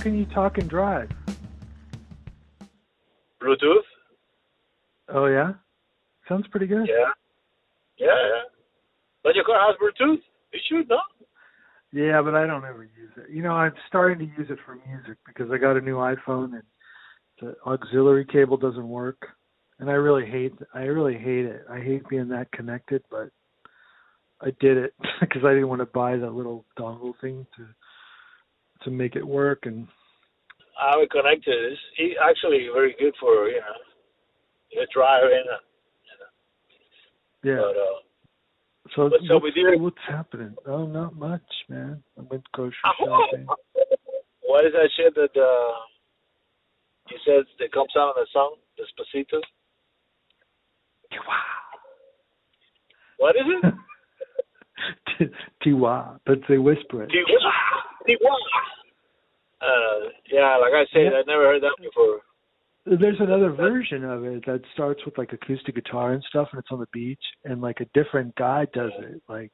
Driving home. How can you talk and drive? Bluetooth. Oh yeah, sounds pretty good. Yeah. Yeah, yeah. But your car has Bluetooth. It should, no? Yeah, but I don't ever use it. You know, I'm starting to use it for music because I got a new iPhone and the auxiliary cable doesn't work, and I really hate. I really hate it. I hate being that connected, but I did it because I didn't want to buy the little dongle thing to to make it work. And I would connect it. It's it actually very good for you know, you driving. yeah. But uh, so what's up what's, what's happening? Oh, not much, man. I went grocery Oh, shopping. what is that shit that uh, he says that comes out in the song, Despacito? What is it? Tiwa, but they whisper it. Tijuana. Uh, yeah, like I said, Yeah. I never heard that before. There's another version of it that starts with like acoustic guitar and stuff, and it's on the beach, and like a different guy does it. Like,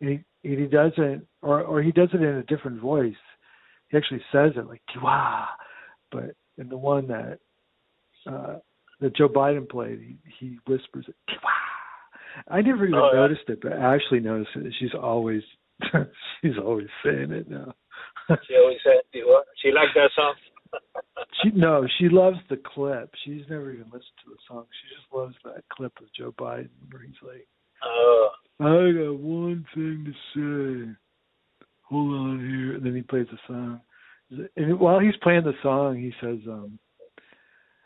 he he does it, or or he does it in a different voice. He actually says it like Tiwa, but in the one that uh that Joe Biden played, he, he whispers it Tiwa. I never even Oh, yeah. noticed it, but Ashley noticed it. She's always she's always saying it now. She always said Tijuana. She liked that song. She no, she loves the clip. She's never even listened to the song. She just loves that clip of Joe Biden where he's like, Oh, "I got one thing to say. Hold on here," and then he plays the song. And while he's playing the song, he says, "Um,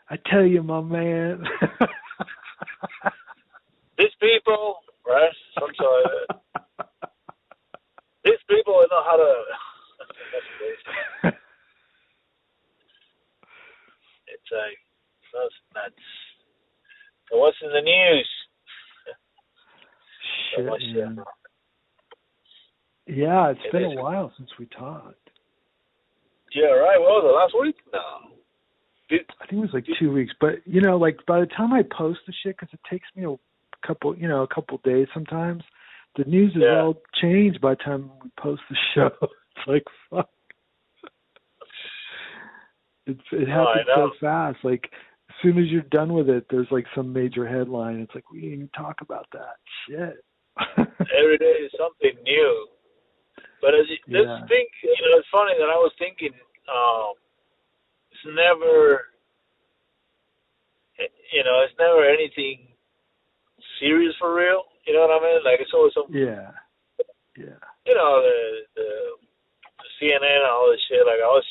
I tell you, my man." these people, right? Of, these people know how to. It's like that's nuts. So what's in the news? So Shit, much, man. Yeah, it's It been is. a while since we talked. Yeah, right. What was it last week? No. Did, I think it was like two weeks, but you know, like by the time I post the shit, because it takes me a couple, you know, a couple days sometimes. The news is Yeah. all changed by the time we post the show. It's like fuck. It's it Oh, happens so fast. Like as soon as you're done with it, there's like some major headline. It's like we didn't even talk about that shit. every day is something new. But as you, this Yeah. thing, you know, it's funny that I was thinking, um, it's never, you know, it's never anything serious for real. You know what I mean? Like it's always some, yeah, yeah, you know, the the, the CNN and all this shit. Like I was,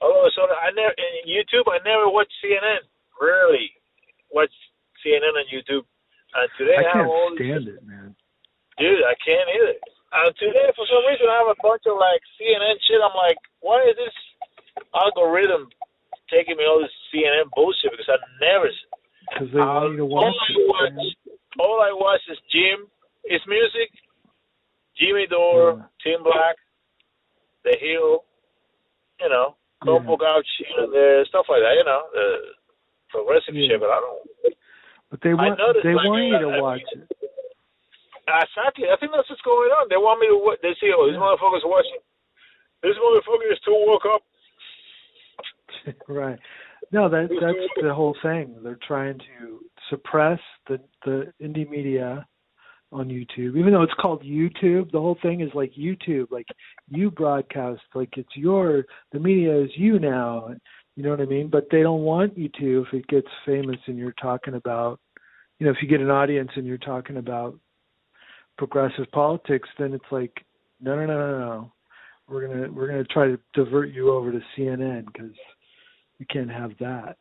all of a sudden, I never in YouTube. I never watch CNN. Rarely watch CNN on YouTube. And today I I, have can't all stand it, man. Dude, I can't either. And today, for some reason, I have a bunch of like CNN shit. I'm like, why is this algorithm taking me all this CNN bullshit? Because I never. Because they want you to watch it. watch. All I watch is Jim, his music, Jimmy Dore, Yeah. Tim Black, The Hill, you know, Yeah. Convo Couch, you know, the stuff like that. You know, the progressive Yeah. shit. But I don't. But they want they like, want you to uh, watch it. Exactly. I think that's what's going on. They want me to. They say, "Oh, this Yeah. motherfucker's watching. This motherfucker is too woke up." right. No, that that's the whole thing. They're trying to suppress the the indie media on YouTube. Even though it's called YouTube, the whole thing is like YouTube, like you broadcast, like it's your the media is you now. You know what I mean? But they don't want you to if it gets famous and you're talking about you know, if you get an audience and you're talking about progressive politics, then it's like no no no no no. We're gonna we're gonna try to divert you over to CNN because you can't have that.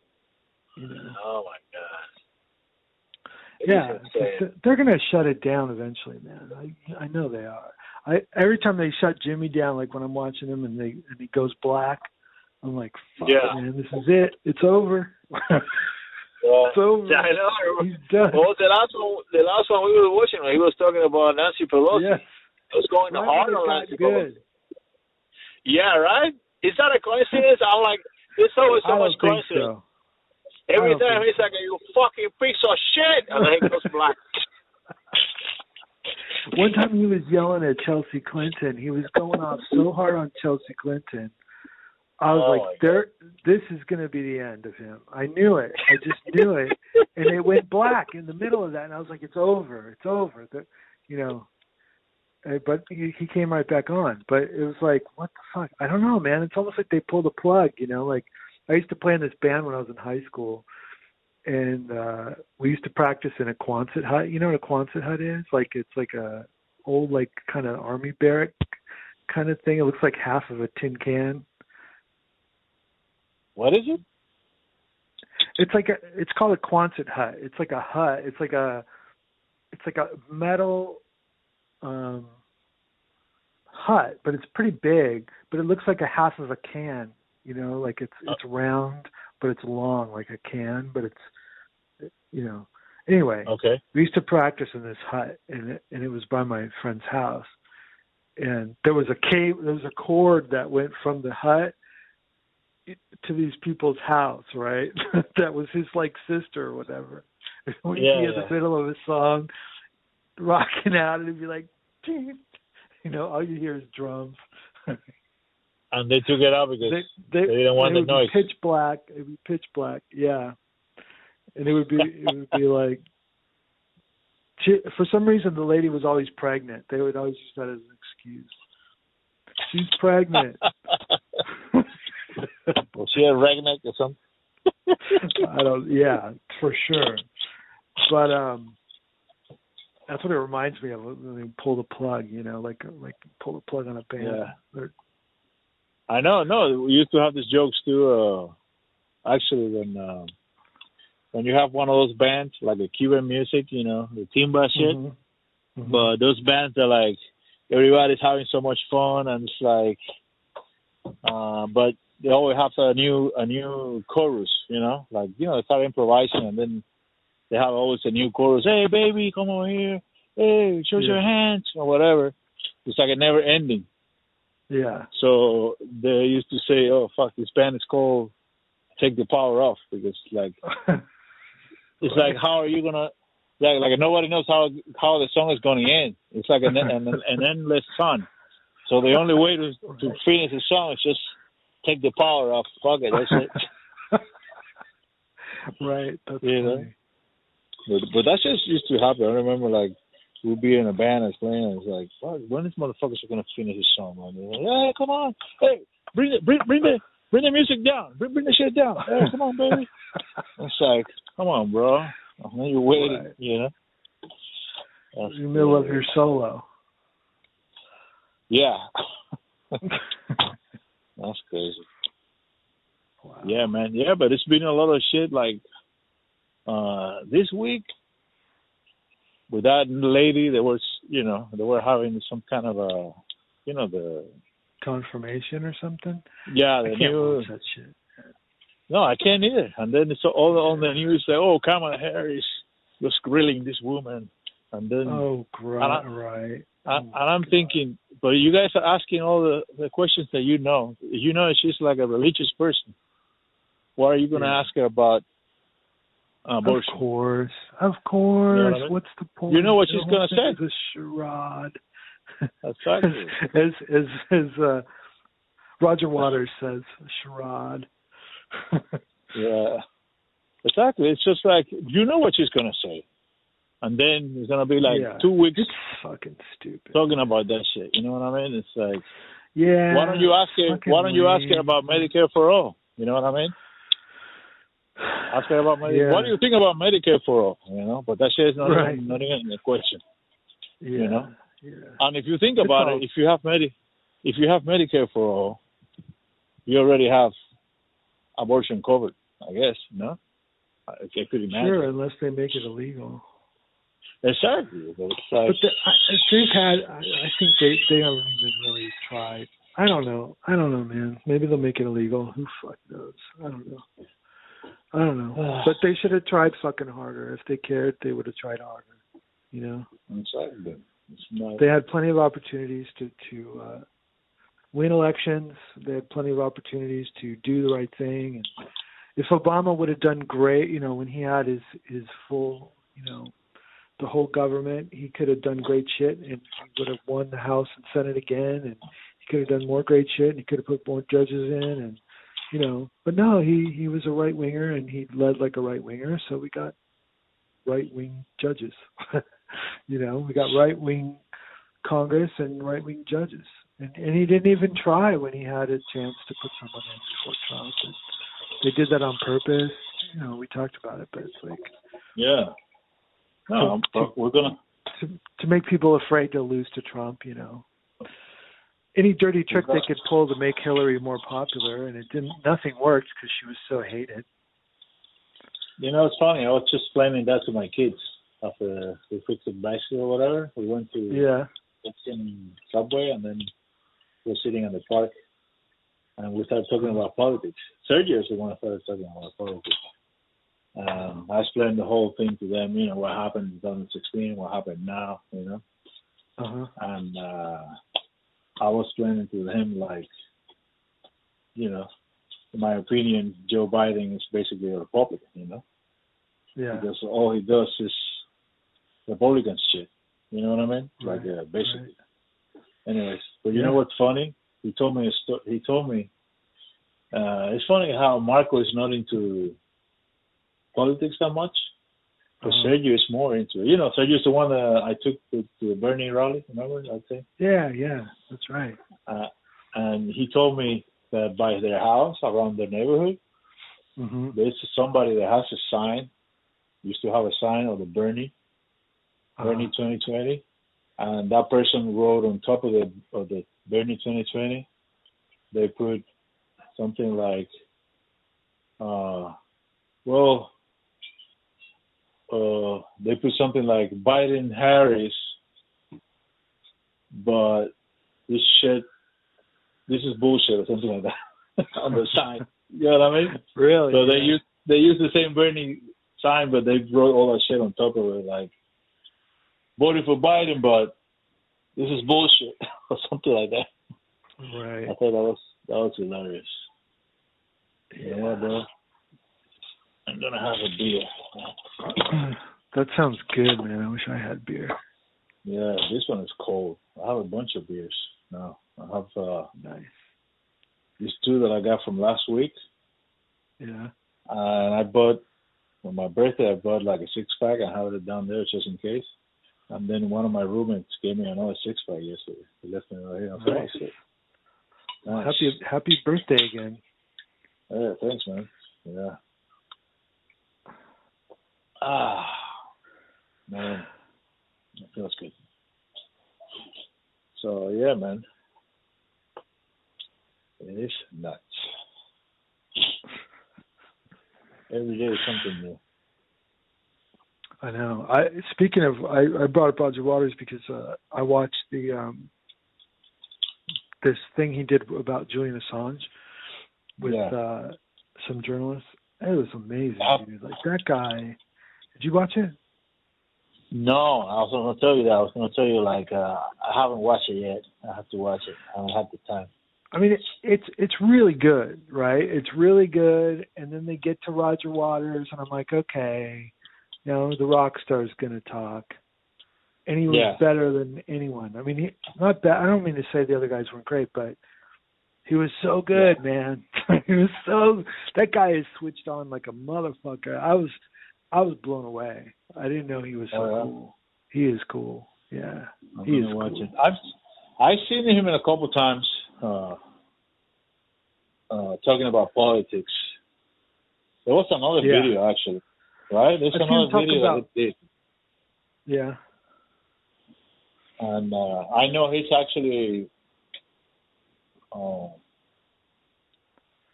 You know. Oh my god. Yeah, It's insane. it's- they're gonna shut it down eventually, man. I I know they are. I every time they shut Jimmy down, like when I'm watching him and they and he goes black, I'm like, fuck, Yeah. man, this is it. It's over. Yeah. it's over. I know. He's done. Well, the last one, the last one we were watching, he was talking about Nancy Pelosi. yeah, It was going Right, hard on Nancy good. Pelosi. Yeah, right. Is that a coincidence? I'm like, there's always so I much coincidence. so. Every I time he's like, "You fucking piece of shit," and then he goes black. one time he was yelling at Chelsea Clinton. He was going off so hard on Chelsea Clinton. I was Oh, like, there this is gonna be the end of him. I knew it. I just knew it. And it went black in the middle of that and I was like, It's over, it's over. The, you know uh, but he, he came right back on. But it was like, what the fuck? I don't know, man. It's almost like they pulled the plug, you know. Like I used to play in this band when I was in high school, and uh we used to practice in a Quonset hut. You know what a Quonset hut is? Like it's like a old like kind of army barrack kind of thing. It looks like half of a tin can. What is it? It's like a it's called a Quonset hut. It's like a hut. It's like a it's like a metal um hut, but it's pretty big, but it looks like a half of a can, you know, like it's uh, it's round, but it's long like a can, but it's you know. Anyway, Okay. we used to practice in this hut and it, and it was by my friend's house and there was a cave there was a cord that went from the hut to these people's house right that was his like sister or whatever and we'd Yeah, be in yeah. the middle of a song rocking out and it'd be like you know all you hear is drums And they took it out because they, they, they didn't want it the would noise. Be pitch black. It would be pitch black. Yeah, and it would be it would be like. She, for some reason, the lady was always pregnant. They would always use that as an excuse. She's pregnant. was she a redneck or something? I don't. Yeah, for sure. But um, that's what it reminds me of when they pull the plug. You know, like like pull the plug on a band. Yeah. They're- I know, no. We used to have these jokes too. Uh, actually, when uh, when you have one of those bands like the Cuban music, you know, the timba shit. Mhm. Mhm. But those bands are like everybody's having so much fun, and it's like, uh, but they always have a new a new chorus, you know, like you know they start improvising, and then they have always a new chorus. Hey, baby, come over here. Hey, show us your hands or whatever. It's like a never ending. Yeah. So they used to say, "Oh fuck, this band is called Take the Power Off," because like it's like how are you gonna like like nobody knows how how the song is gonna end. It's like an an, an endless fun. So the only way to to finish the song is just take the power off. Fuck it, that's it. right. That's You know? But but that just used to happen. I remember like we'd be in a band that's playing. and It's like, fuck, when is motherfuckers are gonna finish this song? Man? Like, hey, come on, hey, bring the bring bring the bring the music down, bring bring the shit down. Hey, come on, baby. It's like, come on, bro. And then you're waiting, Right. you know. That's, in the middle of your solo. yeah. That's crazy. Wow. Yeah, man. Yeah, but it's been a lot of shit. Like uh this week, with that lady, there was, you know, they were having some kind of a, you know, the Confirmation or something. yeah, I the can't new. watch that shit. No, I can't either. And then it's all on the news. Say, oh, Kamala Harris was grilling this woman, and then Oh, gr- And I- right. I, Oh, and I'm God. thinking, but you guys are asking all the the questions that you know. You know, she's like a religious person. Why are you going to Yeah. ask her about abortion? Of course, of course. You know what I mean? What's the point? You know what she's gonna say. is a charade. Exactly. as as as uh, Roger Waters says, charade. Yeah, exactly. It's just like you know what she's gonna say, and then it's gonna be like Yeah. two weeks It's fucking stupid. talking about that shit. You know what I mean? It's like Yeah. why don't you ask her? Why don't you ask her about Medicare for all? You know what I mean? Ask her about Medicare. Yeah. What do you think about Medicare for all? You know, but that shit is not Right. even, not even a question. Yeah. know? Yeah. And if you think It's about all- it, if you have Medi, if you have Medicare for all, you already have abortion covered. I guess no. I, I could imagine. Sure, unless they make it illegal. Exactly. But it's like, But the, I, think had I, I think they they haven't even really tried. I don't know. I don't know, man. Maybe they'll make it illegal. Who fuck knows? I don't know. I don't know. but they should have tried fucking harder. If they cared, they would have tried harder. You know, exactly. It's not. they had plenty of opportunities to to uh, win elections. They had plenty of opportunities to do the right thing. And if Obama would have done great, you know, when he had his his full, you know, the whole government. He could have done great shit, and he would have won the House and Senate again, and he could have done more great shit. And he could have put more judges in, and you know. But no, he he was a right winger, and he led like a right winger. So we got right wing judges. you know, we got right wing Congress and right wing judges. And, and he didn't even try when he had a chance to put someone in before Trump. And they did that on purpose. You know, we talked about it, but it's like Yeah. No, To- we're gonna. to to make people afraid to lose to Trump. You know, any dirty trick they could pull to make Hillary more popular, and it didn't. Nothing worked because she was so hated. You know, it's funny. I was just explaining that to my kids after we fixed the bicycle or whatever. We went to Yeah. in Subway, and then we're sitting in the park, and we started talking about politics. Sergio is the one who started talking about politics. Um, I explained the whole thing to them. You know what happened in 2016, what happened now. You know, Uh huh. and uh, I was explaining to him like, you know, in my opinion, Joe Biden is basically a Republican. You know, Yeah. because all he does is Republican shit. You know what I mean? Like Right, uh, basically. right. Anyways, but you Yeah. know what's funny? He told me a sto- he told me uh it's funny how Marco is not into politics that much. But Uh-huh. Sergio is more into it. You know, Sergio's the one that I took to, to the Bernie rally, remember I'd say? Yeah. Yeah. That's right. Uh, and he told me that by their house around their neighborhood, hmm there's somebody that has a sign, used to have a sign of the Bernie Uh-huh. Bernie 2020, and that person wrote on top of the of the Bernie 2020, they put something like, uh, well, uh, they put something like Biden Harris, but this shit, this is bullshit or something like that on the sign. You know what I mean? Really? So they use they use the same Bernie sign, but they wrote all that shit on top of it, like voted for Biden, but this is bullshit or something like that. Right. I thought that was that was hilarious. Yeah, bro. I'm gonna have a beer. that sounds good, man. I wish I had beer. Yeah, this one is cold. I have a bunch of beers now. I have uh Nice. these two that I got from last week, Yeah. and I bought for my birthday. I bought like a six pack. I have it down there just in case. And then one of my roommates gave me another six pack yesterday. He left me right here. Nice. "Oh. Nice. Happy Happy birthday again. Yeah, thanks, man. Yeah. Ah, man, it feels good. So yeah, man, it is nuts. Every day is something new. I know. I speaking of, I I brought up Roger Waters because uh, I watched the um this thing he did about Julian Assange with Yeah. uh some journalists. It was amazing, dude. Like that guy. Did you watch it? No, I was gonna tell you that. I was gonna tell you like uh, I haven't watched it yet. I have to watch it. I don't have the time. I mean, it's it's it's really good, right? It's really good, and then they get to Roger Waters, and I'm like, okay, you know, the rock star's gonna talk, and he was Yeah. better than anyone. I mean, he not bad. I don't mean to say the other guys weren't great, but he was so good, man. he was so that guy is switched on like a motherfucker. I was I was blown away. I didn't know he was so Oh, yeah? cool. He is cool. Yeah, I'm he is cool. I've I've seen him in a couple times uh, uh, talking about politics. There was another Yeah. video actually, right? There's I've another video about- that he did, Yeah, and uh, I know he's actually. Uh,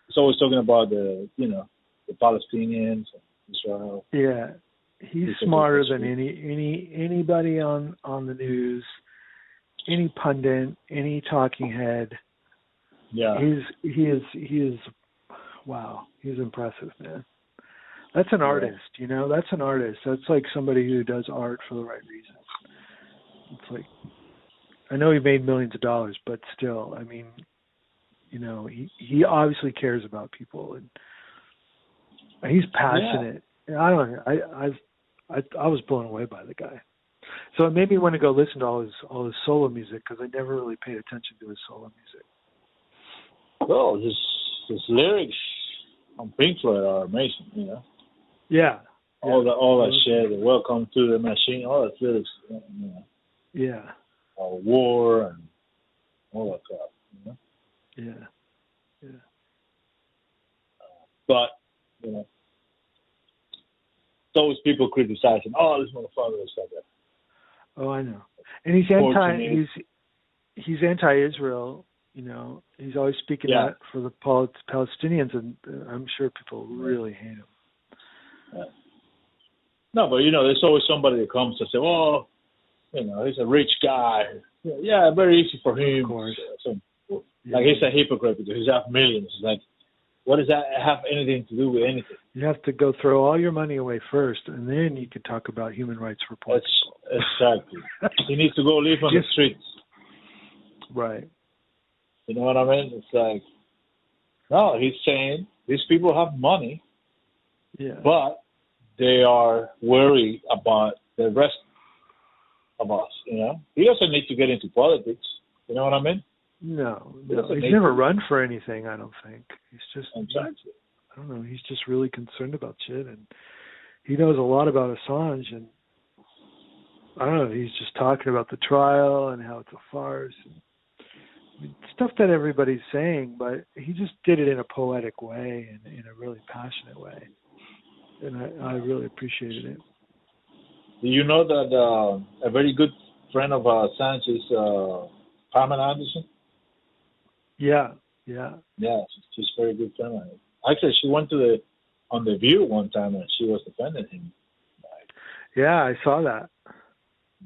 he's always talking about the you know the Palestinians and Israel. Yeah, he's smarter than any any anybody on on the news, any pundit, any talking head. Yeah, He's he is he is wow. He's impressive, man. That's an Yeah. artist, you know. That's an artist. That's like somebody who does art for the right reasons. It's like I know he made millions of dollars, but still, I mean, you know, he he obviously cares about people and he's passionate. I don't know. I I I I was blown away by the guy. So it made me want to go listen to all his all his solo music because I never really paid attention to his solo music. Well, his his lyrics on Pink Floyd are amazing. You know, Yeah. all yeah. that all that shit. the Welcome to the Machine. All that lyrics. You know, Yeah. uh, war and all that crap. You know, Yeah. Yeah. but you know, those people criticizing. Oh, this motherfucker is like that. Oh, I know. And he's anti. He's he's anti-Israel. You know, he's always speaking Yeah. out for the Pal- Palestinians, and uh, I'm sure people really hate him. No, but you know, there's always somebody that comes to say, "Oh, you know, he's a rich guy." Yeah, yeah very easy for him. Of course. So, Yeah. like he's a hypocrite because he's have millions. Like, what does that have anything to do with anything? You have to go throw all your money away first, and then you can talk about human rights reports. That's exactly. he needs to go live on Yes. the streets. Right. You know what I mean? It's like, no, he's saying these people have money, Yeah. but they are worried about the rest of us. You know, he doesn't need to get into politics. You know what I mean? No, no. He's never run for anything. I don't think. He's just. Exactly. I don't know. He's just really concerned about shit, and he knows a lot about Assange, and I don't know. He's just talking about the trial and how it's a farce, and, I mean, stuff that everybody's saying, but he just did it in a poetic way and in a really passionate way, and I, I really appreciated it. Do you know that uh, a very good friend of uh, Assange is uh, Pamela Anderson? Yeah, yeah, Yeah, she's, very good friend. Actually, she went to the on the View one time and she was defending him. Like, yeah. I saw that.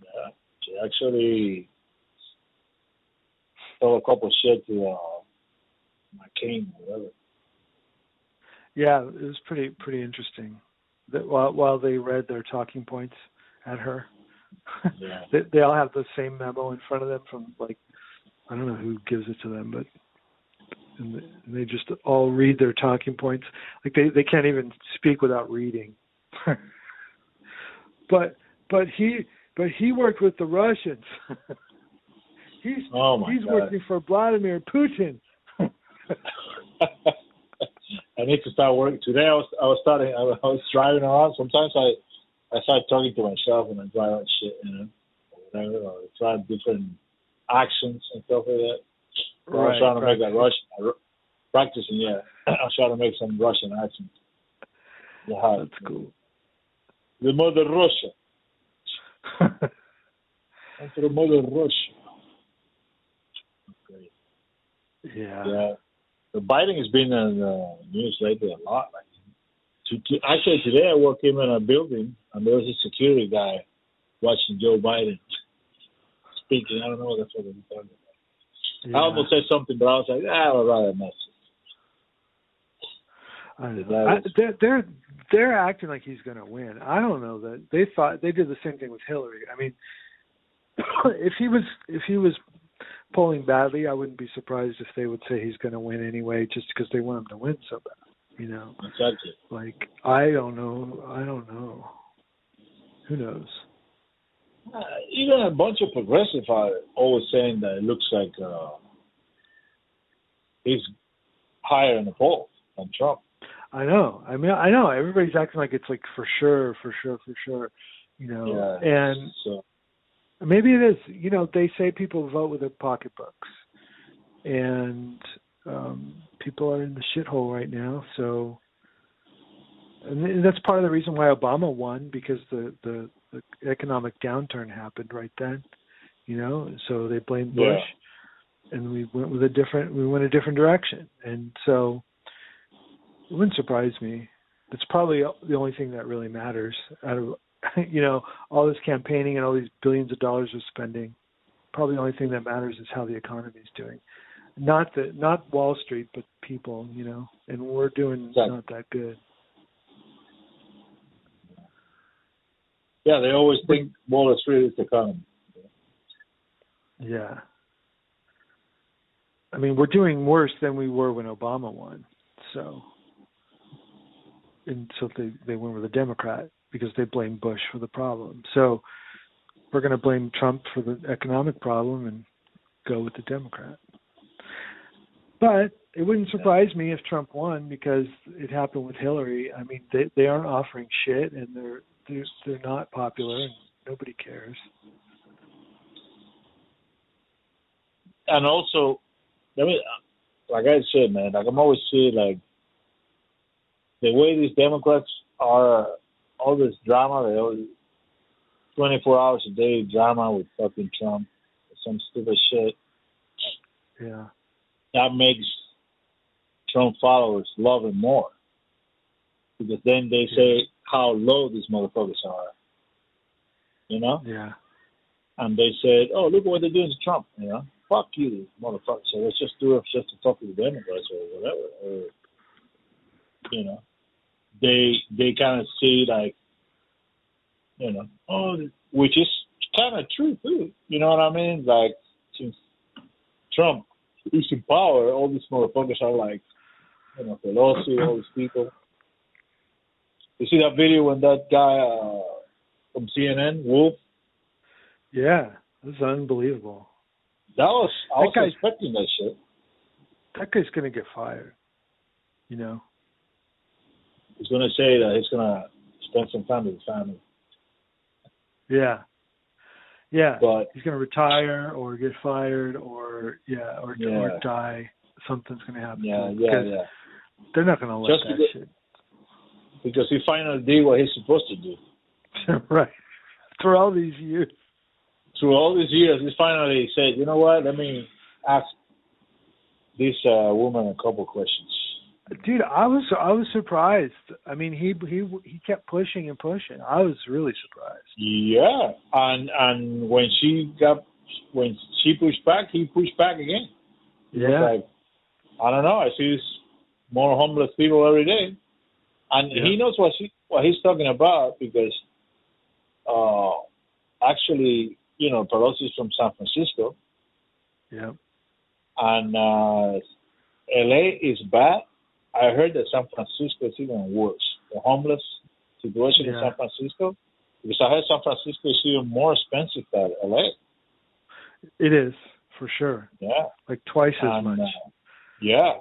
Yeah, she actually told a couple shit to uh, McCain or whatever. Yeah, it was pretty pretty interesting. That while while they read their talking points at her, Yeah. they they all have the same memo in front of them from like I don't know who gives it to them, but and they, just all read their talking points. Like they they can't even speak without reading. but but he but he worked with the Russians. he's Oh my he's god. working for Vladimir Putin. I need to start working today. I was I was starting. I was, driving around. Sometimes I I start talking to myself and I drive and shit, you know, whatever. Or try different accents and stuff like that. I was trying to make that Russian practicing. Yeah, I was trying to make some Russian accent. Yeah, That's cool. The mother Russia. Enter the mother Russia. Great. yeah. Yeah. The Biden has been in the news lately a lot. Like, to, to, actually, today I walked in a building and there was a security guy watching Joe Biden speaking. I don't know what that's what he's talking about. Yeah. I almost said something, but I was like, ah, I'd rather not. I don't know. I, they're they're they're acting like he's going to win. I don't know that they thought they did the same thing with Hillary. I mean, if he was if he was polling badly, I wouldn't be surprised if they would say he's going to win anyway, just because they want him to win so bad. You know, Exactly. like I don't know. I don't know. Who knows? Uh, even a bunch of progressive are always saying that it looks like uh, he's higher in the polls than Trump. I know. I mean, I know. Everybody's acting like it's like for sure, for sure, for sure. You know, Yeah. and so Maybe it is. You know, they say people vote with their pocketbooks, and um, people are in the shithole right now. So, and that's part of the reason why Obama won because the the, the economic downturn happened right then. You know, so they blamed Bush, and we went with a different we went a different direction, and so it wouldn't surprise me. It's probably the only thing that really matters out of you know all this campaigning and all these billions of dollars of spending. Probably the only thing that matters is how the economy is doing, not the not Wall Street, but people. You know, and we're doing Exactly. not that good. Yeah, they always think Wall Street is the economy. Yeah. I mean, we're doing worse than we were when Obama won. So, and so they they went with a Democrat because they blame Bush for the problem. So, we're going to blame Trump for the economic problem and go with the Democrat. But it wouldn't surprise me if Trump won because it happened with Hillary. I mean, they they aren't offering shit and they're they're they're not popular and nobody cares. And also, I mean, like I said, man, like I'm always saying, like the way these Democrats are, all this drama, they always 24 hours a day drama with fucking Trump, some stupid shit. Yeah. That makes Trump followers love him more. Because then they say how low these motherfuckers are. You know? Yeah. And they said, oh, look what they're doing to Trump. You know? Fuck you, motherfucker. So let's just do it just to talk to the Democrats or whatever. Or, you know? They they kind of see like, you know, oh, which is kind of true too. You know what I mean? Like since Trump is in power, all these motherfuckers are like, you know, Pelosi, all these people. You see that video when that guy uh, from CNN, Wolf? Yeah, this is unbelievable. That was I That was guy- expecting that shit. That guy's gonna get fired. You know. He's gonna say that he's gonna spend some time with his family, Yeah. Yeah. but He's gonna retire or get fired or yeah or or die. Something's gonna happen. to yeah, yeah, yeah, They're not gonna let Just that because- shit. Because he finally did what he's supposed to do. right. For all these years. Through all these years, he finally said, "You know what? Let me ask this uh, woman a couple questions." Dude, I was I was surprised. I mean, he he he kept pushing and pushing. I was really surprised. Yeah, and and when she got when she pushed back, he pushed back again. He Yeah. like, I don't know. I see more homeless people every day, and Yeah. he knows what she what he's talking about because, uh, actually, you know, Pelosi's from San Francisco, Yeah. and uh, L.A. is bad. I heard that San Francisco is even worse. The homeless situation in San Francisco, because I heard San Francisco is even more expensive than L.A. It is for sure. Yeah, Like twice as and, much. uh, yeah,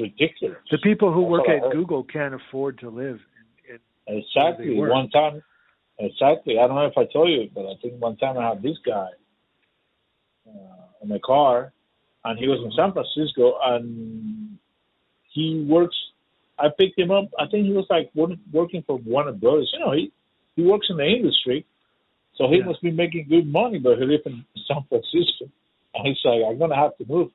ridiculous. the people who that's work at. Google can't afford to live in, in Exactly. Where they work. One time, exactly. I don't know if I told you, but I think one time I had this guy uh, in my car, and he was in San Francisco, and he works. I picked him up. I think he was like working for Warner Brothers. You know, he he works in the industry, so he Yeah. must be making good money. But he lives in San Francisco, and he's like, I'm gonna have to move.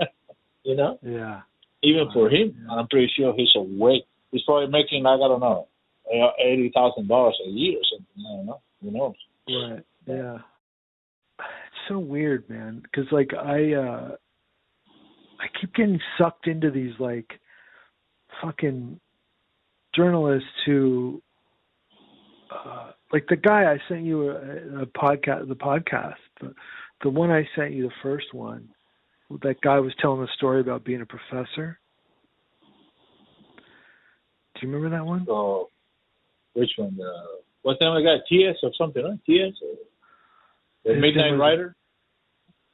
you know, yeah. Even for him. I'm pretty sure he's awake. He's probably making like I don't know, uh, eighty thousand dollars a year or something. I don't know. Who knows? Right. Yeah. It's so weird, man. Because like I, uh I keep getting sucked into these like fucking journalists who, uh like the guy I sent you a, a podcast, the podcast, the the one I sent you, the first one. That guy was telling a story about being a professor. Do you remember that one? So, which one? Uh, what's the name of the guy? TS or something? Right? TS the His Midnight was- Rider?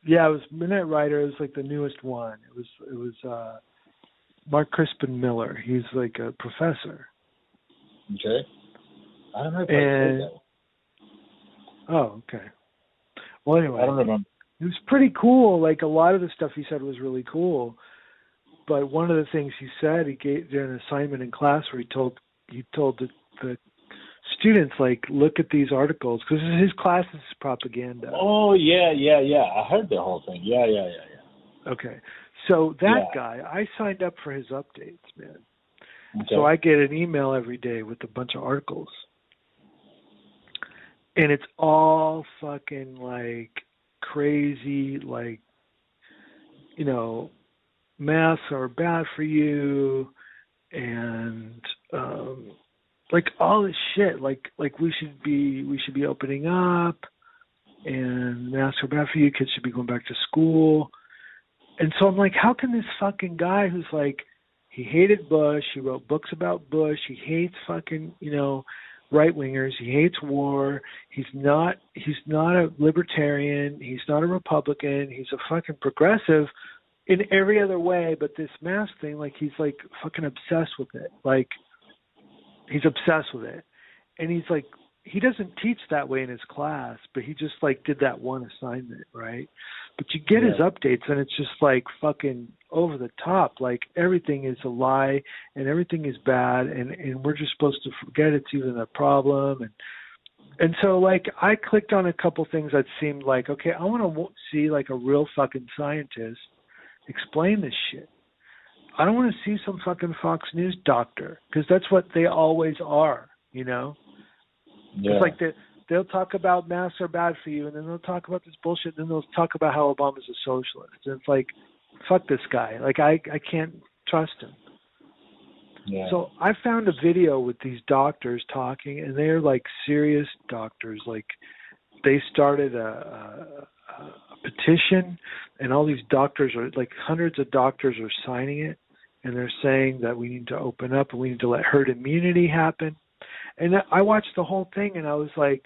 Yeah, it was Midnight Rider. It was like the newest one. It was it was uh Mark Crispin Miller. He's like a professor. Okay. I don't know if And- said that. Oh, okay. Well, anyway, I don't remember. It was pretty cool. Like a lot of the stuff he said was really cool. But one of the things he said, he gave an assignment in class where he told he told the, the students like look at these articles because his class is propaganda. Oh yeah, yeah, yeah. I heard the whole thing. Yeah, yeah, yeah, yeah. Okay, so that Yeah. guy, I signed up for his updates, man. Okay. So I get an email every day with a bunch of articles. And it's all fucking like crazy, like, you know, masks are bad for you and um like all this shit like like we should be we should be opening up and masks are bad for you kids should be going back to school and so i'm like how can this fucking guy who's like he hated Bush. He wrote books about Bush. He hates fucking, you know, right wingers. He hates war. He's not he's not a libertarian. He's not a Republican. He's a fucking progressive in every other way but this mask thing like he's like fucking obsessed with it like he's obsessed with it and he's like he doesn't teach that way in his class but he just like did that one assignment right but you get Yeah. his updates and it's just like fucking over the top like everything is a lie and everything is bad and and we're just supposed to forget it's even a problem and and so like I clicked on a couple things that seemed like okay I want to see like a real fucking scientist explain this shit. I don't want to see some fucking Fox News doctor because that's what they always are, you know. Yeah. It's like they they'll talk about masks are bad for you, and then they'll talk about this bullshit, and then they'll talk about how Obama's a socialist. And it's like, fuck this guy. Like I I can't trust him. yeah. So I found a video with these doctors talking, and they're like serious doctors. Like they started a, a, a petition, and all these doctors are like hundreds of doctors are signing it, and they're saying that we need to open up and we need to let herd immunity happen. And I watched the whole thing, and I was like,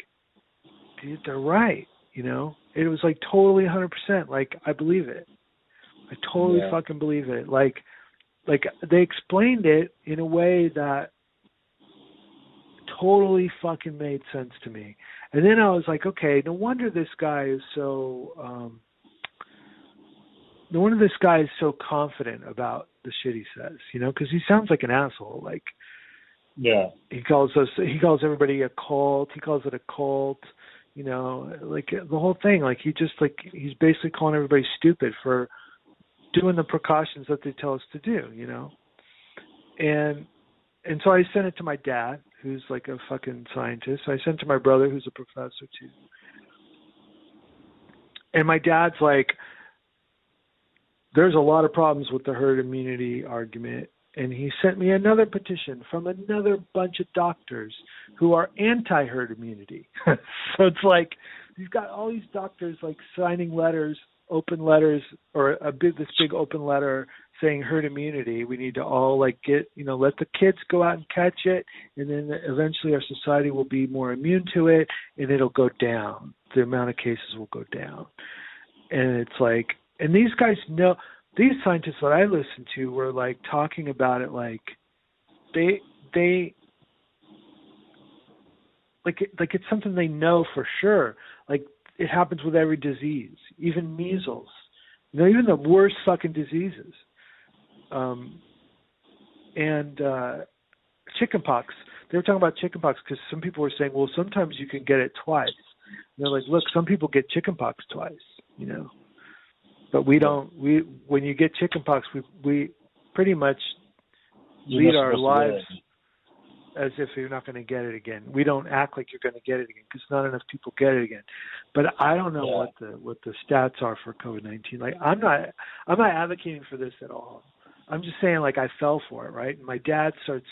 dude, they're right. You know, it was like totally 100%. Like I believe it. I totally Yeah. fucking believe it. Like like they explained it in a way that totally fucking made sense to me. And then I was like, okay, no wonder this guy is so um no wonder this guy is so confident about the shit he says, you know, because he sounds like an asshole. Like yeah. he calls us, he calls everybody a cult. He calls it a cult, you know, like the whole thing. Like he just like he's basically calling everybody stupid for doing the precautions that they tell us to do, you know. And and so I sent it to my dad, who's like a fucking scientist. I sent it to my brother, who's a professor too. And my dad's like, there's a lot of problems with the herd immunity argument. And he sent me another petition from another bunch of doctors who are anti herd immunity. so it's like you've got all these doctors like signing letters, open letters, or a big this big open letter saying herd immunity. We need to all like get you know let the kids go out and catch it, and then eventually our society will be more immune to it, and it'll go down. The amount of cases will go down, and it's like, and these guys know. These scientists that I listened to were like talking about it like they they like like it's something they know for sure. Like it happens with every disease, even measles. You know, even the worst fucking diseases. Um, and uh, chickenpox. They were talking about chickenpox because some people were saying, well, sometimes you can get it twice. And they're like, look, some people get chickenpox twice. You know, but we don't. We when you get chickenpox, we we pretty much lead our supposed to do lives it. As if you're not going to get it again. We don't act like you're going to get it again because not enough people get it again. But I don't know Yeah. what the what the stats are for COVID nineteen. Like I'm not I'm not advocating for this at all. I'm just saying like I fell for it, right? And my dad starts.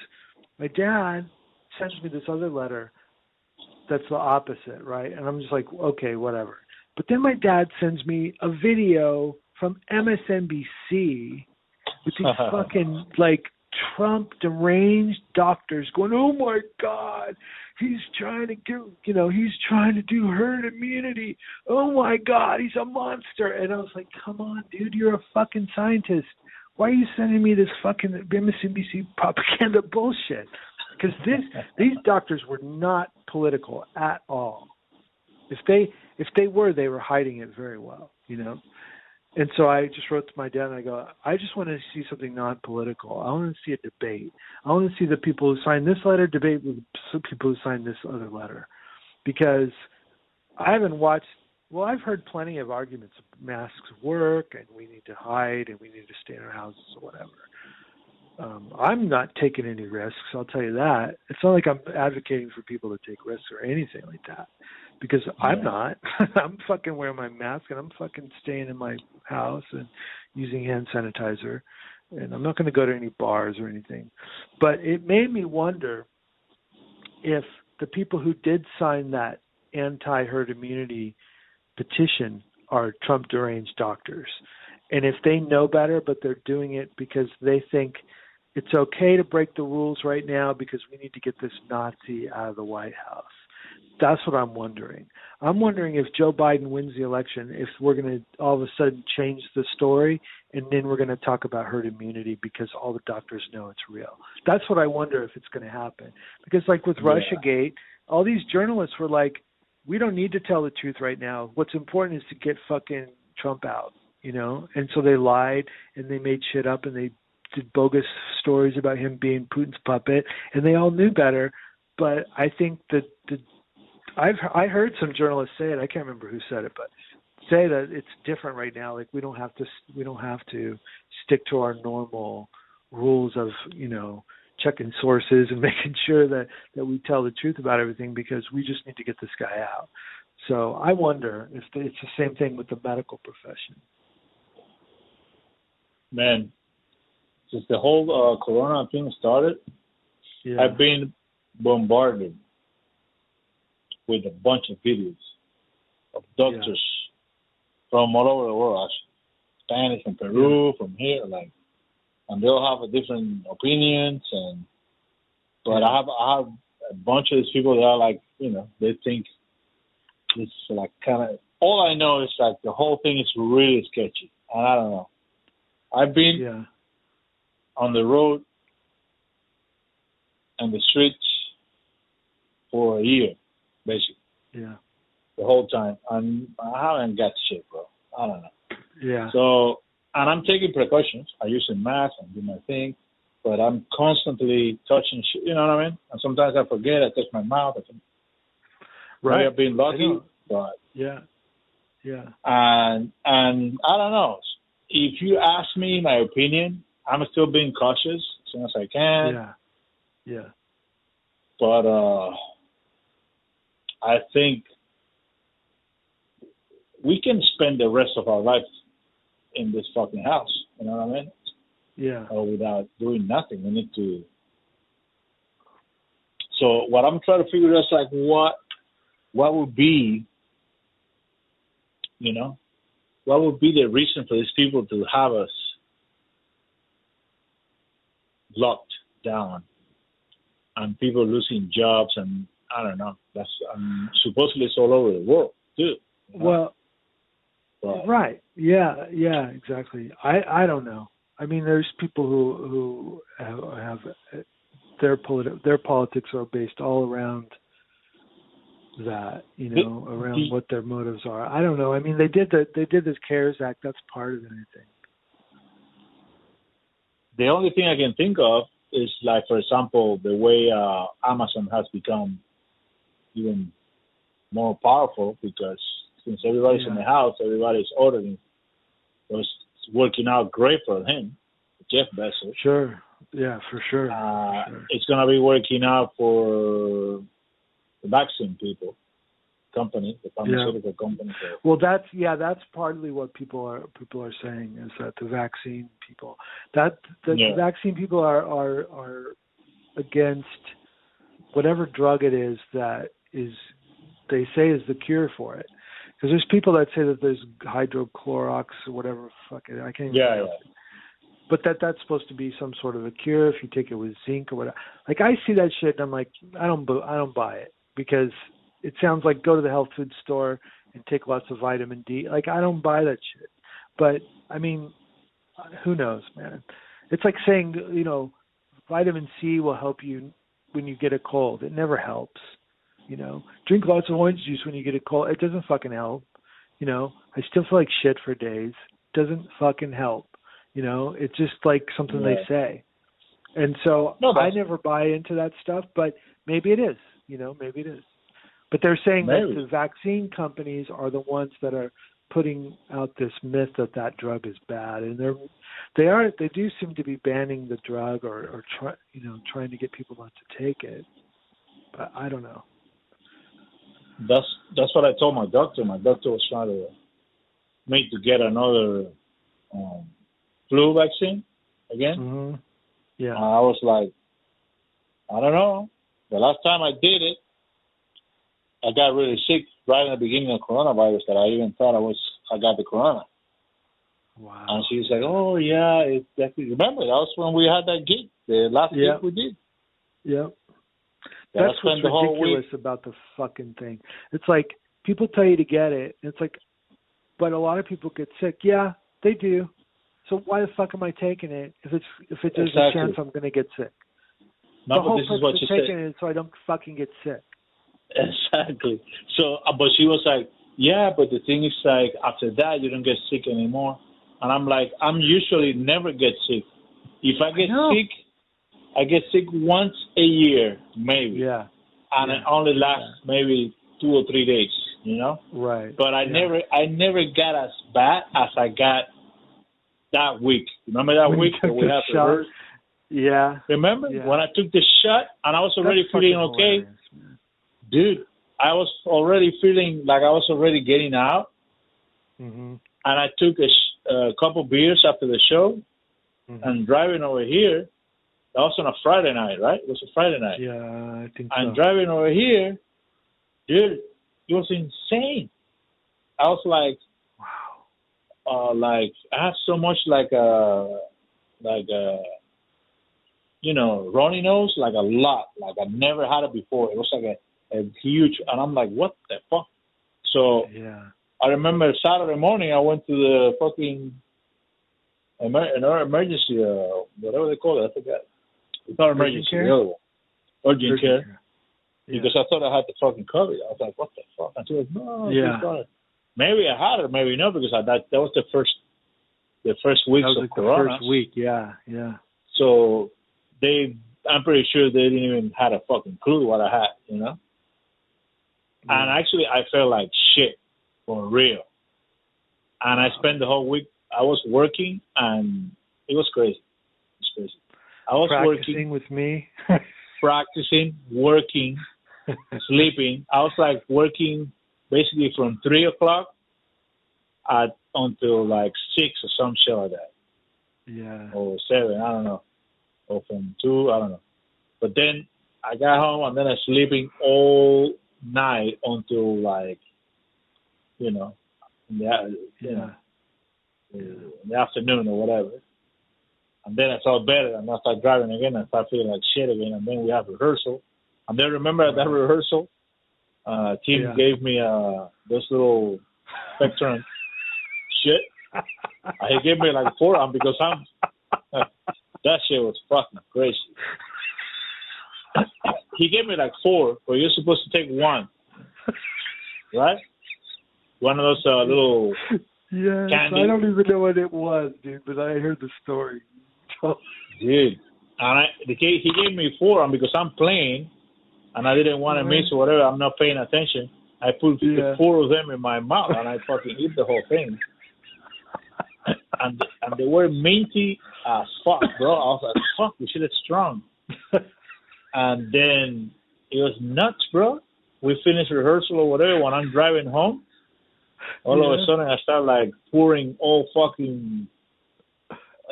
My dad sends me this other letter that's the opposite, right? And I'm just like, okay, whatever. But then my dad sends me a video from MSNBC with these fucking like Trump deranged doctors going, "Oh my God, he's trying to do, you know, he's trying to do herd immunity. Oh my God, he's a monster." And I was like, "Come on, dude, you're a fucking scientist. Why are you sending me this fucking MSNBC propaganda bullshit?" Because this, these doctors were not political at all. If they, if they were, they were hiding it very well, you know. And so I just wrote to my dad and I go, I just want to see something non political. I want to see a debate. I want to see the people who signed this letter debate with people who signed this other letter. Because I haven't watched well, I've heard plenty of arguments masks work and we need to hide and we need to stay in our houses or whatever. Um, I'm not taking any risks, I'll tell you that. It's not like I'm advocating for people to take risks or anything like that. Because I'm not. I'm fucking wearing my mask and I'm fucking staying in my house and using hand sanitizer. And I'm not going to go to any bars or anything. But it made me wonder if the people who did sign that anti herd immunity petition are Trump deranged doctors. And if they know better, but they're doing it because they think it's okay to break the rules right now because we need to get this Nazi out of the White House. That's what I'm wondering. I'm wondering if Joe Biden wins the election, if we're going to all of a sudden change the story and then we're going to talk about herd immunity because all the doctors know it's real. That's what I wonder if it's going to happen. Because, like with Yeah. Russiagate, all these journalists were like, we don't need to tell the truth right now. What's important is to get fucking Trump out, you know? And so they lied and they made shit up and they did bogus stories about him being Putin's puppet and they all knew better. But I think that the I've I heard some journalists say it. I can't remember who said it, but say that it's different right now. Like we don't have to we don't have to stick to our normal rules of you know checking sources and making sure that that we tell the truth about everything because we just need to get this guy out. So I wonder if it's the same thing with the medical profession. Man, since the whole uh, Corona thing started, Yeah. I've been bombarded with a bunch of videos of doctors from all over the world, actually. Spanish from Peru, from here, like, and they all have a different opinions. And but I have I have a bunch of these people that are like, you know, they think it's like kind of. All I know is like the whole thing is really sketchy, and I don't know. I've been yeah. on the road and the streets for a year, basically, Yeah. the whole time. And I haven't got shit, bro. I don't know. Yeah. So, and I'm taking precautions. I use a mask and do my thing, but I'm constantly touching shit, you know what I mean? And sometimes I forget, I touch my mouth. I think, right. I've been lucky, but, Yeah. Yeah. and, and I don't know. If you ask me my opinion, I'm still being cautious as soon as I can. Yeah. Yeah. but uh I think we can spend the rest of our life in this fucking house. You know what I mean? Yeah. Or without doing nothing. We need to. So what I'm trying to figure out is like what what would be, you know, what would be the reason for these people to have us locked down and people losing jobs and I don't know. That's um, supposedly it's all over the world too. you know? Well, But- right. Yeah. Yeah. Exactly. I I don't know. I mean, there's people who who have, have their politi- their politics are based all around that. You know, around the- what their motives are. I don't know. I mean, they did the they did this CARES Act. That's part of it. I think. the only thing I can think of is like, for example, the way uh, Amazon has become even more powerful because since everybody's in the house, everybody's ordering. So it's working out great for him, Jeff Bezos. Sure. Yeah. For sure. Uh, Sure. It's going to be working out for the vaccine people, company, the pharmaceutical company. Well, that's yeah, that's partly what people are people are saying is that the vaccine people that the Yeah. vaccine people are are are against whatever drug it is that is they say is the cure for it. Because there's people that say that there's hydrochlorox or whatever fuck it I can't even yeah, yeah. But that that's supposed to be some sort of a cure if you take it with zinc or whatever. Like I see that shit and I'm like I don't I don't buy it because it sounds like go to the health food store and take lots of vitamin D. Like I don't buy that shit. But I mean, who knows, man? It's like saying, you know, vitamin C will help you when you get a cold. It never helps. You know, drink lots of orange juice when you get a cold. It doesn't fucking help. You know, I still feel like shit for days. It doesn't fucking help. You know, it's just like something they say. And so No, I never buy into that stuff, but maybe it is. You know, maybe it is. But they're saying Maybe. that the vaccine companies are the ones that are putting out this myth that that drug is bad, and they're they are they do seem to be banning the drug or or try you know trying to get people not to take it. But I don't know. That's that's what I told my doctor. My doctor was trying to me to get another um, flu vaccine again. hmm Yeah. And I was like, I don't know. The last time I did it, I got really sick right in the beginning of coronavirus. That I even thought I was I got the corona. wow. And she was like, "Oh yeah, it's definitely." Remember that was when we had that gig The last Yeah. gig we did. Yep. Yeah, That's what's ridiculous about the fucking thing. It's like people tell you to get it. and It's like, but a lot of people get sick. Yeah, they do. So why the fuck am I taking it if it's if it there's Exactly. a chance I'm gonna get sick? No, the but whole this is what she taking said. it so I don't fucking get sick. Exactly. So, uh, but she was like, "Yeah, but the thing is, like, after that, you don't get sick anymore." And I'm like, "I'm usually never get sick. If I get know. sick, I get sick once a year, maybe, Yeah. and yeah, it only lasts maybe two or three days, you know. Right. But I Yeah. never, I never got as bad as I got that week. Remember that When week that we the had to shot? Yeah. Remember Yeah. when I took the shot and I was already That's feeling okay? man. dude, I was already feeling like I was already getting out, Mhm. and I took a, sh- a couple beers after the show, Mhm. and driving over here. That was on a Friday night, right? It was a Friday night. Yeah, I think And so. driving over here, dude, it was insane. I was like, wow. uh, like I have so much like uh like uh you know runny nose, like a lot, like I never had it before. It was like a, a huge, and I'm like, what the fuck? So Yeah. I remember Saturday morning I went to the fucking emer- an emergency, uh, whatever they call it, I forgot. It's not emergency, care? other one. Urgent, Urgent care. care. Yeah. Because I thought I had the fucking COVID. I was like, what the fuck? And was, like, no, Yeah. it. Maybe I had it, maybe not, because I that that was the first the first weeks of like the Corona. first week. Yeah, yeah. So they, I'm pretty sure they didn't even had a fucking clue what I had, you know. And actually, I felt like shit for real. And I spent the whole week. I was working, and it was crazy. It was crazy. I was practicing working, with me. practicing, working, sleeping. I was like working basically from three o'clock at until like six or some shit like that, yeah. or seven. I don't know, or from two. I don't know. But then I got home and then I was sleeping all night until like, you know, in the, you Yeah. know, in the afternoon or whatever. And then I felt better and I started driving again and I started feeling like shit again. And then we have rehearsal. And then remember at that rehearsal, uh, Tim Yeah. gave me uh, this little spectrum shit. And he gave me like four of because I'm, that shit was fucking crazy. he gave me like four, but you're supposed to take one, right? One of those uh, little Yes, Candy. I don't even know what it was, dude, but I heard the story. Dude, and I, the kid, he gave me four of 'em because I'm playing, and I didn't want to mm-hmm. miss or whatever. I'm not paying attention. I put the Yeah. four of them in my mouth, and I fucking eat the whole thing. and and they were minty as fuck, bro. I was like, fuck, this shit is strong. And then it was nuts, bro. We finished rehearsal or whatever. When I'm driving home, all of a sudden I start like pouring all fucking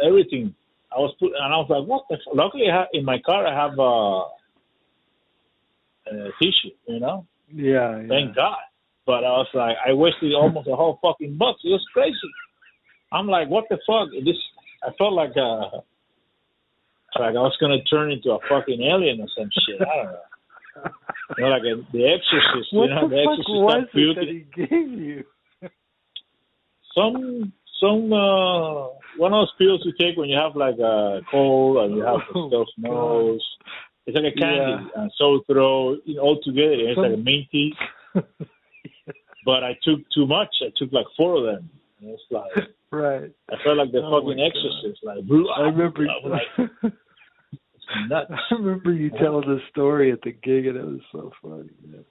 everything. I was put, and I was like, what the? F-? Luckily, I in my car I have uh, a tissue, you know. yeah, yeah. Thank God. But I was like, I wasted almost a whole fucking bucks. It was crazy. I'm like, what the fuck? This I felt like uh like I was gonna turn into a fucking alien or some shit. I don't know. You know, like a, the Exorcist. What you know, the the fuck Exorcist. was it that he gave you? some some uh one of those pills you take when you have like a cold and you have a Oh, stuffed nose. It's like a candy Yeah. and sore throat, you know, all together. It's like a minty. But I took too much. I took like four of them. And it's like right. I felt like the Oh, fucking exorcist. Like I remember. I was like nuts. I remember you telling the story at the gig, and it was so funny. Man.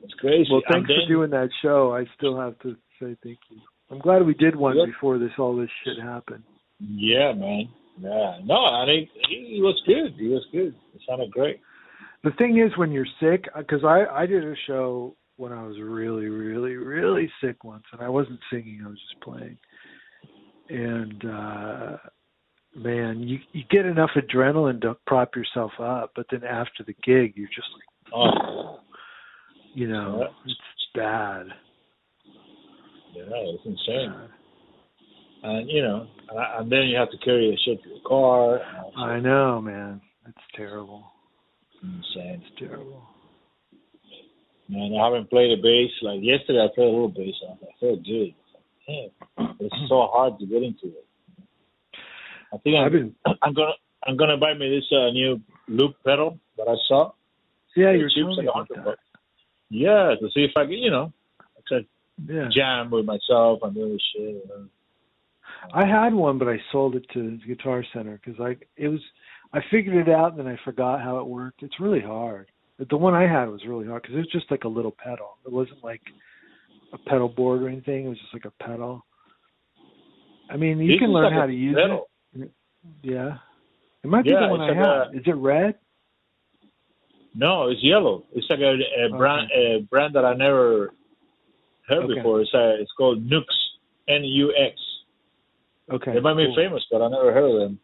It's crazy. Well, thanks then- for doing that show. I still have to say thank you. I'm glad we did one Yep. before this all this shit happened. Yeah, man. Yeah. No, I think he, he was good. He was good. It sounded great. The thing is, when you're sick, because I I did a show when I was really, really, really sick once, and I wasn't singing; I was just playing. And uh man, you you get enough adrenaline to prop yourself up, but then after the gig, you're just like, Oh, you know, Yeah. it's bad. Yeah, it's insane. and you know, and, then you have to carry the shit to the car. I know, man. It's terrible. insane. It's terrible. Man, I haven't played the bass. Like yesterday, I played a little bass. And I felt good. Damn, it's so hard to get into it. I think I've I'm, been. I'm gonna I'm gonna buy me this uh, new loop pedal that I saw. Yeah, you're telling me about that. bucks. Yeah, to see if I can, you know, I Yeah. jam with myself and do this shit. Know. I had one, but I sold it to Guitar Center because I it was I figured it out and then I forgot how it worked. It's really hard. But The one I had was really hard because it was just like a little pedal. It wasn't like a pedal board or anything. It was just like a pedal. I mean, you This can learn like how to use pedal. it. Yeah, it might be Yeah, the one I like have. Is it red? No, it's yellow. It's like a, a brand a brand that I never heard Okay. before. It's a, it's called Nux, N U X. Okay, They might be famous, but I never heard of them.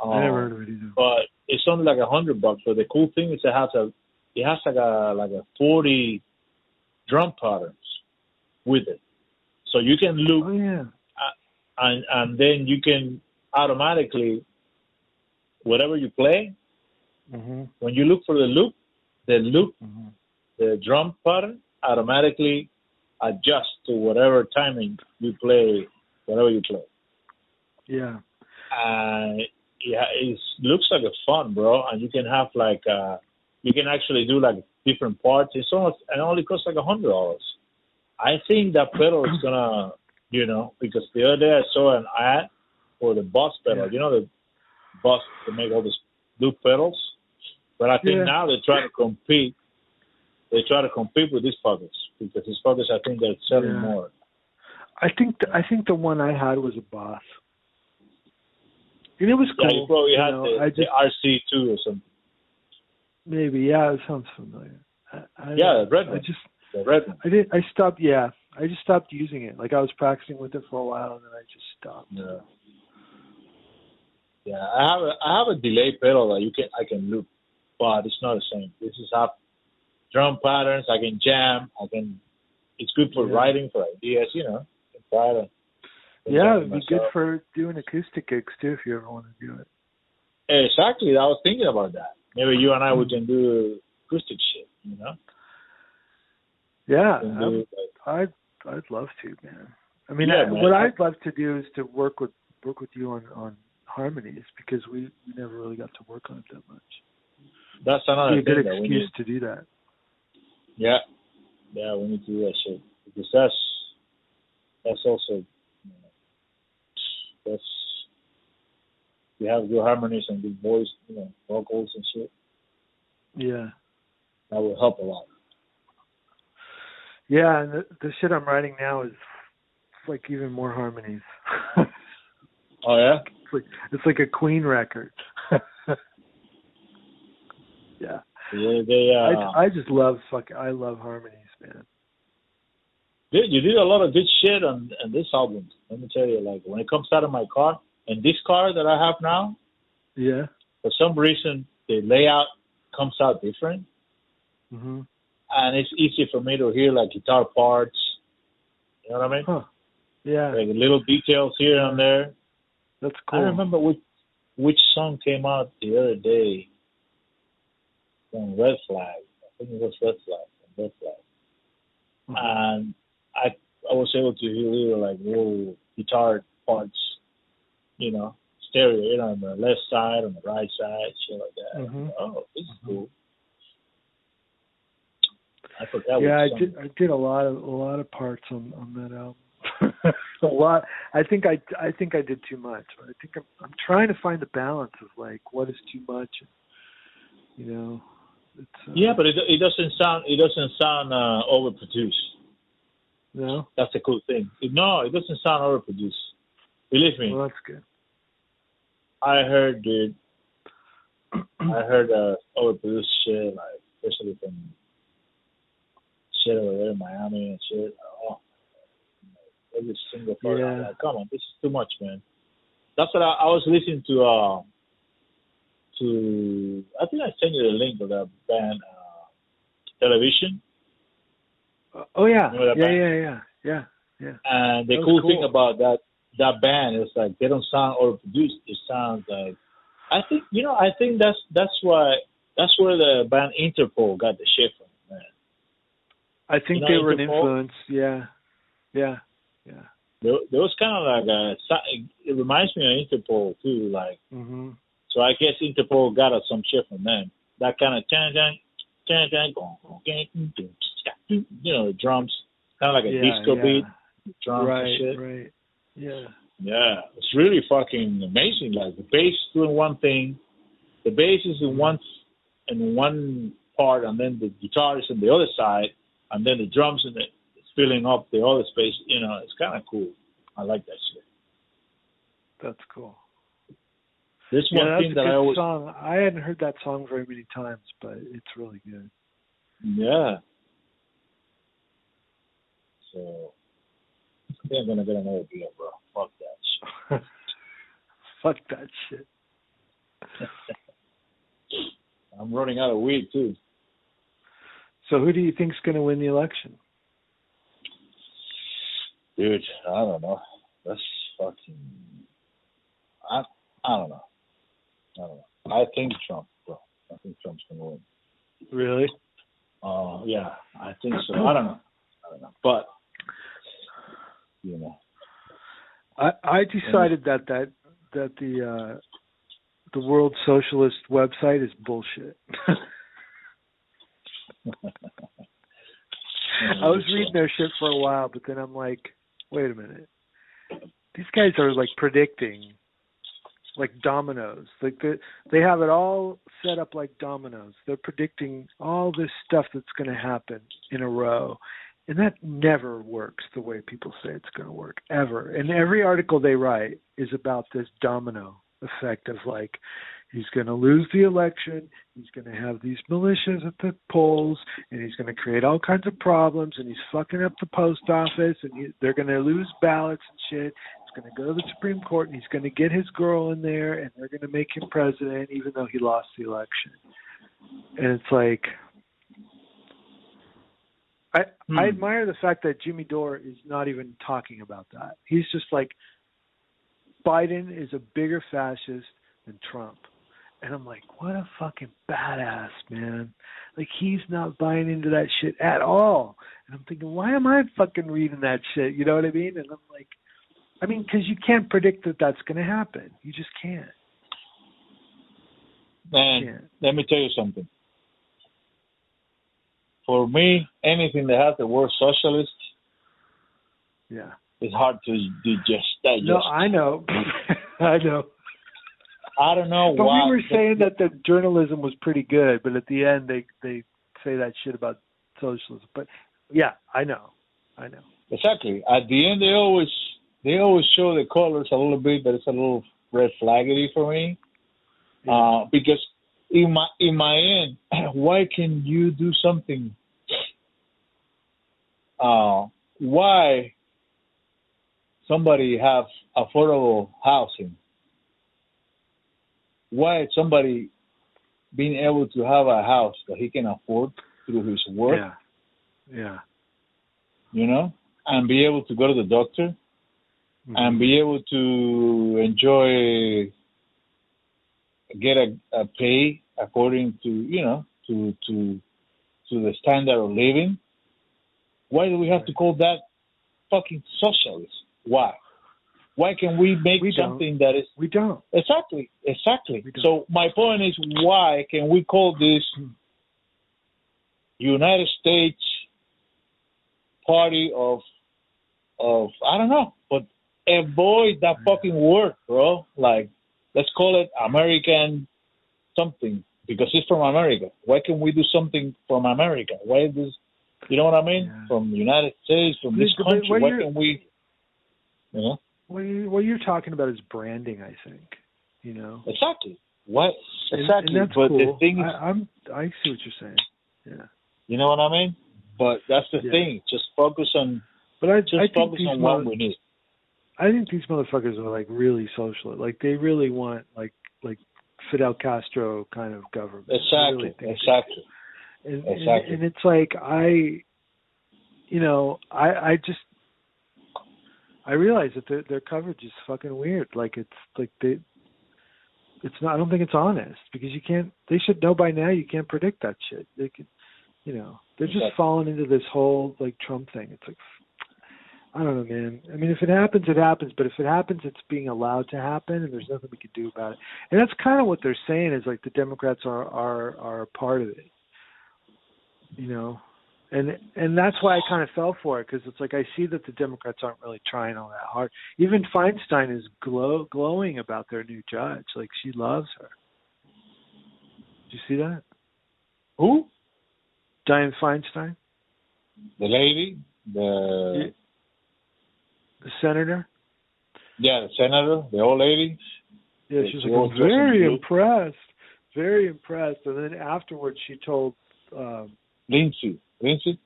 I never Um, heard of it either. But it's only like a hundred bucks. But the cool thing is it has a it has like a like a forty drum patterns with it, so you can loop Oh yeah. and and then you can automatically whatever you play Mhm. when you look for the loop, the loop Mhm. the drum pattern automatically adjusts to whatever timing you play, whatever you play. Yeah. And yeah, it looks like a fun, bro. And you can have like uh, you can actually do like different parts. It's almost and it only costs like a hundred dollars. I think that pedal is gonna, you know, because the other day I saw an ad for the Boss pedal. Yeah. You know the Boss to make all these loop pedals, but I think Yeah. now they're trying to compete. They try to compete with these pockets because these pockets I think they're selling Yeah. more. I think th- I think the one I had was a Boss. And it was Yeah, cool. you probably had know, the, I the just RC two or something. maybe yeah, it sounds familiar. I, I, Yeah, the red I just The red one. I did I stopped yeah. I just stopped using it. Like I was practicing with it for a while and then I just stopped. Yeah. Yeah, I have a I have a delay pedal that you can I can loop, but it's not the same. This is have drum patterns. I can jam. I can. It's good for Yeah. writing for ideas. You know. I can try to- Yeah, it'd be good for doing acoustic gigs too if you ever want to do it. Exactly. I was thinking about that. Maybe you and I Hmm. we can do acoustic shit. You know. Yeah, do, like, I'd I'd love to, man. I mean, Yeah, I, man. what I'd love to do is to work with work with you on on harmonies because we we never really got to work on it that much. that's another be a good thing that we need. excuse to do that. Yeah, yeah, we need to do that shit because that's that's also you know, that's you have good harmonies and good voice, you know, vocals and shit. Yeah, That will help a lot. yeah, and the, the shit I'm writing now is like even more harmonies. Oh yeah, it's like it's like a Queen record. Yeah, they, uh, I I just love fuck I love harmonies, man. Dude, you did a lot of good shit on, on this album. Let me tell you, like when it comes out of my car, and this car that I have now, Yeah. for some reason the layout comes out different, Mhm. and it's easy for me to hear like guitar parts. You know what I mean? Huh. Yeah, Like little details here and there. that's cool. don't remember which which song came out the other day. From Red Flag, I think it was Red Flag. Red Flag, Mhm. and I I was able to hear like little guitar parts, you know, stereo, you know, on the left side, on the right side, shit like that. Mhm. Oh, this is cool. I forgot. yeah, I did. I did a lot of a lot of parts on on that album. a lot. I think I I think I did too much. I think I'm I'm trying to find the balance of like what is too much. You know. Uh, Yeah, but it it doesn't sound it doesn't sound uh, overproduced. no. That's a cool thing. It- no, it doesn't sound overproduced. Believe me, Well, that's good. I heard dude. I heard uh, overproduced shit, like especially from shit over there in Miami and shit. Oh, every single part. Yeah. like, come on, this is too much, man. That's what I, I was listening to. Uh, to I think I sent you the link of that band, uh, Television. Uh, oh yeah. Yeah, yeah, yeah, yeah, yeah. And the cool, cool. thing about that that band is like they don't sound overproduced. It sounds like I think you know I think that's that's why that's where the band Interpol got the shit from. Man. I think You know they were an influence. Yeah, yeah, yeah. There, there was kind of like a it reminds me of Interpol too. Like hmm so I guess Interpol got us some shit from them. That kind of you know the drums, kind of like a yeah, disco yeah. beat, drums Right, and shit. right. Yeah. Yeah, it's really fucking amazing. Like the bass doing one thing, the bass is in mm-hmm. one in one part, and then the guitar is on the other side, and then the drums the it's filling up the other space. You know, it's kind of cool. I like that shit. That's cool. This Yeah, one that's thing a that good I always song. I hadn't heard that song very many times, but it's really good. yeah. So I think I'm gonna get another beer, bro. Fuck that shit. Fuck that shit. I'm running out of weed too. So who do you think's going to win the election? Dude, I don't know. That's fucking. I I don't know. I don't know. I think Trump, bro. I think Trump's gonna win. Really? Uh, yeah, I think so. I don't know. I don't know, but you know, I I decided that that that the uh the World Socialist website is bullshit. I was reading their shit for a while, but then I'm like, wait a minute. These guys are like predicting like dominoes. Like they they have it all set up like dominoes. They're predicting all this stuff that's going to happen in a row. And that never works the way people say it's going to work ever. And every article they write is about this domino effect of like he's going to lose the election, he's going to have these militias at the polls, and he's going to create all kinds of problems, and he's fucking up the post office, and he, they're going to lose ballots and shit. Going to go to the Supreme Court, and he's going to get his girl in there, and they're going to make him president, even though he lost the election. And it's like, I Hmm. I admire the fact that Jimmy Dore is not even talking about that. He's just like, Biden is a bigger fascist than Trump. And I'm like, what a fucking badass, man. Like, he's not buying into that shit at all. And I'm thinking, why am I fucking reading that shit? You know what I mean? And I'm like, I mean, because you can't predict that that's going to happen. You just can't. man, can't. let me tell you something. For me, anything that has the word socialist Yeah. it's hard to digest. Digest. No, I know. I know. I don't know But why. we were saying that the journalism was pretty good, but at the end they they say that shit about socialism. But yeah, I know, I know. Exactly. At the end, they always they always show the colors a little bit, but it's a little red flaggedy for me. Uh, because in my in my end, why can you do something? Uh, why somebody have affordable housing? Why somebody being able to have a house that he can afford through his work? Yeah, yeah, you know, and be able to go to the doctor Mhm. and be able to enjoy get a, a pay according to you know to to to the standard of living. Why do we have to call that fucking socialist? Why? Why can we make We something that is we don't. exactly exactly? So my point is, why can we call this United States Party of of I don't know, but avoid that fucking word, bro. Like, let's call it American something because it's from America. Why can we do something from America? Why is this? You know what I mean? Yeah. From the United States, from this country. Why you're- can we? You know What you what you're talking about is branding, I think. You know, exactly. What And- exactly? And, that's but cool. the thing is, I, I'm I see what you're saying. Yeah, you know what I mean? But that's the Yeah. thing. Just focus on but I just I focus on what we need. I think these motherfuckers are like really socialist. Like they really want like like Fidel Castro kind of government. Exactly. really exactly. and, and- Exactly. and it's like I, you know, I I just I realize that their their coverage is fucking weird. Like it's like they it's not I don't think it's honest because you can't they should know by now you can't predict that shit. They could you know, they're just Exactly. falling into this whole like Trump thing. It's like I don't know, man. I mean, if it happens, it happens. But if it happens, it's being allowed to happen, and there's nothing we can do about it. And that's kind of what they're saying is like the Democrats are are are a part of it. You know, and and that's why I kind of fell for it because it's like I see that the Democrats aren't really trying all that hard. Even Feinstein is glow glowing about their new judge. Like she loves her. Did you see that? Who? Dianne Feinstein, The lady? The the senator. yeah, the senator, the old lady. Yeah, Yeah, she was like, I'm very impressed, very impressed. And then afterwards, she told, um, Lindsey. Lindsey?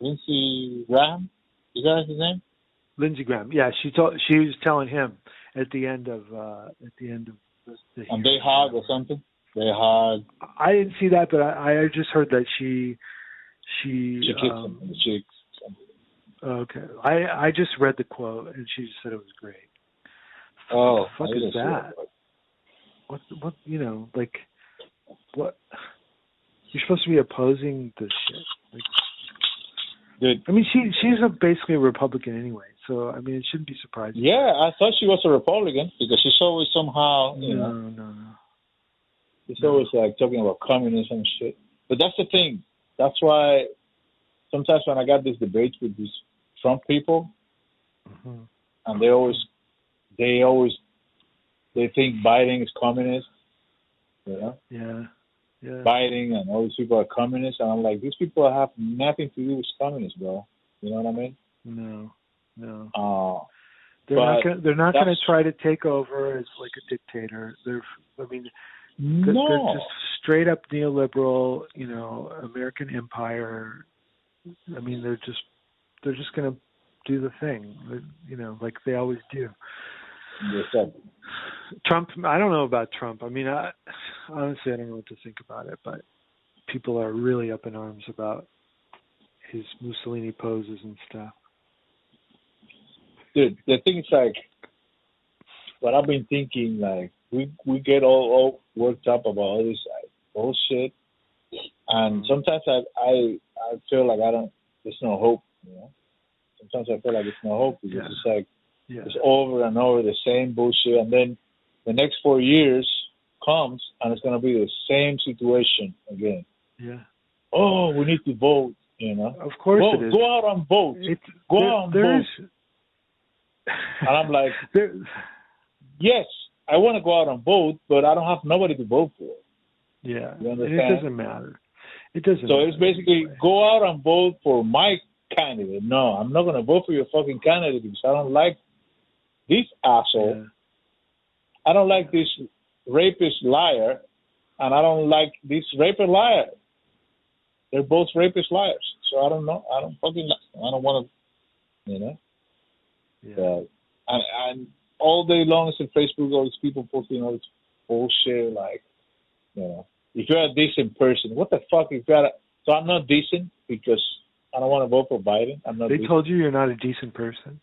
Lindsey Graham? Is that his name? Lindsey Graham. Yeah, she told she was telling him at the end of uh at the end of the, the And they hearing. hug or something? They hug. I didn't see that, but I, I just heard that she she, She kissed him um, in the cheeks. Okay. I I just read the quote and she just said it was great. Oh, fuck is that? it. What what you know like what you're supposed to be opposing this shit. Like, Dude, I mean, she she's a, basically a Republican anyway, so I mean, it shouldn't be surprising. yeah, I thought she was a Republican because she's always somehow, you no, know, no, no. she's always like talking about communism and shit. But that's the thing. That's why sometimes when I got these debates with these Trump people, hmm and they always, they always, they think Biden is communist, you know, Yeah, yeah. Biden and all these people are communists, and I'm like, these people have nothing to do with communists, bro. You know what I mean? No, no. Uh, They're not gonna. They're not gonna try to take over as like a dictator. They're. I mean, no, they're just straight up neoliberal. You know, American empire. I mean, they're just. They're just gonna do the thing. You know, like they always do. Exactly. Trump. I don't know about Trump. I mean, I honestly I don't know what to think about it, but people are really up in arms about his Mussolini poses and stuff. dude, the thing is like what I've been thinking, like we we get all, all worked up about all this like, bullshit, and mm-hmm. sometimes I I I feel like I don't. There's no hope, you know. Sometimes I feel like there's no hope because Yeah. it's like Yeah. it's over and over the same bullshit, and then the next four years comes and it's gonna be the same situation again. Yeah. Oh, we need to vote, you know. Of course Vote, it is. go out and vote. It's Go there, out and vote. And I'm like, there, yes, I want to go out and vote, but I don't have nobody to vote for. yeah, You and it doesn't matter. It doesn't. So it's basically anyway. go out and vote for my candidate. No, I'm not going to vote for your fucking candidate because I don't like this asshole. Yeah. I don't like this rapist liar, and I don't like this rapist liar. They're both rapist liars. So I don't know. I don't fucking. li- I don't want to. You know. Yeah. And, and all day long it's on Facebook, all these people posting all this bullshit. Like, you know, if you're a decent person, what the fuck if you're? A, so I'm not decent because I don't want to vote for Biden. I'm not. They decent. told you you're not a decent person.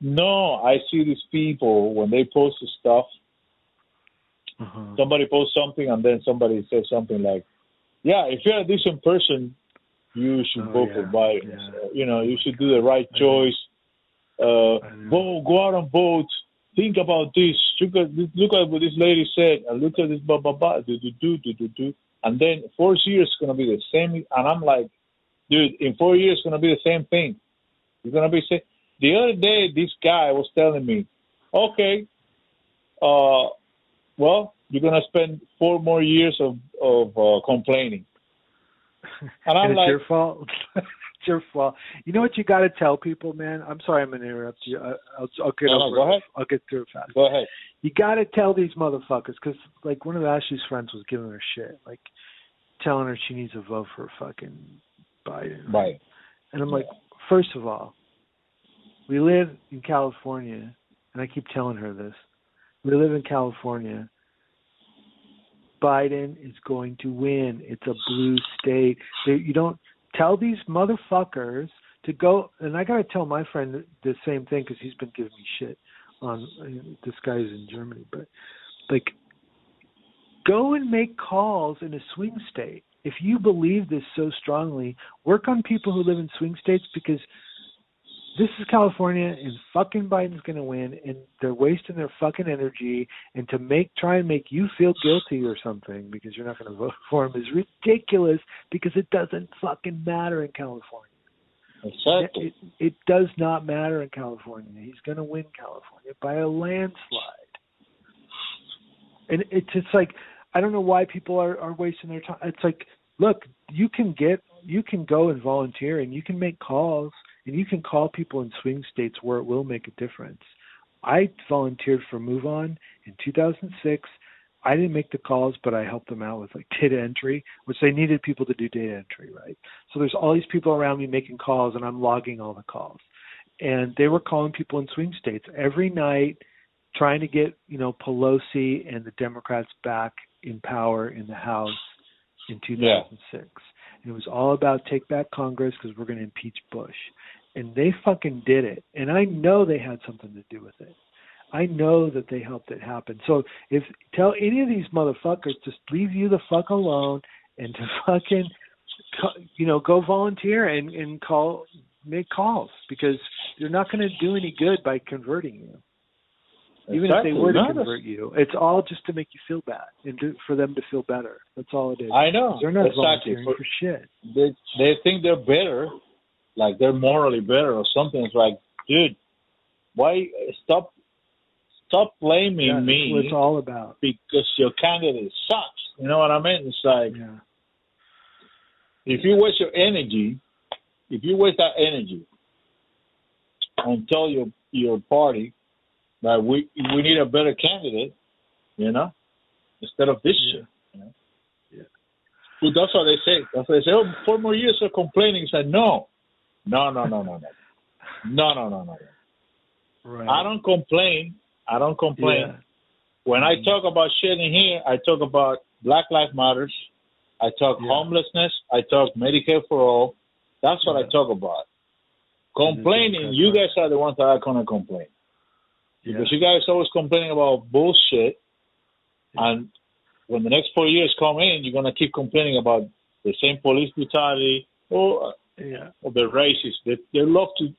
no, I see these people when they post the stuff. Uh-huh. Somebody posts something and then somebody says something like, "Yeah, if you're a decent person, you should Oh, vote for Biden. yeah. So, you know, you should do the right I know. choice. Uh, vote, go out and vote. Think about this. Look at look at what this lady said, and look at this blah blah blah. Do do do do do do. And then four years is gonna be the same. And I'm like, dude, in four years it's gonna be the same thing. You're gonna be saying. The other day, this guy was telling me, okay, uh, well, you're gonna spend four more years of of uh, complaining. And I'm and it's like, your fault. it's your fault. You know what you got to tell people, man. I'm sorry, I'm gonna interrupt you. I, I'll, I'll get No, over go ahead. I'll get through it fast. go ahead. You got to tell these motherfuckers because, like, one of Ashley's friends was giving her shit, like, telling her she needs to vote for a fucking Biden. Right. And I'm like, first of all, we live in California, and I keep telling her this. We live in California. Biden is going to win. It's a blue state. They, you don't tell these motherfuckers to go and I got to tell my friend the same thing because he's been giving me shit on this guy's in Germany, but like go and make calls in a swing state. If you believe this so strongly, work on people who live in swing states because this is California and fucking Biden's going to win and they're wasting their fucking energy and to make try and make you feel guilty or something because you're not going to vote for him is ridiculous because it doesn't fucking matter in California. Exactly. It, it does not matter in California. He's going to win California by a landslide. And it's it's like I don't know why people are are wasting their time. It's like look, you can get you can go and volunteer and you can make calls and you can call people in swing states where it will make a difference. I volunteered for Move On in 2006. I didn't make the calls, but I helped them out with like data entry, which they needed people to do data entry, right? So there's all these people around me making calls, and I'm logging all the calls. And they were calling people in swing states every night, trying to get you know Pelosi and the Democrats back in power in the House in 2006. Yeah. And it was all about take back Congress because we're going to impeach Bush and they fucking did it. And I know they had something to do with it. I know that they helped it happen. So if tell any of these motherfuckers just leave you the fuck alone and to fucking you know go volunteer and and call make calls because they're not going to do any good by converting you. Even exactly. if they were to convert you, it's all just to make you feel bad and to, for them to feel better. That's all it is. I know. They're not exactly. volunteering for, for shit. They they think they're better like they're morally better or something. It's like, dude, why stop stop blaming yeah, me? What it's all about because your candidate sucks. You know what I mean? It's like yeah. if you waste your energy, if you waste that energy and tell your your party that we we need a better candidate, you know, instead of this yeah. shit. You know? Yeah. Well, that's what they say. That's what they say. Oh, four more years of complaining. He said, no, no, no, no, no, no. No, no, no, no. Right. I don't complain. I don't complain. Yeah. When I talk about shit in here, I talk about Black Lives Matters. I talk Yeah. homelessness. I talk Medicare for all. That's what Yeah. I talk about. Complaining, you guys are the ones that are gonna complain Yeah. Because you guys always complaining about bullshit, and when the next four years come in, you're gonna keep complaining about the same police brutality or yeah. or the racist. They they love to.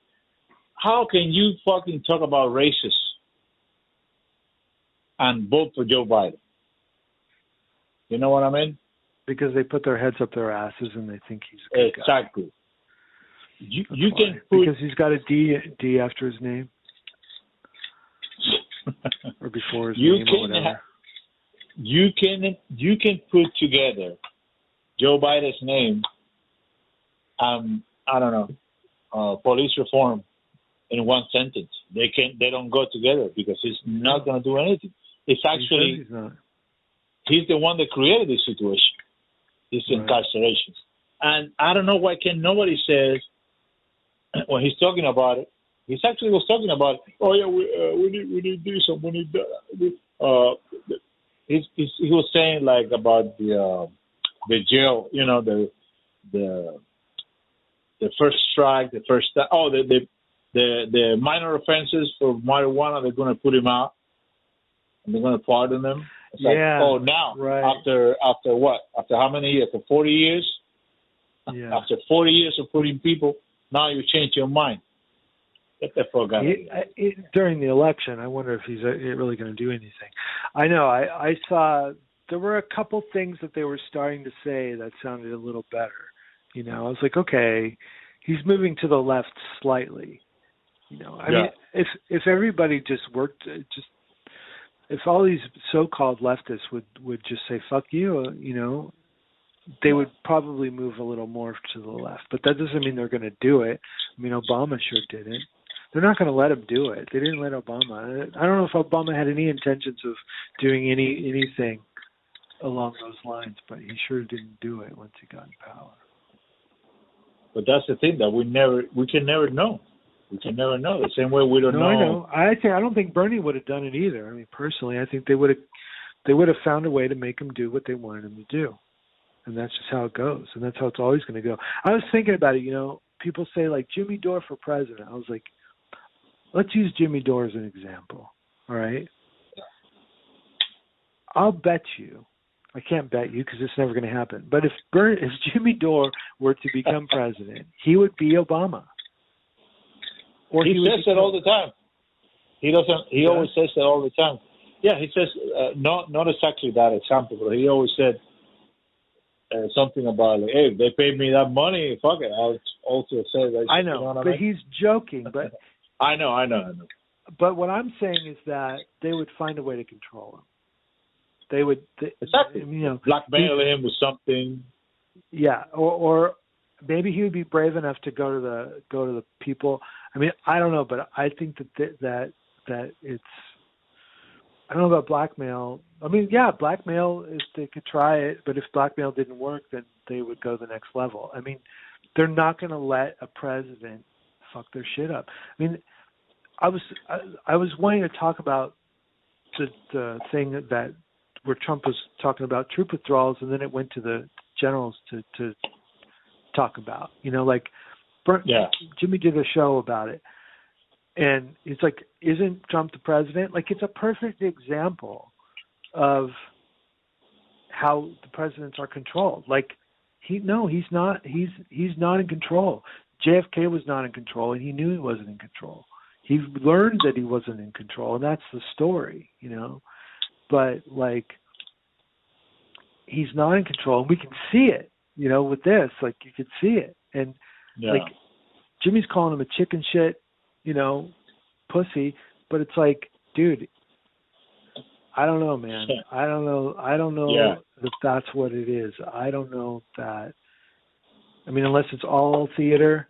How can you fucking talk about racist and vote for Joe Biden? You know what I mean? Because they put their heads up their asses and they think he's a good guy. Exactly. You That's you why. can put because he's got a D D after his name or before his You name can or whatever. ha- you can you can put together Joe Biden's name um I don't know uh, police reform in one sentence. They can they don't go together because it's not going to do anything. It's He actually he's not. he's the one that created this situation, these Right. incarcerations. And I don't know why can nobody says when he's talking about it. He's actually was talking about, oh yeah, we uh, we need we need this and we need that. Uh, he's, he's, he was saying like about the uh, the jail, you know, the the the first strike, the first oh the the the, the minor offenses for marijuana, they're going to put him out and they're going to pardon them. It's like, Yeah, oh, now right. after after what? After how many years? After forty years? Yeah. After forty years of putting people, now you change your mind. Get the fuck out He. I, during the election, I wonder if he's uh, really going to do anything. I know. I, I saw there were a couple things that they were starting to say that sounded a little better. You know, I was like, okay, he's moving to the left slightly. You know, I Yeah. mean, if if everybody just worked, uh, just if all these so-called leftists would would just say fuck you, uh, you know, they would probably move a little more to the left. But that doesn't mean they're going to do it. I mean, Obama sure didn't. They're not going to let him do it. They didn't let Obama. I don't know if Obama had any intentions of doing any anything along those lines, but he sure didn't do it once he got in power. But that's the thing that we never, we can never know. We can never know. The same way we don't no, know. I know. I think I don't think Bernie would have done it either. I mean, personally, I think they would have they would have found a way to make him do what they wanted him to do, and that's just how it goes, and that's how it's always going to go. I was thinking about it. You know, people say like Jimmy Dore for president. I was like, let's use Jimmy Dore as an example. All right. I'll bet you. I can't bet you because it's never going to happen. But if Bern, if Jimmy Dore were to become president, he would be Obama. Or he, he says that all the time. He doesn't. He yeah. always says that all the time. Yeah, he says uh, not not exactly that example, but he always said uh, something about like, hey, they paid me that money, fuck it. I'll also say that. I know, you know but I mean? he's joking. But I know, I know, I know. But what I'm saying is that they would find a way to control him. They would they, exactly, you know, blackmail him with something. Yeah, or or maybe he would be brave enough to go to the go to the people. I mean, I don't know, but I think that th- that that it's I don't know about blackmail. I mean, yeah, blackmail if they could try it, but if blackmail didn't work, then they would go the next level. I mean, they're not going to let a president fuck their shit up. I mean, I was I, I was wanting to talk about the the thing that where Trump was talking about troop withdrawals, and then it went to the generals to to talk about. You know, like yeah. Jimmy did a show about it, and it's like, isn't Trump the president? Like, it's a perfect example of how the presidents are controlled. Like, he no, he's not. He's he's not in control. JFK was not in control, and he knew he wasn't in control. He learned that he wasn't in control, and that's the story, you know. But like, he's not in control, and we can see it, you know, with this. Like, you can see it, and yeah. like, Jimmy's calling him a chicken shit you know, pussy, but it's like, dude, I don't know, man. I don't know. I don't know yeah. if that's what it is. I don't know that. I mean, unless it's all theater,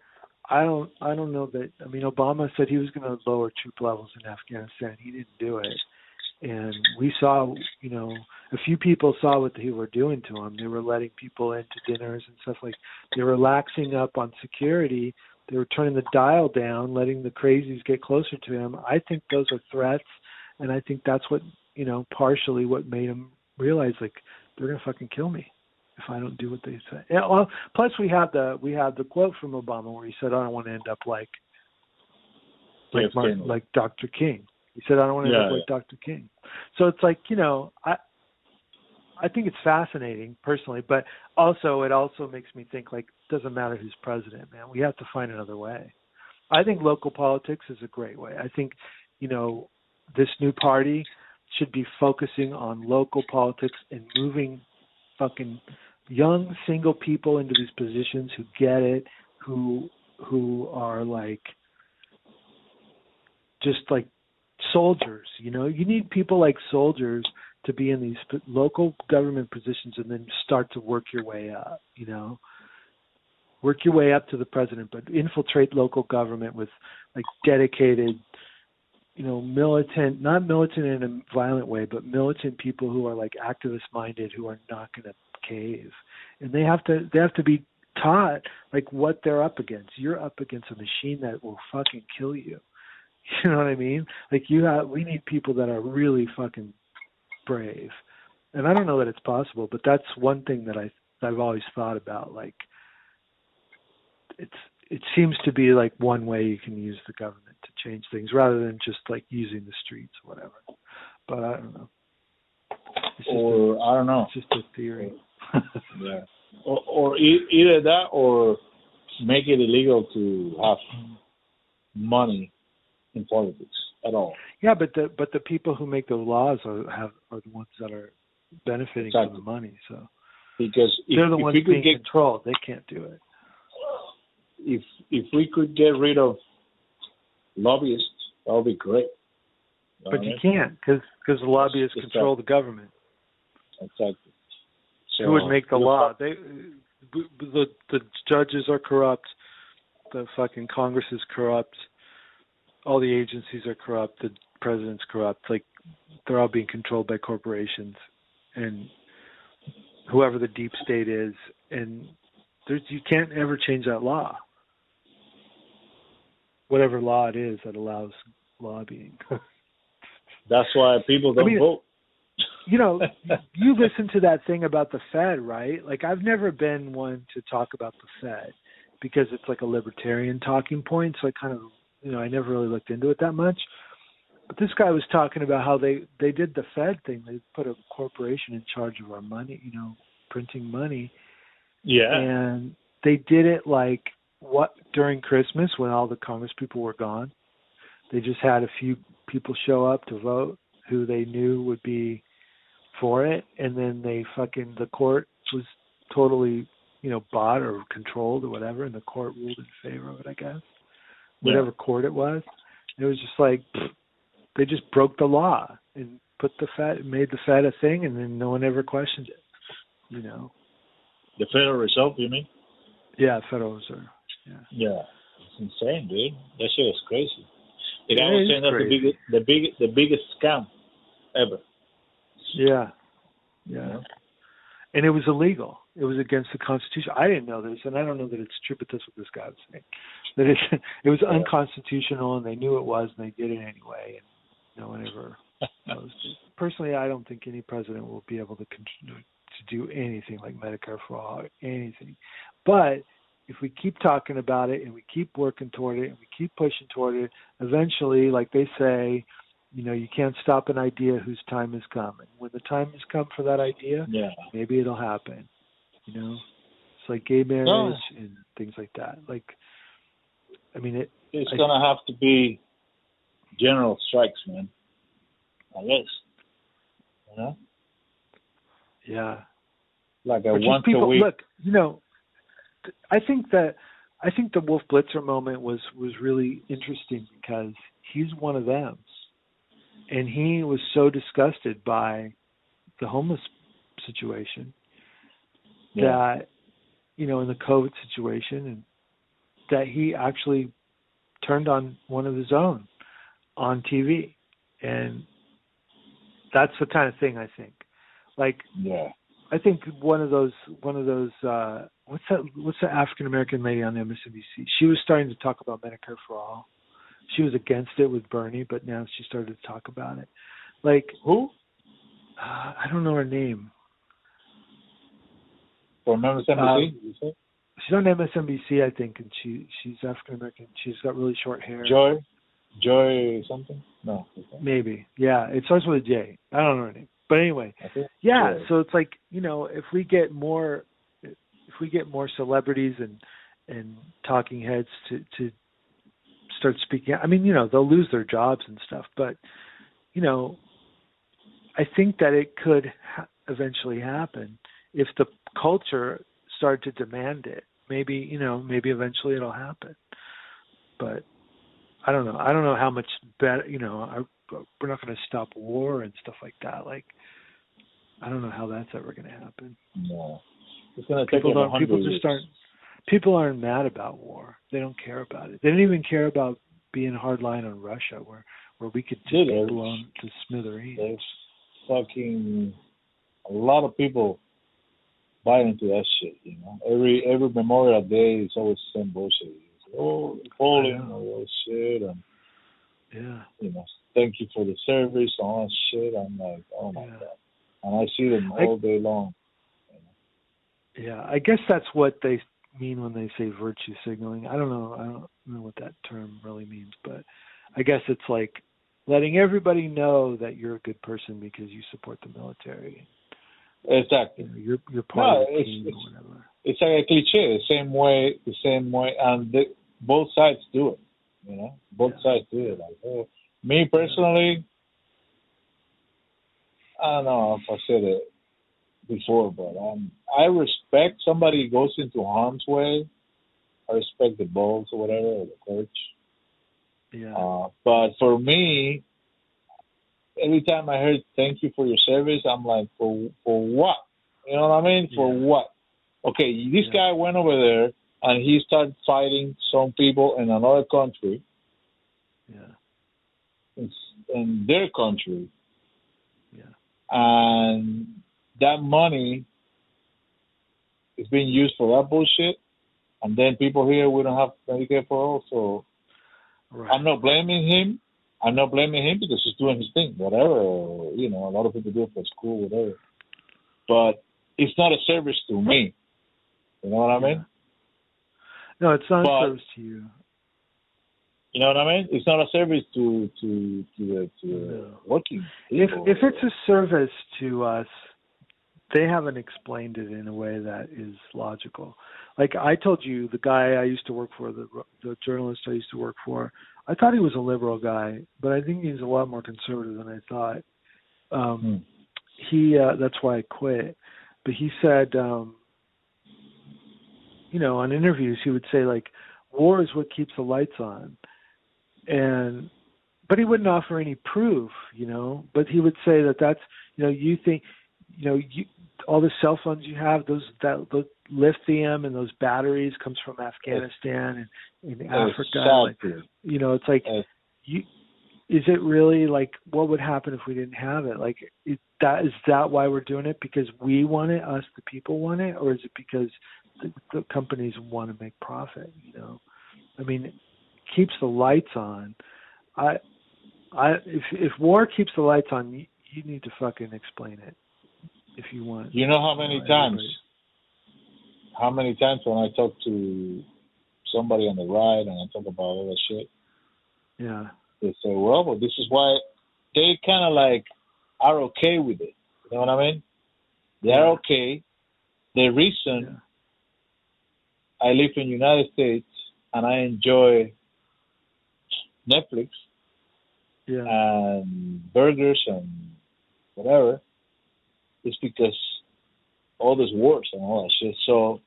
I don't. I don't know that. I mean, Obama said he was going to lower troop levels in Afghanistan. He didn't do it, and we saw. You know, a few people saw what they were doing to him. They were letting people into dinners and stuff like. They were relaxing up on security they were turning the dial down, letting the crazies get closer to him. I think those are threats, and I think that's what you know partially what made him realize like they're gonna fucking kill me if I don't do what they say. Yeah, well, plus we had the we had the quote from Obama where he said, "I don't want to end up like like Martin, like Dr. King." He said, "I don't want to yeah, end up yeah. like Dr. King." So it's like you know, I I think it's fascinating personally, but also it also makes me think like it doesn't matter who's president, man. We have to find another way. I think local politics is a great way. I think, you know, this new party should be focusing on local politics and moving fucking young single people into these positions who get it, who who are like just like soldiers, you know. You need people like soldiers to be in these local government positions and then start to work your way up, you know. Work your way up to the president, but infiltrate local government with like dedicated, you know, militant, not militant in a violent way, but militant people who are like activist minded who are not going to cave. And they have to they have to be taught like what they're up against. You're up against a machine that will fucking kill you. You know what I mean? Like you have we need people that are really fucking brave. And I don't know that it's possible, but that's one thing that I I've always thought about. Like, it's it seems to be like one way you can use the government to change things rather than just like using the streets or whatever. But I don't know. or a, I don't know. It's just a theory. Yeah. Or, or e- either that or make it illegal to have money in politics at all. Yeah, but the but the people who make the laws are have are the ones that are benefiting exactly. from the money. So because if, they're the if ones being get, controlled. They can't do it. If if we could get rid of lobbyists, that would be great. You but you can't because because the lobbyists control the government. Exactly. So, Who would make the law? They the the judges are corrupt. The fucking Congress is corrupt all the agencies are corrupt, the president's corrupt, like they're all being controlled by corporations and whoever the deep state is and there's you can't ever change that law. Whatever law it is that allows lobbying. That's why people don't I mean, vote. You know, you listen to that thing about the Fed, right? Like I've never been one to talk about the Fed because it's like a libertarian talking point. So I kind of, you know, I never really looked into it that much. But this guy was talking about how they they did the Fed thing. They put a corporation in charge of our money, you know, printing money, Yeah. and they did it like what during Christmas when all the Congress people were gone. They just had a few people show up to vote who they knew would be for it, and then they fucking the court was totally you know bought or controlled or whatever, and the court ruled in favor of it. I guess Yeah. whatever court it was. It was just like pfft, they just broke the law and put the Fed made the Fed a thing, and then no one ever questioned it. You know. The Federal Reserve, you mean? Yeah, Federal Reserve. Yeah. Yeah. It's insane, dude. That shit is crazy. The guy was saying that's the biggest, the big, the biggest scam ever. Yeah. you Yeah. know? And it was illegal. It was against the Constitution. I didn't know this, and I don't know that it's true, but that's what this guy was saying. That it it was unconstitutional, and they knew it was, and they did it anyway, and no one ever knows. Personally, I don't think any president will be able to continue to do anything like Medicare for all, or anything. But if we keep talking about it and we keep working toward it and we keep pushing toward it, eventually, like they say, you know, you can't stop an idea whose time has come. And when the time has come for that idea, Yeah. maybe it'll happen. You know, it's like gay marriage and things like that. Like, I mean, it. It's I- gonna have to be general strikes, man. At least. You know? Yeah. Like a once people a week. look. You know, I think that I think the Wolf Blitzer moment was was really interesting because he's one of them, and he was so disgusted by the homeless situation yeah. that you know in the COVID situation, and that he actually turned on one of his own on TV, and that's the kind of thing I think. Like Yeah. I think one of those one of those uh what's that what's the African American lady on MSNBC? She was starting to talk about Medicare for all. She was against it with Bernie, but now she started to talk about it. Like Who? uh, I don't know her name. From MSNBC? Um. She's on MSNBC, I think, and she she's African American. She's got really short hair. Joy? Joy something? No. okay. Maybe, yeah. It starts with a J. I don't know her name, but anyway, yeah Joy. so it's like you know if we get more if we get more celebrities and and talking heads to to start speaking i mean you know they'll lose their jobs and stuff but you know i think that it could ha- eventually happen if the culture started to demand it maybe you know maybe eventually it'll happen but i don't know i don't know how much better you know I, we're not going to stop war and stuff like that like I don't know how that's ever going to happen. No. It's gonna take People. People just aren't. People aren't mad about war. They don't care about it. They don't even care about being hard line on Russia, where where we could just be blown to smithereens. There's fucking a lot of people buy into that shit, you know. Every every Memorial Day is always the same bullshit. It's, oh, Poland, I know. all that shit, and Yeah, you know, thank you for the service, all that shit. I'm like, oh my Yeah. god, and I see them I- all day long. yeah. I guess that's what they mean when they say virtue signaling. I don't know. I don't know what that term really means, but I guess it's like letting everybody know that you're a good person because you support the military. Exactly. You know, you're you're part No, of the it's- team it's- or whatever. It's like a cliche, the same way, the same way, and the, both sides do it. You know, both Yeah. sides do it. Like, oh, me personally, I don't know if I said it before, but um, I respect somebody who goes into harm's way. I respect the balls or whatever, or the coach. Yeah. Uh, but for me, every time I heard "thank you for your service," I'm like, for for what? You know what I mean? For what? Okay, this Yeah. guy went over there and he started fighting some people in another country, yeah. in, in their country, Yeah. and that money is being used for that bullshit. And then people here we don't have Medicare for all, so Right. I'm not blaming him. I'm not blaming him because he's doing his thing, whatever. You know, a lot of people do it for school, whatever. But it's not a service to me. You know what I mean? No, it's not But- a service to you. You know what I mean? It's not a service to to to the, to uh, No. working. If if it's a service to us, they haven't explained it in a way that is logical. Like I told you, the guy I used to work for, the the journalist I used to work for, I thought he was a liberal guy, but I think he's a lot more conservative than I thought. Um, Hmm. He uh, that's why I quit. But he said, um, you know, on interviews he would say like, "War is what keeps the lights on," and but he wouldn't offer any proof, you know. But he would say that that's, you know, you think, you know, you all the cell phones you have, those that the lithium and those batteries comes from Afghanistan and, and Africa. Like, you know, it's like you. Is it really like what would happen if we didn't have it? Like, is that is that why we're doing it? Because we want it, us the people want it, or is it because the, the companies want to make profit? You know, I mean, it keeps the lights on. I I if if war keeps the lights on, you, you need to fucking explain it if you want. You know how many times? How many times when I talk to somebody on the ride and I talk about all that shit, Yeah, they say, "Well, well, this is why they kind of like are okay with it." You know what I mean? They are Yeah. okay. The reason yeah, I live in United States and I enjoy Netflix yeah, and burgers and whatever, it's because all this wars and all that shit. So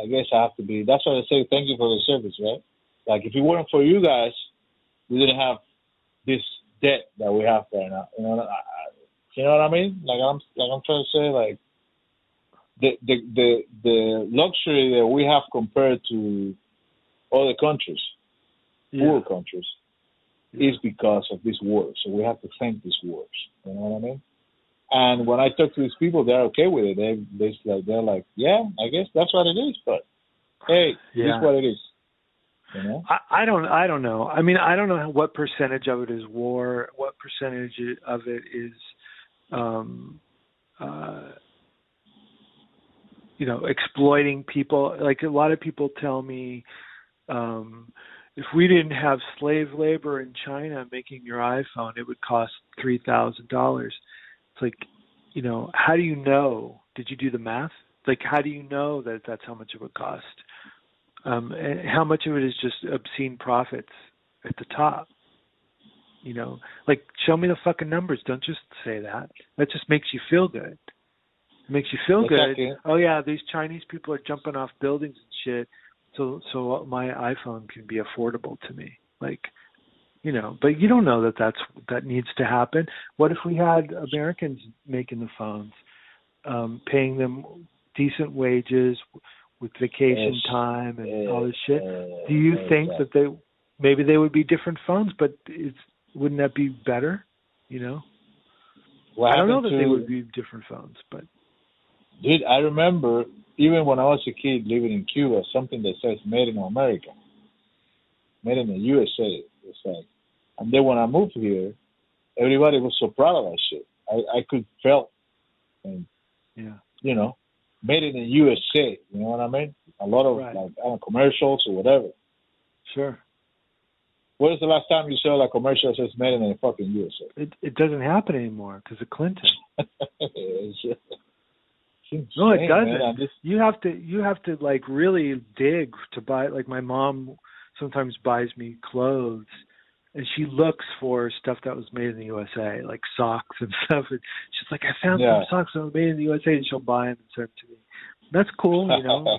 I guess I have to be. That's why I say thank you for the service, right? Like if it weren't for you guys, we didn't have this debt that we have right now. You know, I, I- you know what I mean? Like I'm, like I'm trying to say, like the the the the luxury that we have compared to other countries, yeah. poor countries, yeah. is because of these wars. So we have to thank these wars. You know what I mean? And when I talk to these people, they're okay with it. They they like they're like, yeah, I guess that's what it is. But hey, this Yeah. is what it is. You know? I, I don't I don't know. I mean, I don't know what percentage of it is war, what percentage of it is um uh you know, exploiting people. Like a lot of people tell me um if we didn't have slave labor in China making your iPhone, it would cost $3,000. It's like, you know, how do you know? Did you do the math? Like how do you know that that's how much it would cost? um, and how much of it is just obscene profits at the top? You know, like show me the fucking numbers. Don't just say that. That just makes you feel good. It makes you feel Exactly. good. Oh yeah, these Chinese people are jumping off buildings and shit. So so my iPhone can be affordable to me. Like, you know, but you don't know that that's that needs to happen. What if we had Americans making the phones, um, paying them decent wages with vacation Yes. time and all this shit? Do you think that they maybe they would be different phones, but it's wouldn't that be better? You know, I don't know that happened they would be different phones, but Dude, I remember even when I was a kid living in Cuba, something that says "Made in America," "Made in the USA." It's like, and then when I moved here, everybody was so proud of that shit. I I could felt, and yeah, you know, made it in the USA. You know what I mean? A lot of Right. like I don't know, commercials or whatever. sure. When was the last time you saw like commercial that says "Made in the fucking USA"? It it doesn't happen anymore because of Clinton. it's just, it's No, it doesn't. Just- You have to you have to like really dig to buy. Like my mom sometimes buys me clothes, and she looks for stuff that was made in the USA, like socks and stuff. And she's like, I found Yeah. some socks that were made in the USA, and she'll buy them and send them to me. That's cool, you know.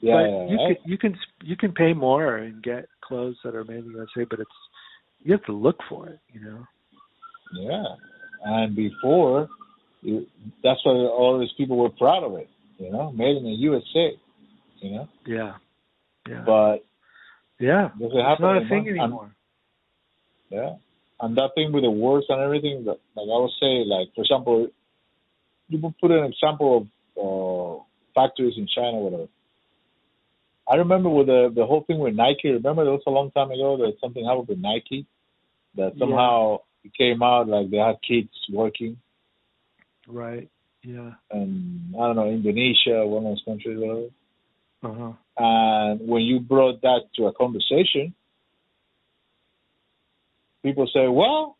yeah, but yeah, you can you can you can pay more and get clothes that are made in the USA, but it's you have to look for it, you know. Yeah, and before, it, that's why all these people were proud of it. You know, made in the USA. You know, Yeah, yeah, but yeah. does it It's happen not a thing anymore. Yeah, and that thing with the words and everything. That, like I would say, like for example, you put an example of uh, factories in China, whatever. I remember with the the whole thing with Nike. Remember, that was a long time ago that something happened with Nike, that Yeah. somehow it came out like they had kids working. Right. Yeah. and I don't know Indonesia, one of those countries, whatever. Uh-huh. And when you brought that to a conversation, people say, "Well,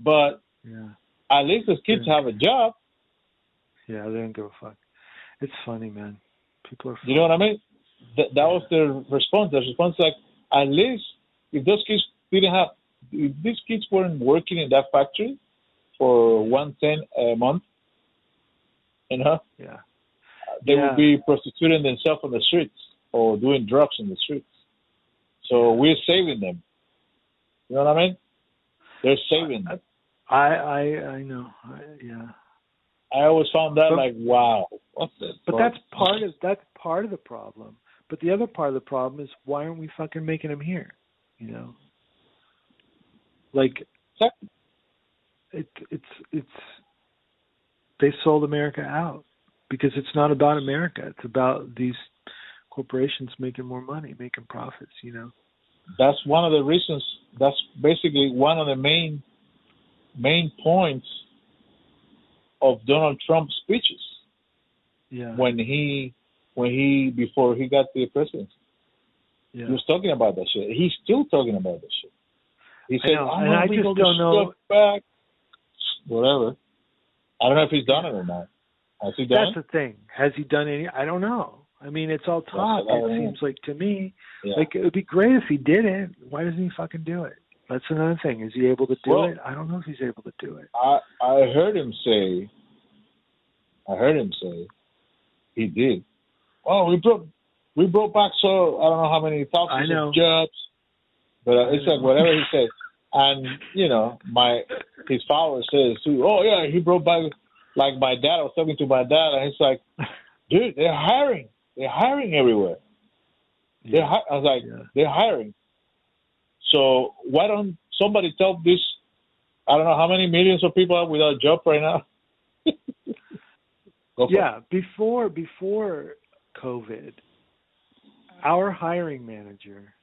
but Yeah. at least those kids Yeah. have a job." Yeah, they don't give a fuck. It's funny, man. People are You know what I mean? That, that was their response. The response like, at least if those kids didn't have, if these kids weren't working in that factory for one ten a month, you know, yeah. they Yeah. would be prostituting themselves on the streets or doing drugs in the streets. So we're saving them. You know what I mean? They're saving. I I I know. I, yeah. I always found that But- like, wow. What's the But that's part of that's part of the problem. But the other part of the problem is why aren't we fucking making them here? You know, like it it's it's they sold America out because it's not about America. It's about these corporations making more money, making profits. You know. That's one of the reasons. That's basically one of the main main points of Donald Trump's speeches Yeah. when he when he before he got the presidency. yeah. He was talking about that shit. He's still talking about that shit. He I said, know, "I'm and I just don't know- Back. Whatever. I don't know if he's done it or not. Has he done That's it? the thing. Has he done any? I don't know. I mean, it's all talk. I It seems like to me, Yeah. like it would be great if he did it. Why doesn't he fucking do it? That's another thing. Is he able to do Well- it? I don't know if he's able to do it. I I heard him say. I heard him say, he did. Oh, we brought we brought back so I don't know how many thousands of jobs, but uh, it's like whatever he said. And you know, my his follower says too. Oh yeah, he brought back like my dad. I was talking to my dad, and he's like, dude, they're hiring. They're hiring everywhere. They're hi-. I was like, Yeah. they're hiring. So why don't somebody tell this? I don't know how many millions of people are without a job right now. For it. Yeah, before before COVID, our hiring manager,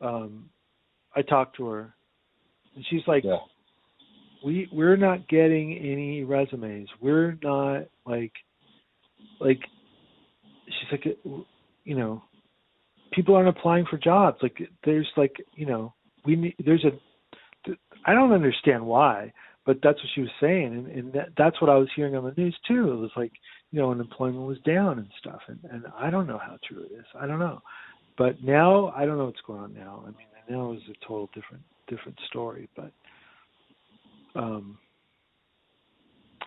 um, I talked to her, and she's like, Yeah. we we're not getting any resumes. We're not like like she's like you know people aren't applying for jobs. Like there's like you know we need there's a I don't understand why, but that's what she was saying, and, and that, that's what I was hearing on the news too. It was like you know unemployment was down and stuff, and and I don't know how true it is. I don't know, but now I don't know what's going on now. I mean now is a total different different story, but um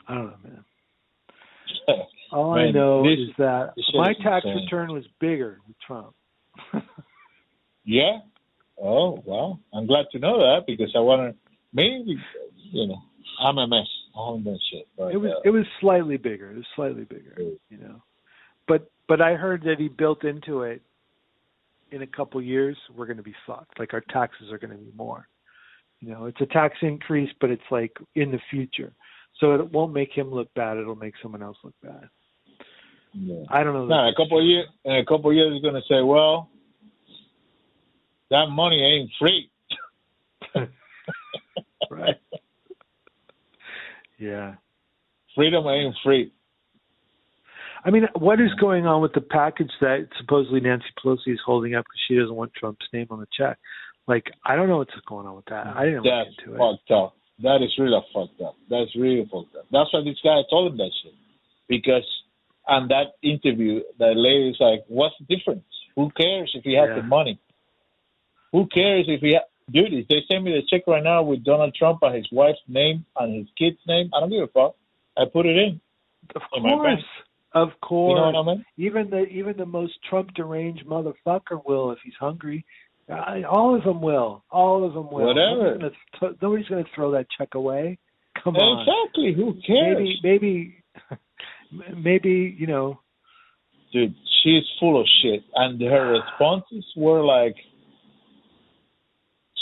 I don't know, man. All I know this- is that my tax insane. return was bigger with Trump. Yeah. Oh well, I'm glad to know that because I want to. Maybe you know, I'm a mess. I haven't shit. But, it was uh, it was slightly bigger. It was slightly bigger, you know. But but I heard that he built into it in a couple years we're going to be fucked. Like our taxes are going to be more. You know, it's a tax increase, but it's like in the future. So it won't make him look bad. It'll make someone else look bad. Yeah. I don't know. No, in a couple of years, in a couple of years, he's gonna say, "Well, that money ain't free." right? yeah. Freedom ain't free. I mean, what is going on with the package that supposedly Nancy Pelosi is holding up because she doesn't want Trump's name on the check? Like, I don't know what's going on with that. I didn't look That's into it. fucked up. That is really fucked up. That's really fucked up. That's why this guy told him that shit. Because on that interview, that lady's like, "What's the difference? Who cares if he has Yeah. the money? Who cares if he ha- dude? If they send me the check right now with Donald Trump and his wife's name and his kid's name, I don't give a fuck. I put it in. Of in my course, of You know what I mean? Even the even the most Trump deranged motherfucker will if he's hungry. I, all of them will. All of them will. Whatever. Nobody's gonna, th- nobody's going to throw that check away. Come on. Exactly. Who cares? Maybe maybe maybe you know. dude, she's full of shit. And her responses were like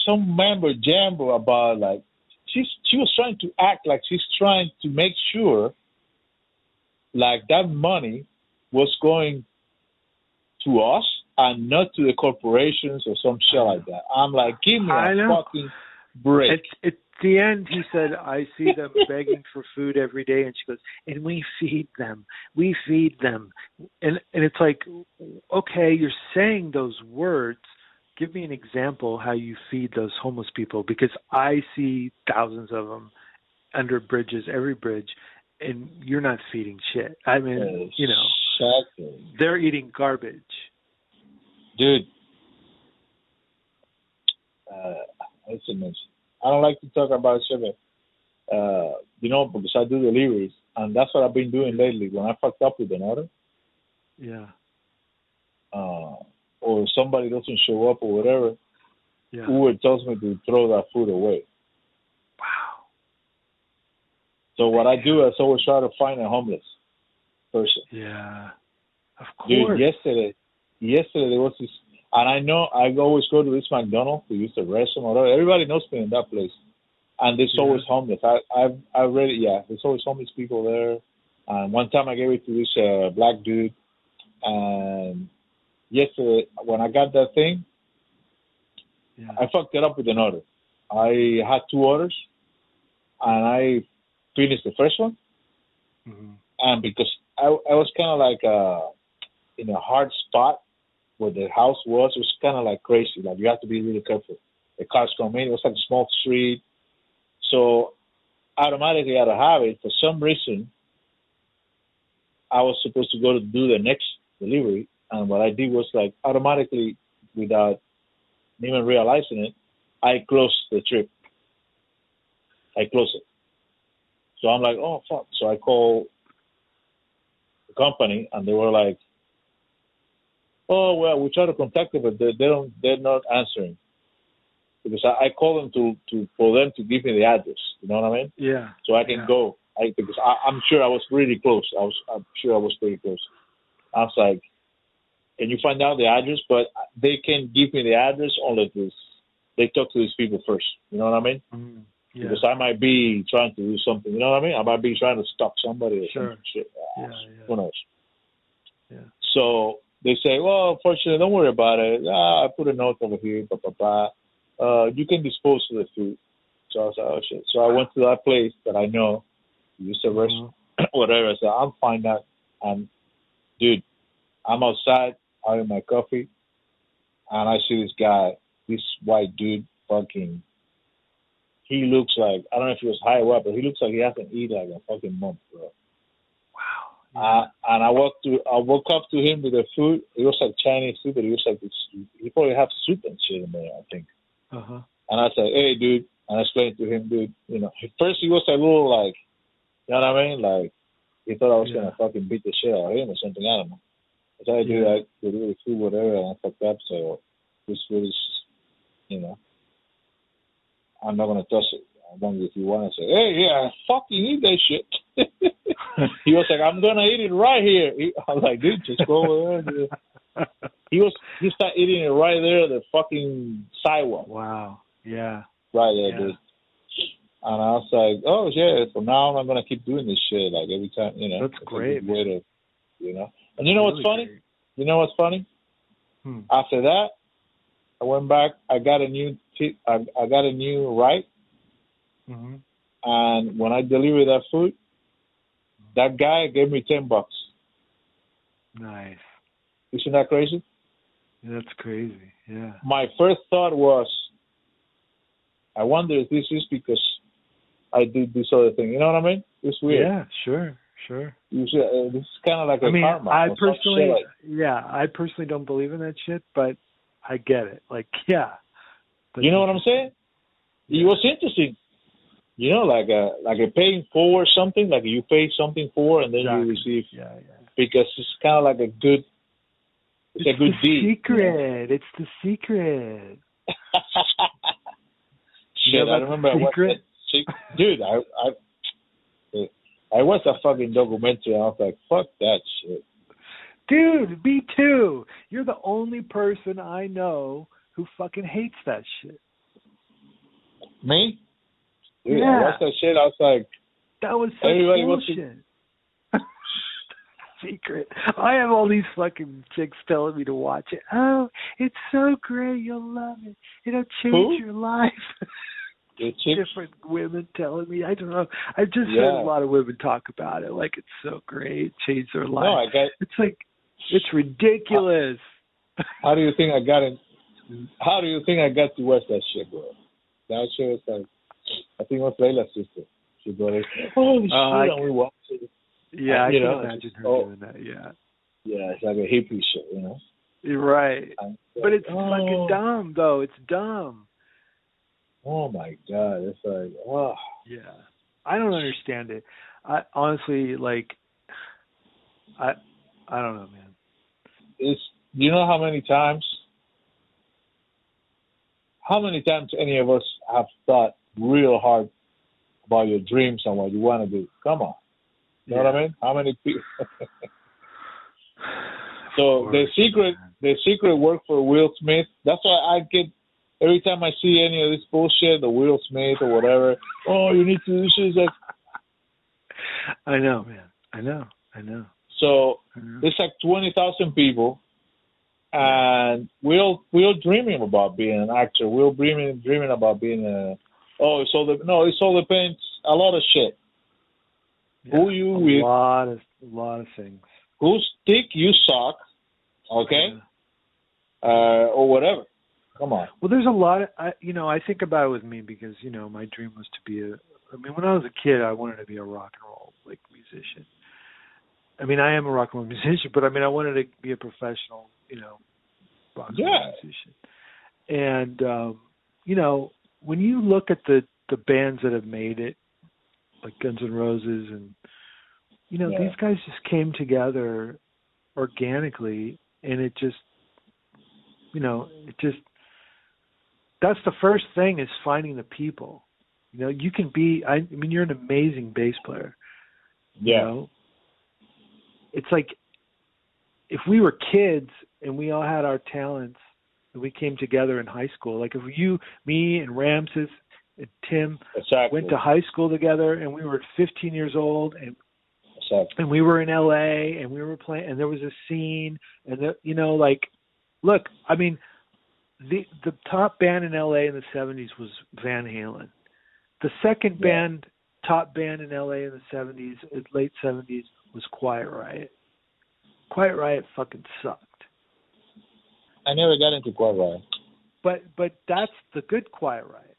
some mambo jambo about like she's she was trying to act like she's trying to make sure like that money was going to us and not to the corporations or some shit like that. I'm like, give me I a know. fucking break. It it the end, he said, I see them begging for food every day. And she goes, and we feed them. We feed them. And, and it's like, okay, you're saying those words. Give me an example how you feed those homeless people because I see thousands of them under bridges, every bridge, and you're not feeding shit. I mean, you know, they're eating garbage. Dude. Uh, what's it mention? I don't like to talk about sugar. Uh, you know, because I do deliveries, and that's what I've been doing lately. When I fucked up with an order, Yeah. uh, or somebody doesn't show up or whatever, Yeah. Uber tells me to throw that food away. Wow. So what I do is always try to find a homeless person. Yeah. Of Dude, course. yesterday, yesterday there was this, and I know I always go to this McDonald's to use the restroom or whatever. Everybody knows me in that place, and there's Yeah. always homeless. I I've I read it. Yeah, there's always homeless people there. And one time I gave it to this uh, black dude, and yesterday when I got that thing, Yeah. I fucked it up with an order. I had two orders, and I finished the first one, hmm and because I I was kind of like uh in a hard spot where the house was, it was kind of like crazy. Like you have to be really careful. The cars come in. It was like a small street, so automatically out of habit, for some reason, I was supposed to go to do the next delivery, and what I did was like automatically, without even realizing it, I closed the trip. I closed it. So I'm like, oh fuck. So I call the company, and they were like, oh well, we try to contact them, but they, they don't, they're not answering because I, I call them to to for them to give me the address. You know what I mean? Yeah. So I can Yeah. go. I because I, I'm sure I was really close. I was I'm sure I was pretty close. I was like, can you find out the address? But they can give me the address only this they talk to these people first. You know what I mean? Mm, yeah. Because I might be trying to do something. You know what I mean? I might be trying to stop somebody or Sure. some shit. Yeah, Who knows? Yeah. So they say, well, unfortunately, don't worry about it. Ah, I put a note over here, blah, blah, blah. Uh, you can dispose of the food. So I was like, oh, shit. So I went to that place that I know, use the restroom, Mhm. whatever. I said, I'll find out. And, dude, I'm outside having my coffee, and I see this guy, this white dude, fucking. He looks like I don't know if he was high or what, but he looks like he hasn't eaten like a fucking month, bro. Uh, and I walked to, I woke up to him with the food. It was like Chinese food, but it was like this. He probably have soup and shit in there, I think. Uh huh. And I said, "Hey, dude," and I explained to him, "Dude, you know, at first he was a little like, you know what I mean? Like he thought I was Yeah. gonna fucking beat the shit out of him or something. I don't know. I to do Yeah. to do the food, whatever, and I fucked up. So this was, you know, I'm not gonna touch it. I wonder if you want to say, "Hey, yeah, fucking eat that shit." he was like, "I'm gonna eat it right here." He, I was like, "Dude, just go over there." dude." He was he started eating it right there, the fucking sidewalk, wow. Yeah. right there, Yeah. dude. And I was like, "Oh yeah, from now on, I'm gonna keep doing this shit. Like every time, you know." That's great, way to, you know. And you know what's Really funny? great. You know what's funny? Hmm. After that, I went back. I got a new t- I, I got a new right, hmm and when I delivered that food, that guy gave me ten bucks. Nice. Isn't that crazy? That's crazy. Yeah. My first thought was, I wonder if this is because I did this other thing. You know what I mean? It's weird. Yeah. Sure. Sure. You see, uh, this is kind of like a I mean, karma. I personally, like- yeah, I personally don't believe in that shit, but I get it. Like, yeah. That's you know what I'm saying? It was interesting. You know, like a like a paying for something, like you pay something for and then Exactly. you receive Yeah, yeah. because it's kind of like a good, it's, a good the deed. secret. It's the secret. Shit, You know I remember I Secret? shit. dude. I I I watched a fucking documentary. and I was like, fuck that shit. Dude, me too. You're the only person I know who fucking hates that shit. Me? Dude, Yeah. I watched that shit. I was like, That was such Everybody wants to- bullshit. Secret. I have all these fucking chicks telling me to watch it. Oh, it's so great. You'll love it. It'll change Who? your life. Different women telling me. I don't know. I've just Yeah. heard a lot of women talk about it, like it's so great, changed their life. no, I got. it's like it's ridiculous. How do you think I got it? How do you think I got to watch that shit, bro? That shit was like, I think it was Layla's sister. She brought it. Holy uh, shit! I and we watched it. yeah, I you can know, imagine her oh. doing that. Yeah, Yeah, it's like a hippie shit, you know. you're right. And uh, But it's oh, fucking dumb, though. It's dumb. Oh my god, it's like, oh, Yeah, I don't understand it. I honestly like. I I don't know, man. it's. You know how many times? How many times any of us have thought real hard about your dreams and what you want to do? Come on, you know what I mean? How many people? So the secret, the secret work for Will Smith. That's why I get every time I see any of this bullshit, the Will Smith or whatever. Oh, you need to do this. Like, I know, man. I know. I know. so I know. there's like twenty thousand people, and we're all we're dreaming about being an actor. We're dreaming dreaming about being a. Oh, it's all the no. It's all depends. A lot of shit. Who you a with? lot of a lot of things. Whose dick you suck? Okay, Yeah. uh, or whatever. Come on. Well, there's a lot of, I, you know, I think about it with me because, you know, my dream was to be a, I mean, when I was a kid, I wanted to be a rock and roll, like, musician. I mean, I am a rock and roll musician, but I mean, I wanted to be a professional, you know, rock and roll Yeah. musician. And, um, you know, when you look at the, the bands that have made it, like Guns N' Roses and, you know, Yeah. these guys just came together organically and it just, you know, it just, that's the first thing is finding the people. You know, you can be. I, I mean, you're an amazing bass player. You Yeah. know? It's like if we were kids and we all had our talents we came together in high school. Like if you, me, and Ramses and Tim Exactly. went to high school together and we were 15 years old and exactly. and we were in LA and we were playing and there was a scene and the, you know like look I mean the the top band in LA in the 70s was Van Halen the second Yeah. band top band in LA in the 70s uh, late 70s was Quiet Riot Quiet Riot fucking sucked I never got into Quiet Riot. but but that's the good Quiet Riot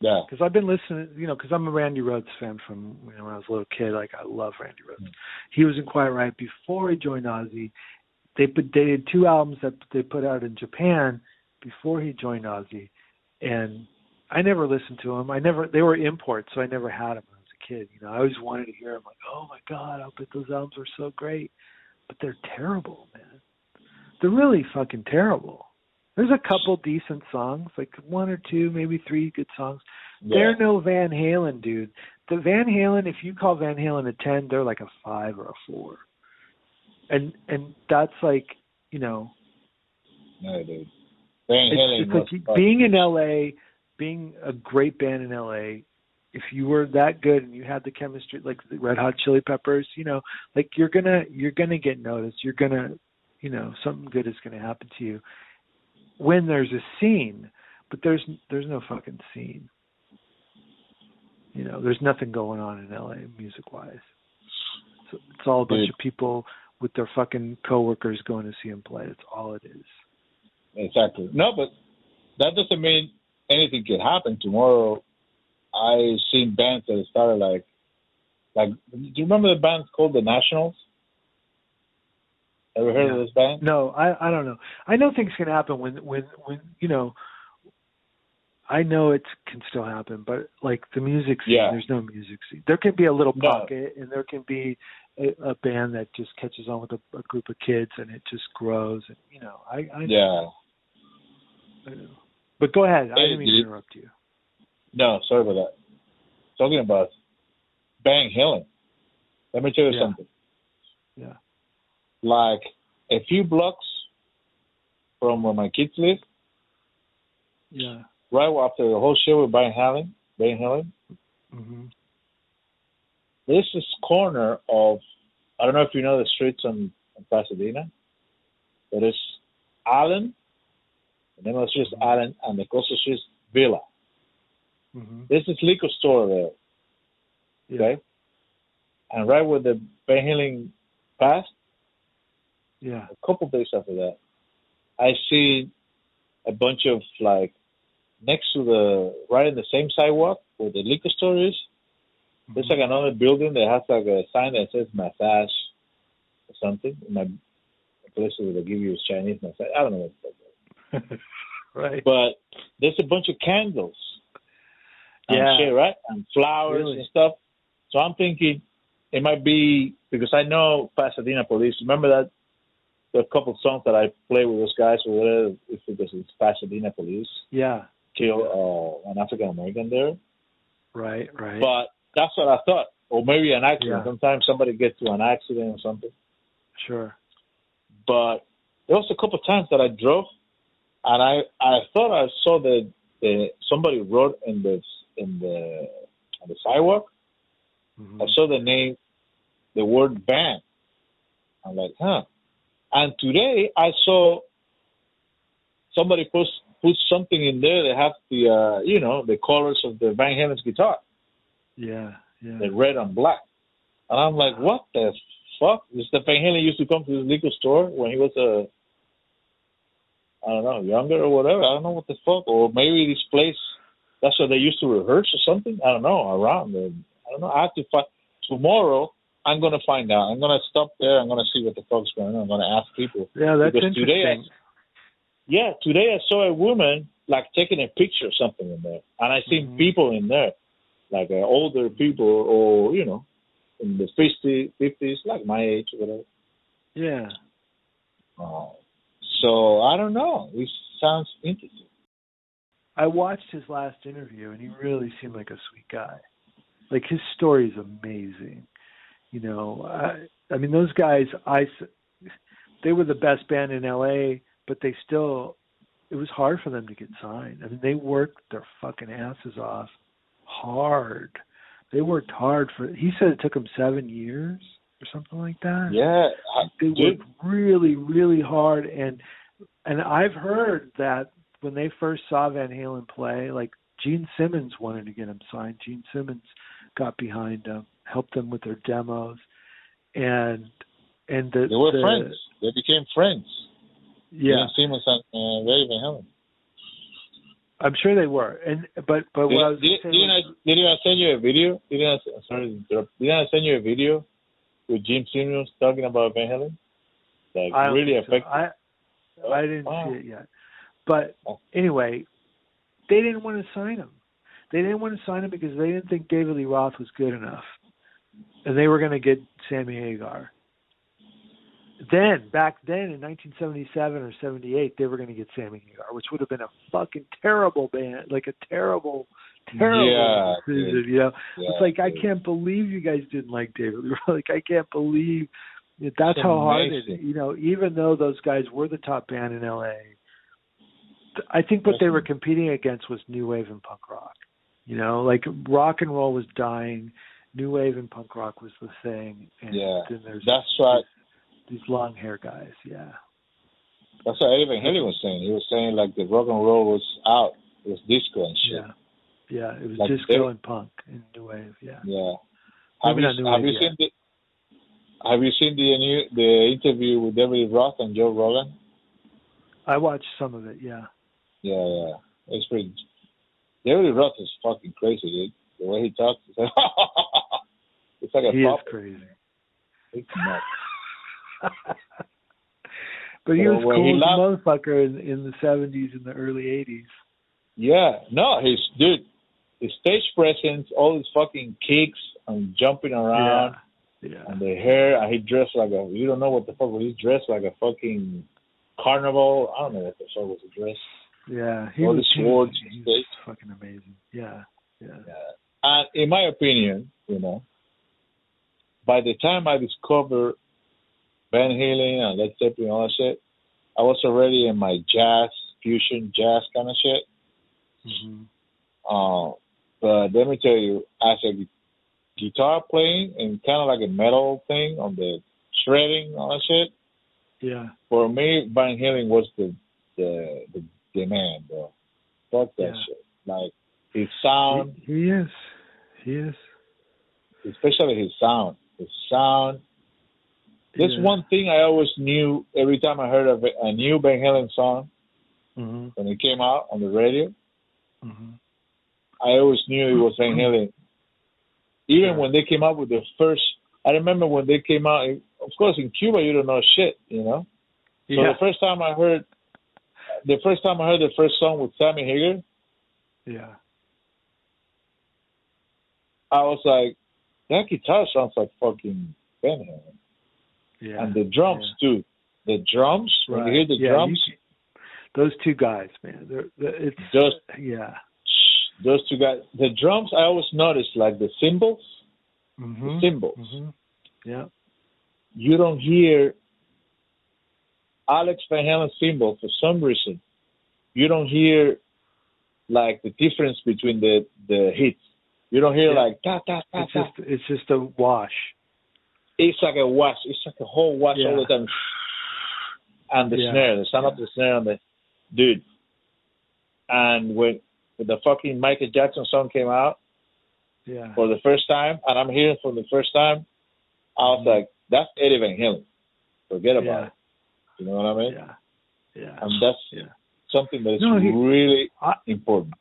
Yeah. because I've been listening, you know, because I'm a Randy Rhoads fan from you know, when I was a little kid. Like I love Randy Rhoads. Mm. He was in Quiet Riot before he joined Ozzy. They put they did two albums that they put out in Japan before he joined Ozzy, and I never listened to them. I never they were imports, so I never had them when I was a kid. You know, I always wanted to hear them. Like, oh my god, I bet those albums were so great, but they're terrible, man. They're really fucking terrible. There's a couple decent songs, like one or two, maybe three good songs. yeah. They're no Van Halen, dude. The Van Halen, if you call Van Halen a ten, they're like a five or a four. And and that's like, you know, No, dude. Van Halen it's was like being in LA, being a great band in LA. If you were that good and you had the chemistry, like the Red Hot Chili Peppers, you know, like you're gonna you're gonna get noticed. You're gonna, you know, something good is gonna happen to you when there's a scene. But there's there's no fucking scene. You know, there's nothing going on in LA music wise. So it's all a bunch Dude. of people with their fucking coworkers going to see him play. That's all it is. Exactly. No, but that doesn't mean anything can happen tomorrow. I seen bands that started like, like. Do you remember the band called the Nationals? Ever heard Yeah. of this band? No, I I don't know. I know things can happen when when when you know. I know it can still happen, but like the music scene, Yeah. there's no music scene. There can be a little No. pocket, and there can be a, a band that just catches on with a, a group of kids, and it just grows. And you know, I I, Yeah. I know. But go ahead. I didn't mean to interrupt you. No, sorry about that. Talking about Bang Halen. Let me tell you Yeah. something. Yeah. Like a few blocks from where my kids live, Yeah. right after the whole show with Van Halen, Van Halen, hmm there's this corner of I don't know if you know the streets on, on Pasadena, but it's Allen, the name of the street is Allen, and the coastal street is Villa. hmm There's this liquor store there, Yeah. okay? And right where the Ben Halen passed, Yeah. a couple days after that, I see a bunch of like next to the right in the same sidewalk where the liquor store is. There's mm-hmm. like another building that has like a sign that says massage or something. In my place where they give you Chinese massage. I don't know what it's right. But there's a bunch of candles and Yeah. shit, right? And flowers Really? and stuff. So I'm thinking it might be because I know Pasadena police. Remember that the couple songs that I play with those guys or whatever, it's because it's Pasadena police Yeah. kill uh, an African American there. Right. Right. But that's what I thought. Or maybe an accident. Yeah. Sometimes somebody gets to an accident or something. sure. But there was a couple of times that I drove, and I I thought I saw the, the somebody wrote in the in the on the sidewalk. Mhm. I saw the name, the word band. I'm like, huh. And today I saw somebody put put something in there that have the uh, you know the colors of the Van Halen's guitar, Yeah. Yeah. the red and black. And I'm like, what the fuck? Is the Van Halen used to come to this liquor store when he was a I don't know, younger or whatever. I don't know what the fuck. Or maybe this place that's where they used to rehearse or something. I don't know, around I don't know. I have to find tomorrow I'm gonna find out. I'm gonna stop there, I'm gonna see what the fuck's going on. I'm gonna ask people. Yeah. That's because today I- interesting. Yeah, today I saw a woman like taking a picture or something in there. And I seen Mhm. people in there, like uh, older people or, you know, in the 50, 50s, like my age or whatever. Yeah. Uh, so I don't know. It sounds interesting. I watched his last interview, and he really seemed like a sweet guy. Like his story is amazing. You know, I, I mean, those guys, I, they were the best band in L.A., but they still, it was hard for them to get signed. I mean, they worked their fucking asses off, hard. They worked hard for. He said it took them seven years or something like that Yeah, I, they worked really, really hard and and I've heard that when they first saw Van Halen play, like Gene Simmons wanted to get him signed. Gene Simmons got behind them, helped them with their demos, and and the they were the, friends. They became friends. Yeah, Simmons and uh, Ray Van Halen. I'm sure they were. And but but Did, what I was did, saying didn't, I, didn't I send you a video? Didn't I, sorry to interrupt. Didn't I send you a video with Jim Simmons talking about Van Halen? Like I really think so. affected. I I didn't Wow. see it yet. But Oh. anyway, they didn't want to sign him. They didn't want to sign him because they didn't think David Lee Roth was good enough, and they were going to get Sammy Hagar. Then back then in 1977 or 78, they were going to get Sammy Hagar, which would have been a fucking terrible band, like a terrible, terrible Yeah, decision. dude. You know, Yeah, it's like I can't believe you guys didn't like David. Like I can't believe that that's It's how hard it. You know, even though those guys were the top band in LA, I think what they were competing against was new wave and punk rock. You know, like rock and roll was dying, new wave and punk rock was the thing, and Yeah, then there's That's right. these long hair guys. Yeah, that's what Eddie Van Halen was saying. He was saying like the rock and roll was out. It was disco and shit. yeah, yeah. It was Like disco they- and punk and new wave. Yeah. Yeah. Have Maybe you, New have Wave you seen the Have you seen the new the interview with David Roth and Joe Rogan? I watched some of it. Yeah. Yeah, yeah. It's pretty. David Roth is fucking crazy, dude. The way he talks, it's like, a he is crazy. It's nuts. but he So was cool he motherfucker in, in the seventies and the early eighties. Yeah, no, he's dude. His stage presence, all his fucking kicks and jumping around, Yeah. and the hair. And he dressed like a. You don't know what the fuck. But he dressed like a fucking carnival. I don't know what the fuck was the dress. Yeah. He All was, the he was, swords, he was fucking amazing. Yeah. Yeah. Yeah. And in my opinion, you know, by the time I discovered Van Halen and Led Zeppelin and all that shit, I was already in my jazz, fusion, jazz kind of shit. hmm Uh, but let me tell you, as a guitar playing and kind of like a metal thing on the shredding and all that shit, Yeah. for me, Van Halen was the the the, the man, bro. Fuck that Yeah. shit. Like his sound, He, he is. He is. especially his sound. His sound. This Yeah. one thing I always knew every time I heard of a, new Van Halen song Mhm. when it came out on the radio. Mhm. I always knew it was Van Halen. Even Sure. when they came out with the first, I remember when they came out. Of course, in Cuba you don't know shit, you know. So Yeah. the first time I heard, the first time I heard the first song with Sammy Hagar, Yeah. I was like, that guitar sounds like fucking Van Halen. Yeah. And the drums too. The drums, when you hear the yeah, drums, you- those two guys, man. They're, they're it's Just- yeah. those two guys. The drums, I always notice like the cymbals, Mhm. the cymbals. Mhm. Yeah. You don't hear Alex Van Halen cymbal for some reason. You don't hear like the difference between the the hits. You don't hear Yeah. like ta ta ta It's just it's just a wash. It's like a wash. It's like a whole wash Yeah. all the time. And the Yeah. snare, the sound of the snare on the dude. And when when the fucking Michael Jackson song came out Yeah. for the first time, and I'm hearing for the first time, I was Mhm. like, "That's Eddie Van Halen." Forget about Yeah. it. You know what I mean? Yeah. Yeah. And that's Yeah. something that's No, he- really I- important.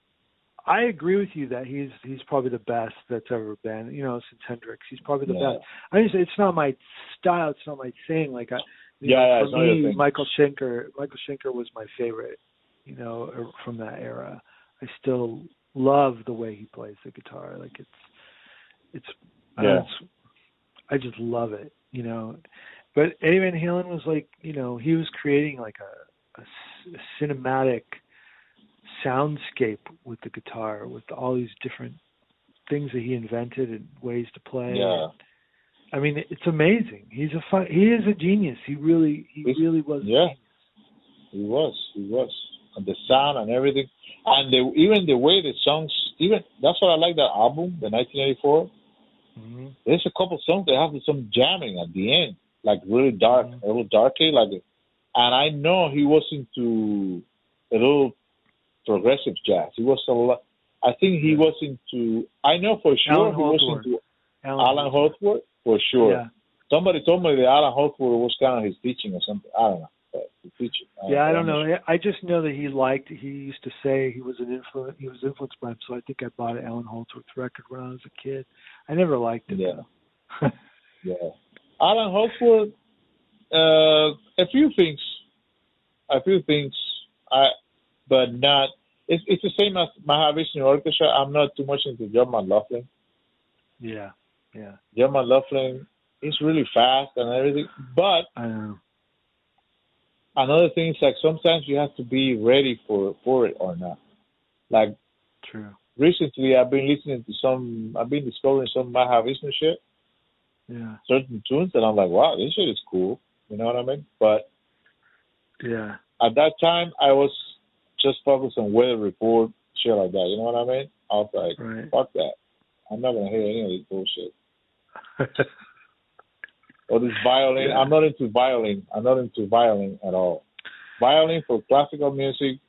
I agree with you that he's he's probably the best that's ever been. You know, since Hendrix, he's probably the Yeah. best. I just it's not my style. It's not my thing. Like I, Yeah, know, yeah, for me. Michael Schenker, Michael Schenker was my favorite. You know, er, from that era. I still love the way he plays the guitar. Like it's it's I Yeah. it's- I just love it. You know, but Eddie Van Halen was like, you know, he was creating like a a cinematic soundscape with the guitar, with all these different things that he invented and ways to play. Yeah. I mean, it's amazing. He's a fun, he is a genius. He really he really was. yeah. He was, he was, and the sound and everything, and the even the way the songs, even that's what I like that album, the 1984. Mhm. There's a couple songs that have some jamming at the end, like really dark, Mhm. a little darky, like. And I know he was into a little progressive jazz. He was a lot. I think he was into. I know for sure Allan he was into Allan, Allan Holdsworth for sure. Yeah. Somebody told me that Allan Holdsworth was kind of his teaching or something. I don't know. His teaching. Yeah, I don't know. I just know that he liked. He used to say he was an influence. He was influenced by him. So I think I bought an Allan Holdsworth record when I was a kid. I never liked it. Yeah. Yeah. Allan Holdsworth, uh, a few things, a few things, I, but not. It's it's the same as Mahavishnu Orchestra. I'm not too much into German McLaughlin. yeah, yeah. German McLaughlin is really fast and everything, but I know. another thing is like sometimes you have to be ready for for it or not. Like True. recently, I've been listening to some. I've been discovering some Mahavishnu shit. Yeah, certain tunes and I'm like, wow, this shit is cool. You know what I mean? But yeah, at that time, I was just focus on weather report, shit like that. You know what I mean? I was like, right. fuck that. I'm not gonna hear any of this bullshit. Or this violin. Yeah. I'm not into violin. I'm not into violin at all. Violin for classical music.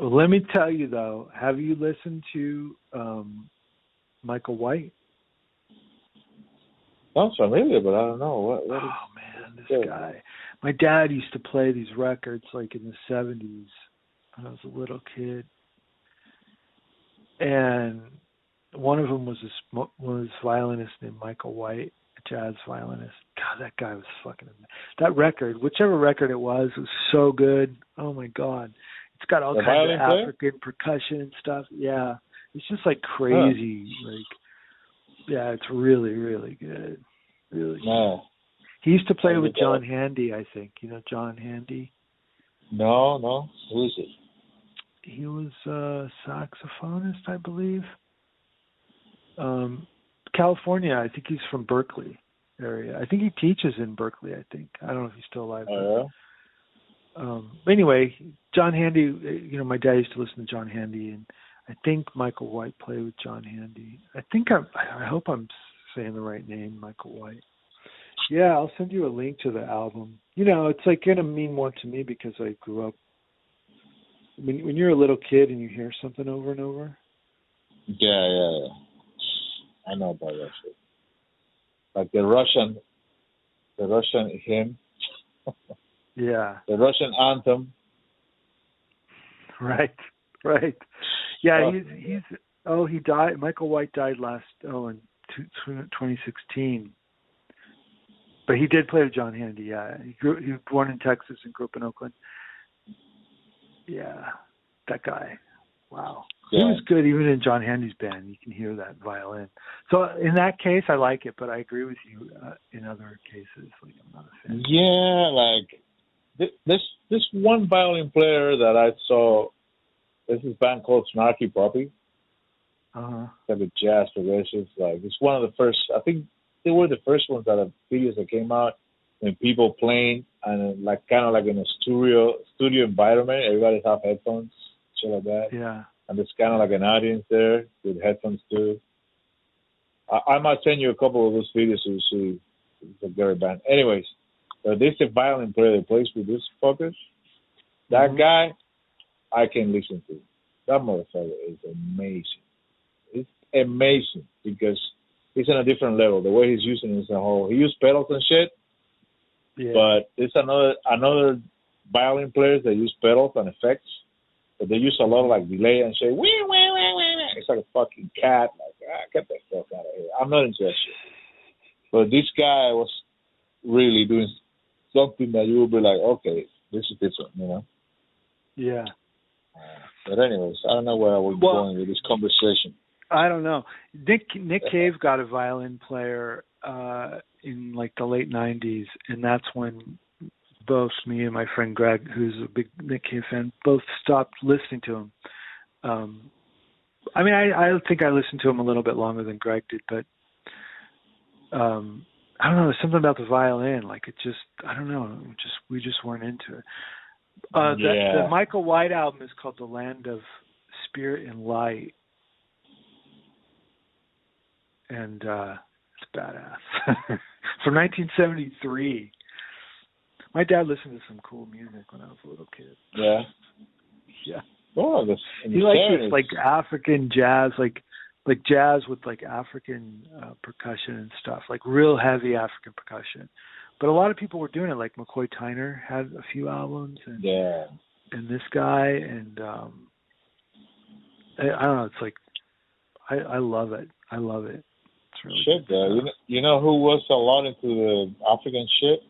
let me tell you though. Have you listened to um Michael White? Sounds familiar, but I don't know what. what is, Oh man, this guy. My dad used to play these records like in the seventies when I was a little kid, and one of them was this was violinist named Michael White, a jazz violinist. God, that guy was fucking. ama- That record, whichever record it was, was so good. Oh my god, it's got all The kinds of player? African percussion and stuff. Yeah, it's just like crazy. Like, yeah, it's really really good. Really. good. no, He used to play with. John Handy, I think. You know John Handy. no, no. Who is it? He was a saxophonist, I believe. Um, California. I think he's from Berkeley area. I think he teaches in Berkeley. I think. I don't know if he's still alive. Oh, um but anyway john handy uh, you know my dad used to listen to john handy and i think michael white played with john handy i think i'm i hope i'm saying the right name michael white yeah i'll send you a link to the album you know it's like gonna mean more to me because i grew up when when you're a little kid and you hear something over and over Yeah, yeah, yeah. I know about that shit. Like the Russian, the Russian hymn, Yeah. the Russian anthem. Right. Right. Yeah, Uh, he's he's oh he died. Michael White died last oh in two, 2016. But he did play with John Handy. Yeah, he grew. He was born in Texas and grew up in Oakland. Yeah, that guy. Wow. He was good even in John Handy's band. You can hear that violin. So in that case, I like it, but I agree with you. Uh, in other cases, like I'm not a fan. Yeah, like th- this this one violin player that I saw. This is a band called Snarky Puppy. Uh huh. Like a jazz progressive. Like it's one of the first. I think they were the first ones that have videos that came out when people playing and like kind of like in a studio studio environment. Everybody have headphones, shit like that. Yeah. and there's kind of like an audience there with headphones too. I, I might send you a couple of those videos so you see a Gary band. Anyways, uh, this is a violin player that plays with this fuckers. That Mhm. guy, I can listen to. That motherfucker is amazing. It's amazing because he's on a different level. The way he's using his whole, he used pedals and shit, Yeah. but there's another another violin players that use pedals and effects, but they use a lot of like delay and say wee wee wee wee. wee. It's like a fucking cat. Like ah, get that fuck out of here. I'm not into that shit. But this guy was really doing something that you would be like, okay, this is different, you know. yeah. But anyways, I don't know where I was Well- going with this conversation. I don't know. Nick Nick Cave got a violin player uh in like the late '90s, and that's when both me and my friend Greg, who's a big Nick Cave fan, both stopped listening to him. Um I mean, I I think I listened to him a little bit longer than Greg did, but um I don't know. There's something about the violin, like it just I don't know. Just we just weren't into it. Uh, the, Yeah. the Michael White album is called "The Land of Spirit and Light," and uh it's badass. From 1973. My dad listened to some cool music when I was a little kid. Yeah. Yeah, Oh, this, he liked 70s. this like African jazz, like like jazz with like African uh, percussion and stuff, like real heavy African percussion. But a lot of people were doing it. Like McCoy Tyner had a few albums, and yeah. and this guy, and um I, I don't know. It's like I I love it. I love it. Really Shit, though. You know, you know who was a lot into the African shit?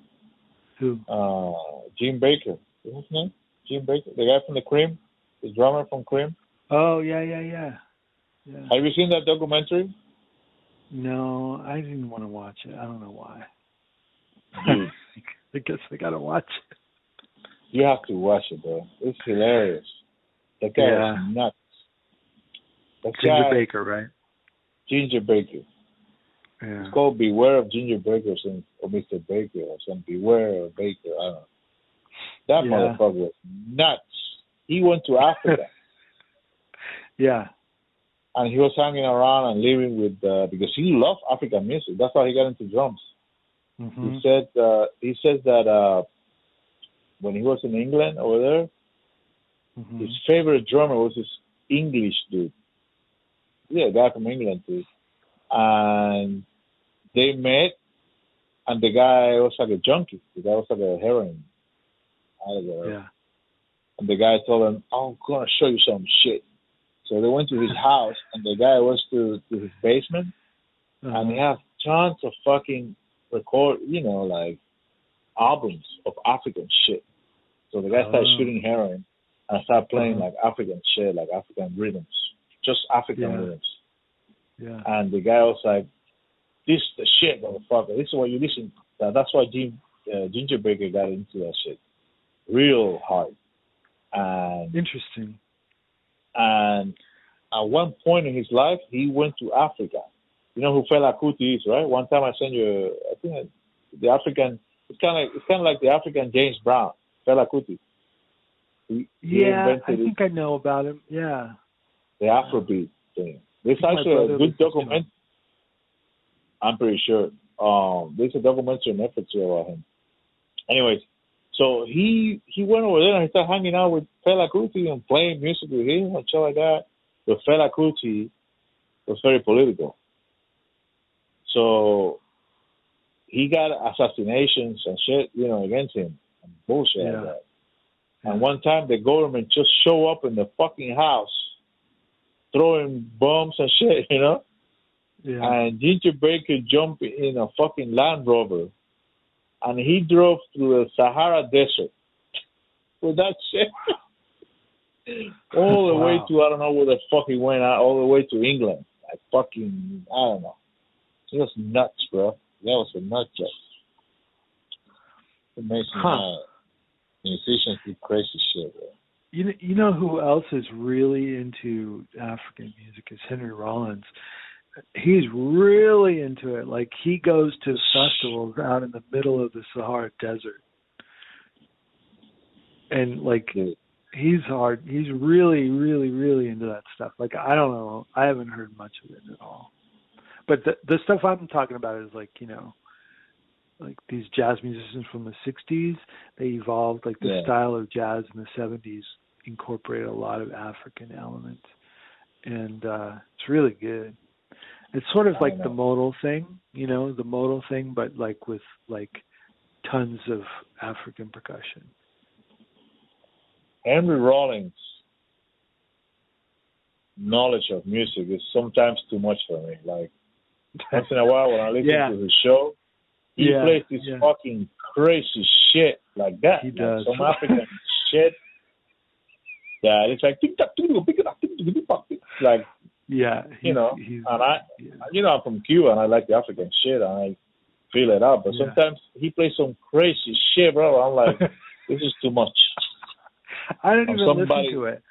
Who? Uh, Jim Baker. What's his name? Jim Baker, the guy from the Cream, the drummer from Cream. Oh yeah, yeah, yeah. Yeah. Have you seen that documentary? No, I didn't want to watch it. I don't know why. Dude, I guess I gotta watch it. you have to watch it, bro. It's hilarious. That guy Yeah. is nuts. That Ginger guy, Baker, right? Ginger Baker. Yeah. It's called Beware of Ginger Baker or, Mr. Baker or some Beware of Baker. I don't know. That Yeah. motherfucker was nuts. He went to Africa Yeah. and he was hanging around and living with uh, because he loved African music. That's why he got into drums. hmm He said uh, he says that uh, when he was in England over there, hmm his favorite drummer was this English dude. Yeah, a guy from England too. And they met and the guy was like a junkie. The guy was like a heroin addict. Yeah. And the guy told him, I'm gonna show you some shit. So they went to his house and the guy was to, to his basement and he Uh-huh. has tons of fucking record, you know, like albums of African shit. So the guy started Oh. shooting heroin and started playing Uh-huh. like African shit, like African rhythms, just African Yeah. rhythms. Yeah. And the guy was like, "This is the shit, motherfucker. This is what you listen." To. That's why Jim uh, Ginger Baker got into that shit real hard. And Interesting. and at one point in his life, he went to Africa. You know who Fela Kuti is, right? One time I sent you, I think the African. It's kind of it's kind of like the African James Brown, Fela Kuti. He, he Yeah, I think I know about him. Yeah. the Afrobeat thing. There's actually a good document. I'm pretty sure. Um, there's a documentary on Netflix about him. Anyways, so he he went over there and he started hanging out with Fela Kuti and playing music with him and shit like that. But Fela Kuti was very political. So he got assassinations and shit, you know, against him. And bullshit Yeah. like that. And one time the government just show up in the fucking house throwing bombs and shit, you know? Yeah. And Ginger Baker jumped in a fucking Land Rover and he drove through the Sahara Desert with that shit. all the way to I don't know where the fuck he went uh, all the way to England. Like fucking I don't know. It was nuts, bro. That was a nut job. Amazing Huh. Uh, how musicians do crazy shit, bro. You know, you know who else is really into African music is Henry Rollins. He's really into it. Like he goes to festivals out in the middle of the Sahara Desert, and like he's hard. He's really, really, really into that stuff. Like I don't know, I haven't heard much of it at all. But the the stuff I'm talking about is like you know, like these jazz musicians from the '60s. They evolved like the Yeah. style of jazz in the '70s incorporated a lot of African elements, and uh it's really good. It's sort of like the modal thing, you know, the modal thing, but like with like tons of African percussion. Henry Rollins' knowledge of music is sometimes too much for me. Like once in a while when I listen Yeah. to his show, he Yeah, plays this yeah. fucking crazy shit like that. He like does. some African shit that it's like tick tock tick tock tick tock tick tock tick tock, tick. like Yeah, you know, he's, and I yeah. you know I'm from Cuba and I like the African shit and I feel it out. But Yeah. sometimes he plays some crazy shit, bro. I'm like, this is too much. I don't even somebody- listen to it.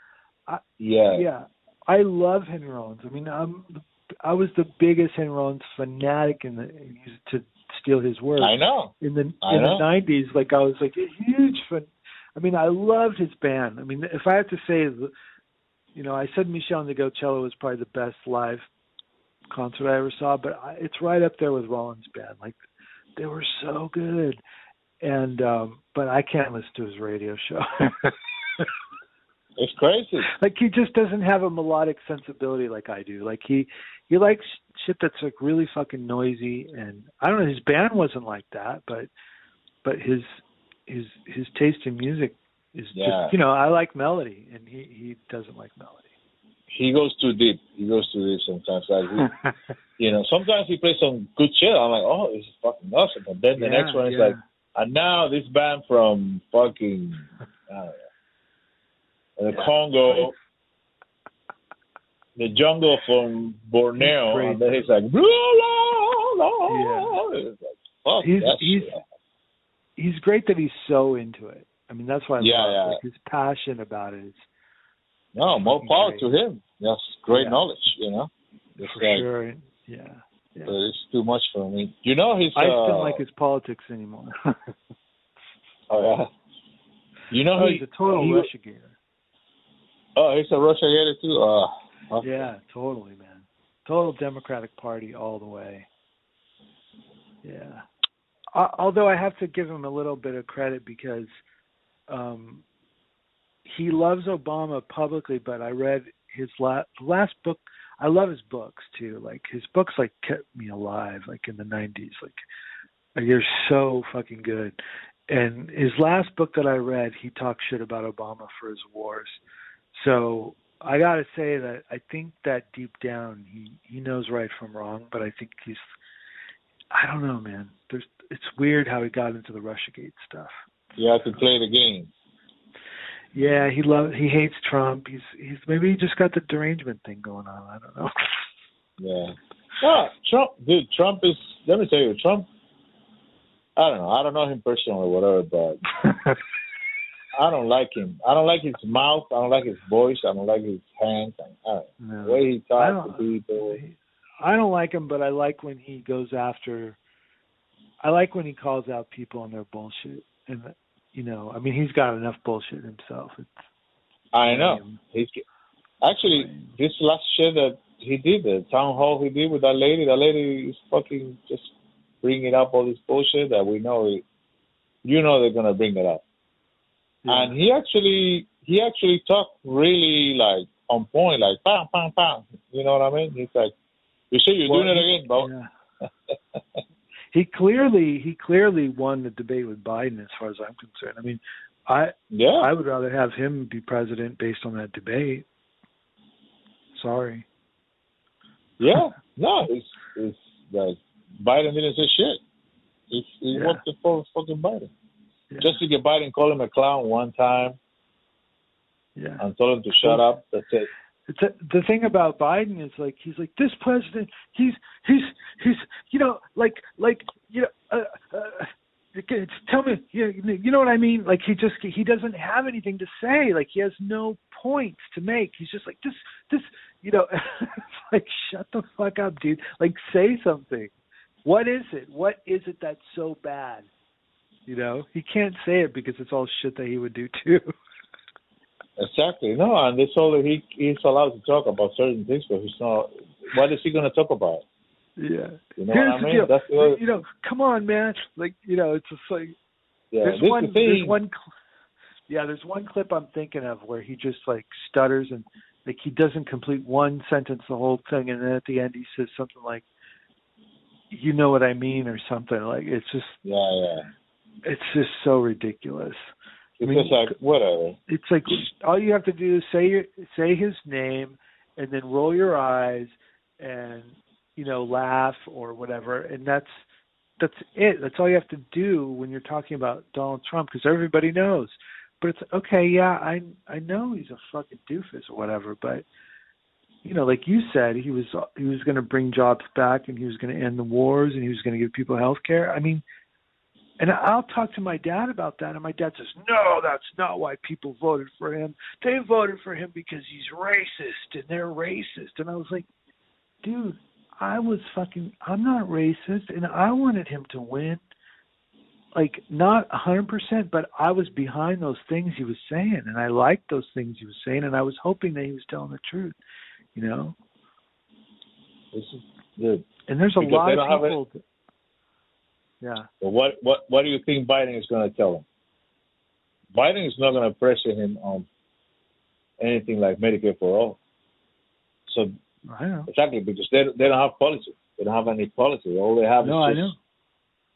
Yeah. Yeah, I love Henry Rollins. I mean, I'm I was the biggest Henry Rollins fanatic in the used to steal his work I know. in the I in know. the nineties. Like I was like a huge fan. I mean, I loved his band. I mean, if I had to say, the- you know, I said Meshell Ndegeocello was probably the best live concert I ever saw, but I, it's right up there with Rollins' band. Like they were so good, and um but I can't listen to his radio show. It's crazy. like he just doesn't have a melodic sensibility like I do. Like he he likes shit that's like really fucking noisy and I don't know his band wasn't like that, but but his his his taste in music is Yeah. just you know, I like melody and he he doesn't like melody. He goes too deep. He goes too deep sometimes. Like he, you know, sometimes he plays some good shit. I'm like, oh, this is fucking awesome. But then the Yeah, next one is yeah. like, and now this band from fucking know, the Yeah. Congo, the jungle from Borneo, Great. and then he's like, la, la, la. It's like, fuck He's- he's- shit. He's great that he's so into it. I mean that's why I Yeah, love yeah. like his passion about it is No, more power great. to him. That's great Yeah. knowledge, you know. It's for like, sure. Yeah. yeah. but it's too much for me. You know, he's. I uh, don't like his politics anymore. Oh yeah. You know, oh, he, he's a total he- Russiagator. Oh, he's a Russia gator too. Uh, okay. Yeah, totally, man. Total Democratic Party all the way. Yeah. Uh, although I have to give him a little bit of credit because um he loves Obama publicly, but I read his last last book. I love his books too. Like his books, like kept me alive. Like in the '90s, like you're so fucking good. And his last book that I read, he talked shit about Obama for his wars. So I got to say that I think that deep down he he knows right from wrong, but I think he's I don't know, man. There's it's weird how he got into the RussiaGate stuff. You have to play the game. Yeah, he loves he hates Trump. He's he's maybe he just got the derangement thing going on. I don't know. Yeah. Ah, Trump, dude. Trump is. Let me tell you, Trump. I don't know. I don't know him personally or whatever, but I don't like him. I don't like his mouth. I don't like his voice. I don't like his hands. I no. The way he talks to people. I don't like him, but I like when he goes after. I like when he calls out people on their bullshit, and you know, I mean, he's got enough bullshit himself. It's I know. He's actually this last shit that he did, the town hall he did with that lady. That lady is fucking just bringing up all this bullshit that we know. It, you know they're gonna bring it up. Yeah. And he actually he actually talked really like on point, like bam, bam, bam. You know what I mean? He's like You see, you're Well, doing it again, bro?" Yeah. he clearly he clearly won the debate with Biden as far as I'm concerned. I mean, I Yeah. I would rather have him be president based on that debate. Sorry. Yeah, no, it's it's like Biden didn't say shit. It's he Yeah. worked for fucking Biden. Yeah. Just to get Biden call him a clown one time yeah. and told him to shut up. That's it. A, the thing about Biden is like he's like this president. He's he's he's you know like like you know. Uh, uh, tell me, you, you know what I mean? Like he just he doesn't have anything to say. Like he has no points to make. He's just like this this you know. like shut the fuck up, dude. Like say something. What is it? What is it that's so bad? You know, he can't say it because it's all shit that he would do too. Exactly. No, and told him he he's allowed to talk about certain things, but he's not. What is he going to talk about? yeah. You know Here's what I mean? That's other, you know, come on, man. Like, you know, it's just like yeah. there's one, the there's one, yeah, there's one clip I'm thinking of where he just like stutters and like he doesn't complete one sentence the whole thing, and then at the end he says something like, "You know what I mean" or something. Like it's just, Yeah, yeah. it's just so ridiculous. It's I mean, just like whatever. It's like all you have to do is say your, say his name, and then roll your eyes, and you know laugh or whatever, and that's that's it. That's all you have to do when you're talking about Donald Trump because everybody knows. But it's okay, yeah, I I know he's a fucking doofus or whatever, but you know, like you said, he was he was going to bring jobs back and he was going to end the wars and he was going to give people health care. I mean, and I'll talk to my dad about that, and my dad says, "No, that's not why people voted for him. They voted for him because he's racist, and they're racist." And I was like, "Dude, I was fucking. I'm not racist, and I wanted him to win. Like, not a hundred percent, but I was behind those things he was saying, and I liked those things he was saying, and I was hoping that he was telling the truth, you know. This is the. And there's a lot of it- people. Yeah. But what what what do you think Biden is going to tell him? Biden is not going to pressure him on anything like Medicare for all. So I know. exactly because they they don't have policy. They don't have any policy. All they have No, is just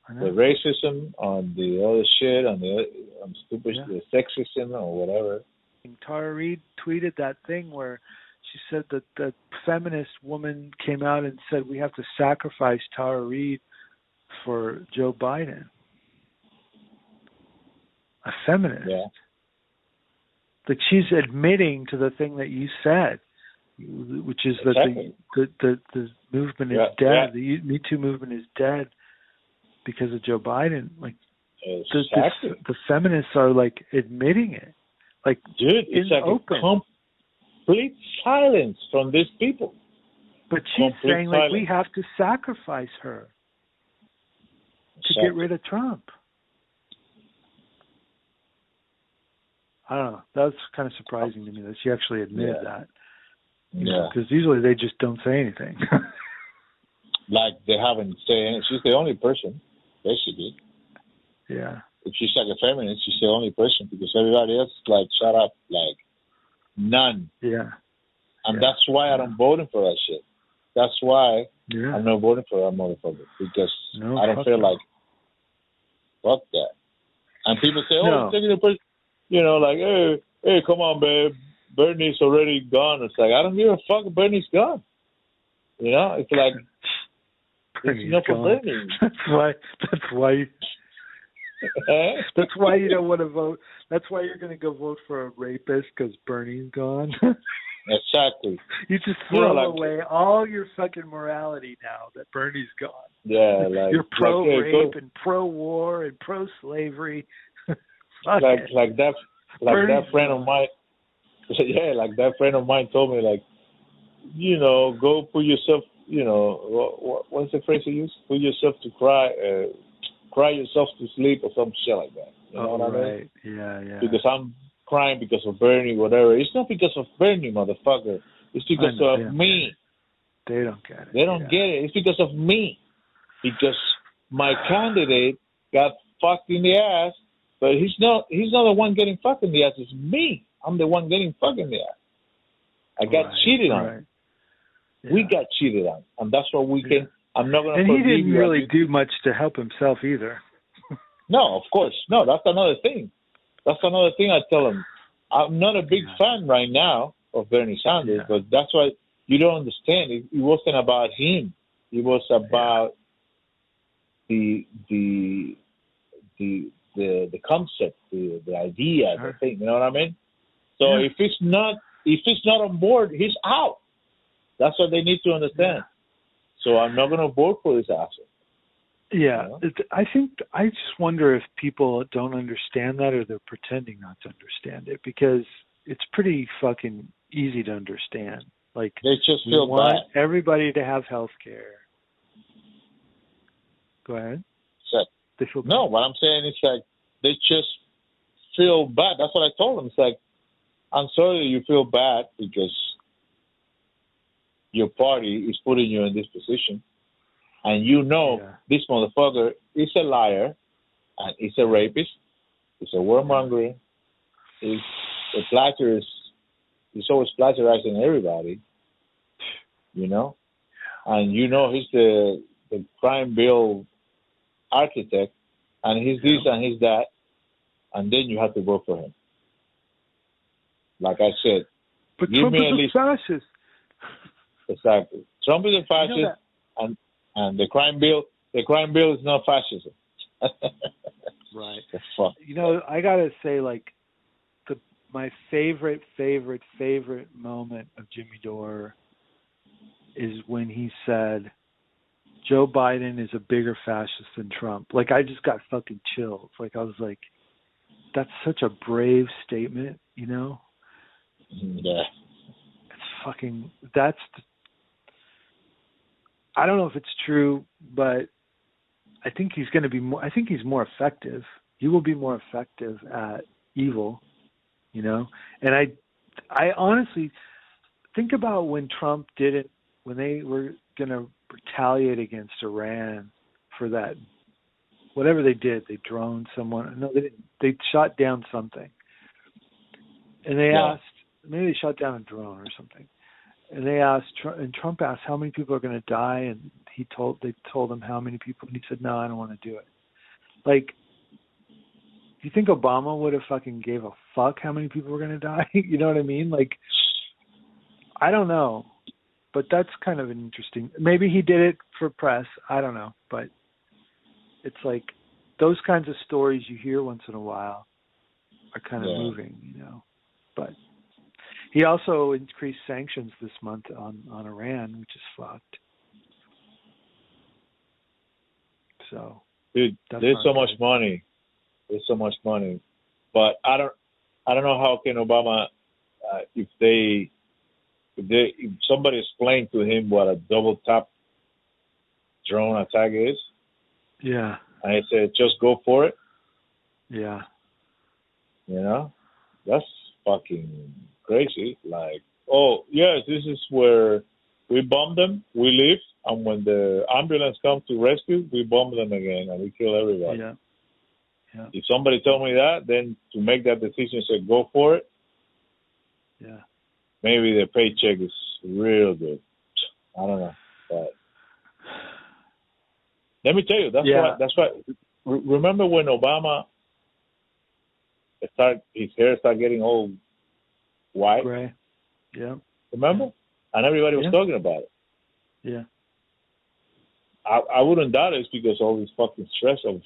I the know. racism on the other shit on the on stupid Yeah. the sexism or whatever. Tara Reade tweeted that thing where she said that the feminist woman came out and said we have to sacrifice Tara Reade for Joe Biden. A feminist. Yeah. Like she's admitting to the thing that you said, which is that Exactly. the, the the the movement is Yeah, dead. yeah. The Me Too movement is dead because of Joe Biden. Like the, Exactly. the, the feminists are like admitting it. Like Dude, it's like open. a complete silence from these people. But she's Complete saying like we have to sacrifice her to get rid of Trump. I don't know. That's kind of surprising to me that she actually admitted Yeah. that. Yeah. Because usually they just don't say anything. Like they haven't said anything. she's the only person, basically. yeah. If she's like a feminist, she's the only person because everybody else is like shut up, like none. Yeah. And Yeah. that's why I don't vote for that shit. That's why Yeah. I'm not voting for that motherfucker because No, I don't feel like fuck that. And people say, "Oh, No. taking a person," you know, like, "Hey, hey, come on, babe, Bernie's already gone." It's like I don't give a fuck. Bernie's gone. You know, it's like it's Bernie's for gone. Bernie. That's why. That's why. That's why you don't want to vote. That's why you're going to go vote for a rapist because Bernie's gone. exactly. you just throw like- away all your fucking morality now that Bernie's gone. Yeah, like you're pro like, rape go- and pro war and pro slavery. Like it. like that like Bernie's that friend of mine yeah like that friend of mine told me like you know go put yourself you know what, what what's the phrase you use put yourself to cry uh, cry yourself to sleep or some shit like that you know oh, what I mean right. Yeah, yeah. because I'm crying because of Bernie whatever it's not because of Bernie motherfucker it's because know, of yeah. me they don't get it. they don't yeah. get it it's because of me because my candidate got fucked in the ass but he's not he's not the one getting fucked in the ass. It's me. I'm the one getting fucked in the ass. I got Right, cheated on. right. We got cheated on, and that's what we Yeah. can. I'm not gonna. and he didn't really do much to help himself either. No, of course, no. That's another thing. That's another thing I tell him. I'm not a big Yeah. fan right now of Bernie Sanders, Yeah. but that's why you don't understand. It, it wasn't about him. It was about the the the the the concept, the the idea, the thing. You know what I mean? So Yeah. if it's not if it's not on board, he's out. That's what they need to understand. So I'm not going to vote for this asshole. Yeah, Yeah. it, I think I just wonder if people don't understand that or they're pretending not to understand it because it's pretty fucking easy to understand. Like They just feel want bad. everybody to have health care. Go ahead. They feel No, what I'm saying is like they just feel bad. That's what I told them. It's like I'm sorry you feel bad because your party is putting you in this position, and you know Yeah. this motherfucker is a liar, and he's a rapist, he's a warmonger, he's a plagiarist, he's always plagiarizing everybody, you know, and you know he's the the crime bill architect, and he's this and he's that, and then you have to vote for him. Like I said, But give Trump me is a least- fascist. exactly. Trump is a You know fascist, and and the crime bill, the crime bill is not fascism. Right. the fuck. You know, I gotta say, like, the my favorite, favorite, favorite moment of Jimmy Dore is when he said, "Joe Biden is a bigger fascist than Trump." Like, I just got fucking chills. Like, I was like, "That's such a brave statement," you know? Mm, yeah. It's fucking. That's. I don't know if it's true, but I think he's going to be more. I think he's more effective. He will be more effective at evil, you know. And I, I honestly think about when Trump did it when they were going to retaliate against Iran for that, whatever they did. They droned someone. No, they didn't. They shot down something, and they Yeah. asked. Maybe they shot down a drone or something. And they asked, Tr- and Trump asked how many people are going to die, and he told they told him how many people, and he said, "No, I don't want to do it." Like, do you think Obama would have fucking gave a fuck how many people were going to die? you know what I mean? Like, I don't know, but that's kind of an interesting. Maybe he did it for press. I don't know, but it's like those kinds of stories you hear once in a while are kind of Yeah. moving, you know. But he also increased sanctions this month on on Iran, which is fucked. So Dude, there's so much money. There's so much money, but I don't, I don't know how can Obama, uh, if they, if they, if somebody explained to him what a double tap drone attack is, yeah, and he said just go for it, yeah, you know, that's fucking crazy. Like, oh yes, this is where we bomb them, we leave, and when the ambulance comes to rescue, we bomb them again and we kill everybody. yeah, If somebody told me that, then to make that decision, say go for it. yeah. Maybe the paycheck is real good. I don't know, but let me tell you, that's Yeah. why. That's why. Remember when Obama start his hair started getting all white? Gray. Yeah, Remember? And everybody was Yeah. talking about it. yeah, I, I wouldn't doubt it's because all this fucking stress of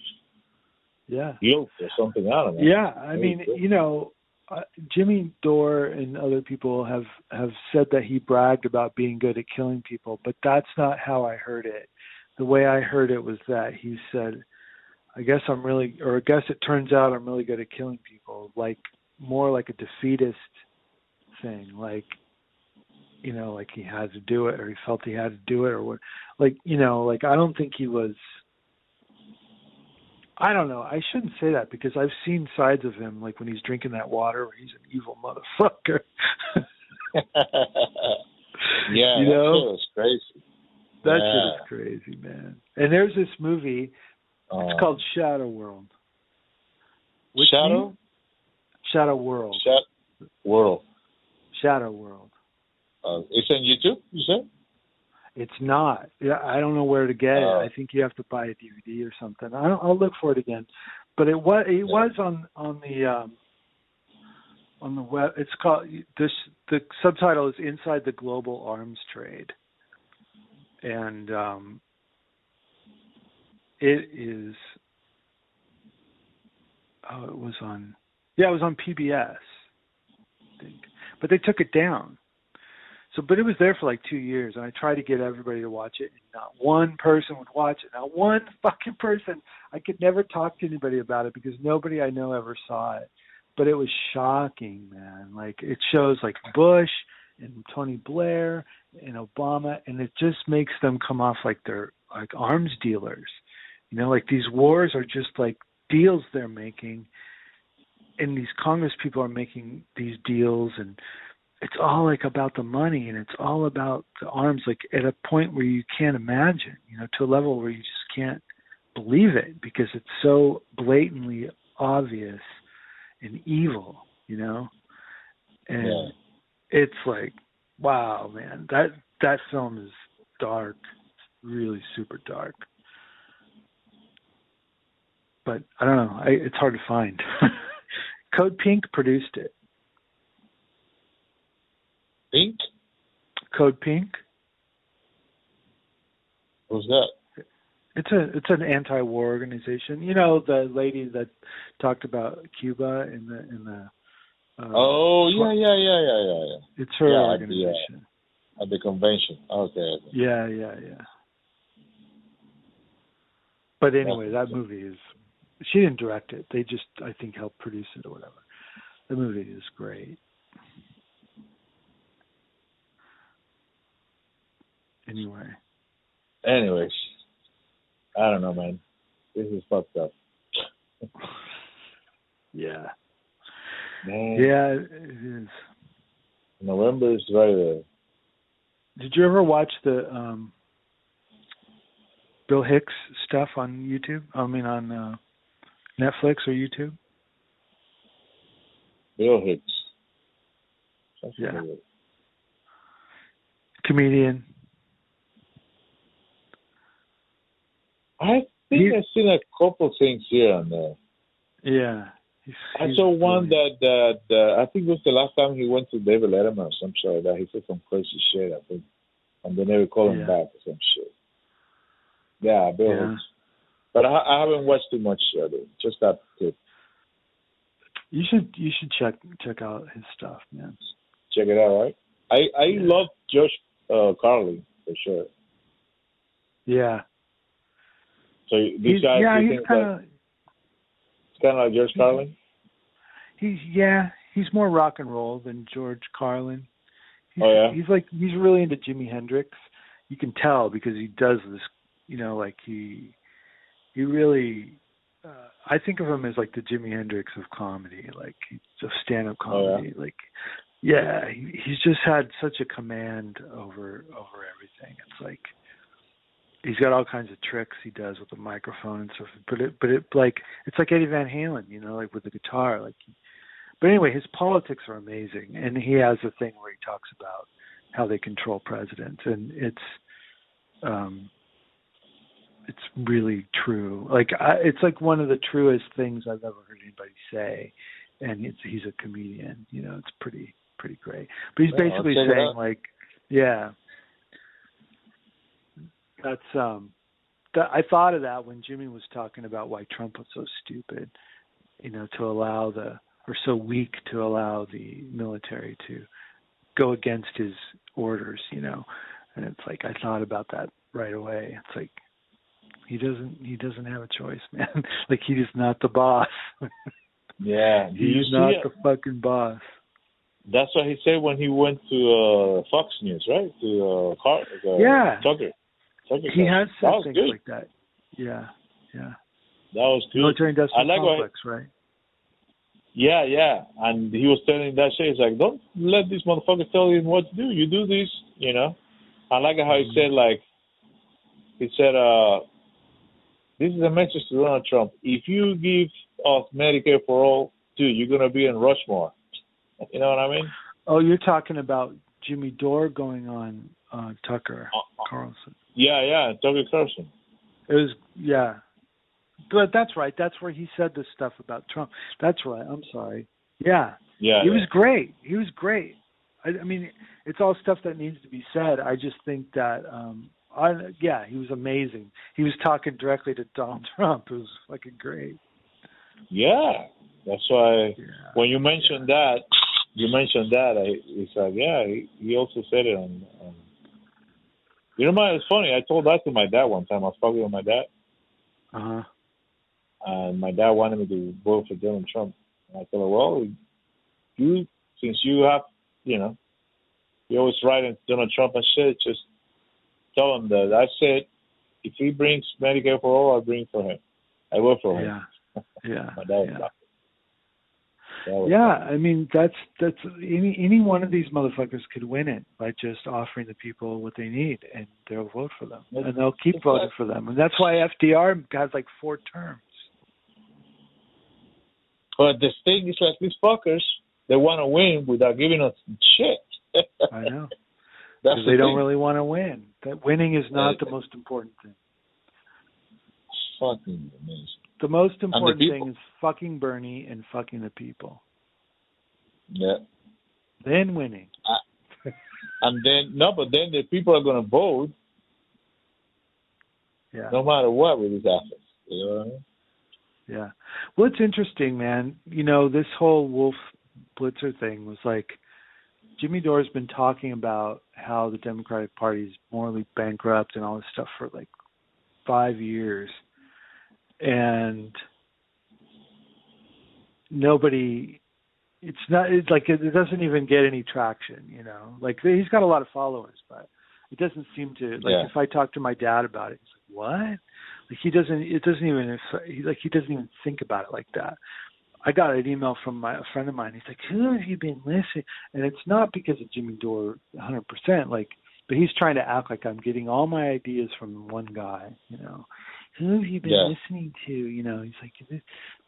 yeah. guilt or something. I don't know. Yeah, I mean, you know, uh, Jimmy Dore and other people have have said that he bragged about being good at killing people, but that's not how I heard it. The way I heard it was that he said, "I guess I'm really, or I guess it turns out I'm really good at killing people." Like more like a defeatist thing, like you know, like he had to do it, or he felt he had to do it, or what. Like you know, like I don't think he was. I don't know. I shouldn't say that because I've seen sides of him, like when he's drinking that water, where he's an evil motherfucker. yeah, You that know? shit crazy. that Yeah. shit is crazy, man. And there's this movie. Um, It's called Shadow World. With Shadow? Shadow World. Shut World. Shadow World. Uh, it's on YouTube. You said? It's not. Yeah, I don't know where to get it. Oh. I think you have to buy a DVD or something. I don't, I'll look for it again. But it was it was on on the um on the web. It's called this. The subtitle is "Inside the Global Arms Trade," and um, it is. Oh, it was on. Yeah, it was on PBS. I think, but they took it down. So, but it was there for like two years, and I tried to get everybody to watch it, and not one person would watch it. Not one fucking person. I could never talk to anybody about it because nobody I know ever saw it. But it was shocking, man. Like it shows like Bush and Tony Blair and Obama, and it just makes them come off like they're like arms dealers. You know, like these wars are just like deals they're making, and these Congress people are making these deals and it's all like about the money and it's all about the arms like at a point where you can't imagine you know to a level where you just can't believe it because it's so blatantly obvious and evil you know? And Yeah. it's like wow man that that film is dark really super dark. But i don't know I, it's hard to find code pink produced it Pink? code pink Who's that? It's a it's an anti-war organization. You know the lady that talked about Cuba in the in the. Uh, Oh yeah, yeah, yeah, yeah, yeah, yeah. It's her yeah, organization. At the convention. Okay. okay. Yeah, yeah, yeah. But anyway, that movie is. She didn't direct it. They just, I think, helped produce it or whatever. The movie is great. Anyway, Anyways, I don't know, man. This is fucked up. yeah, Man, yeah, it is. November is right there. Did you ever watch the um Bill Hicks stuff on YouTube? I mean on uh Netflix or YouTube? Bill Hicks. Sounds Yeah. Comedian. I think I've seen a couple things here and there. Yeah. He's, I saw one brilliant. that that uh, I think it was the last time he went to David Letterman or some shit like that. He said some crazy shit, I think, and they never called him back or some shit. Yeah, Bill Yeah. Hicks. But I, I haven't watched too much of it. Just that clip. You should you should check check out his stuff, man. Check it out, right? I I Yeah. love Josh uh, Carlin for sure. Yeah. So this He's, guy, yeah, he's kind of kind of like George Carlin? he's yeah, he's more rock and roll than George Carlin. He's, Oh, yeah? He's like he's really into Jimi Hendrix. You can tell because he does this, you know, like he he really uh, I think of him as like the Jimi Hendrix of comedy, like a stand-up Oh, yeah? comedy. Like, yeah, he, he's just had such a command over over everything. It's like he's got all kinds of tricks he does with the microphone and stuff. But it, but it like it's like Eddie Van Halen, you know, like with the guitar. Like, but anyway, his politics are amazing, and he has a thing where he talks about how they control presidents, and it's um it's really true. Like I, it's like one of the truest things I've ever heard anybody say, and it's he's a comedian. You know, it's pretty pretty great. But he's I'll basically saying like, yeah, that's um. That, I thought of that when Jimmy was talking about why Trump was so stupid, you know, to allow the or so weak to allow the military to go against his orders, you know. And it's like I thought about that right away. It's like he doesn't he doesn't have a choice, man. like he is not the boss. Yeah. He's not the fucking boss. That's what he said when he went to uh, Fox News, right? To uh, Car- uh, Yeah. Tucker. Tucker He has said things good. like that. Yeah, yeah. that was good. Military industrial like complex, right? Yeah, yeah. And he was telling that shit. He's like, don't let this motherfucker tell you what to do. You do this, you know. I like how he said, like, he said, uh, this is a message to Donald Trump. If you give us Medicare for all, dude, you're gonna be in Rushmore. You know what I mean? Oh, you're talking about Jimmy Dore going on uh, Tucker Uh, uh, Carlson. yeah, yeah, Tucker Carlson. It was yeah, but that's right. That's where he said this stuff about Trump. That's right. I'm sorry. Yeah, Yeah, he yeah. was great. He was great. I, I mean, it's all stuff that needs to be said. I just think that, um, I, yeah, he was amazing. He was talking directly to Donald Trump. It was fucking great. yeah. That's why Yeah. when you mentioned that, you mentioned that. I, it's like, yeah, he, he also said it on. on you know, my it's funny. I told that to my dad one time. I was talking with my dad, Uh huh. and my dad wanted me to vote for Donald Trump. And I told him, well, you since you have, you know, you always writing Donald Trump and shit, just tell him that I said if he brings Medicare for all, I bring for him. I vote for him. Yeah. Yeah. My dad was yeah. like, that was- Yeah, I mean that's that's any any one of these motherfuckers could win it by just offering the people what they need, and they'll vote for them, and they'll keep voting for them, and that's why FDR has like four terms. But the thing is like these fuckers, they want to win without giving us shit. I know That's because the they don't really want to win. That winning is not the most important thing. fucking amazing. The most important people. thing is fucking Bernie and fucking the people, Yeah. then winning. And then no, but then the people are gonna vote Yeah. no matter what with these assets. You know what I mean? Yeah. Well, it's interesting, man. You know, this whole Wolf Blitzer thing was like Jimmy Dore's been talking about how the Democratic Party is morally bankrupt and all this stuff for like five years. And nobody it's not it's like it, it doesn't even get any traction, you know. Like he's got a lot of followers, but it doesn't seem to like Yeah. if I talk to my dad about it, he's like, "What?" Like he doesn't. It doesn't even. He, like he doesn't even think about it like that. I got an email from my a friend of mine. He's like, "Who have you been listening?" And it's not because of Jimmy Dore, 100. percent Like, but he's trying to act like I'm getting all my ideas from one guy. You know, who have you been Yeah. listening to? You know, he's like, this,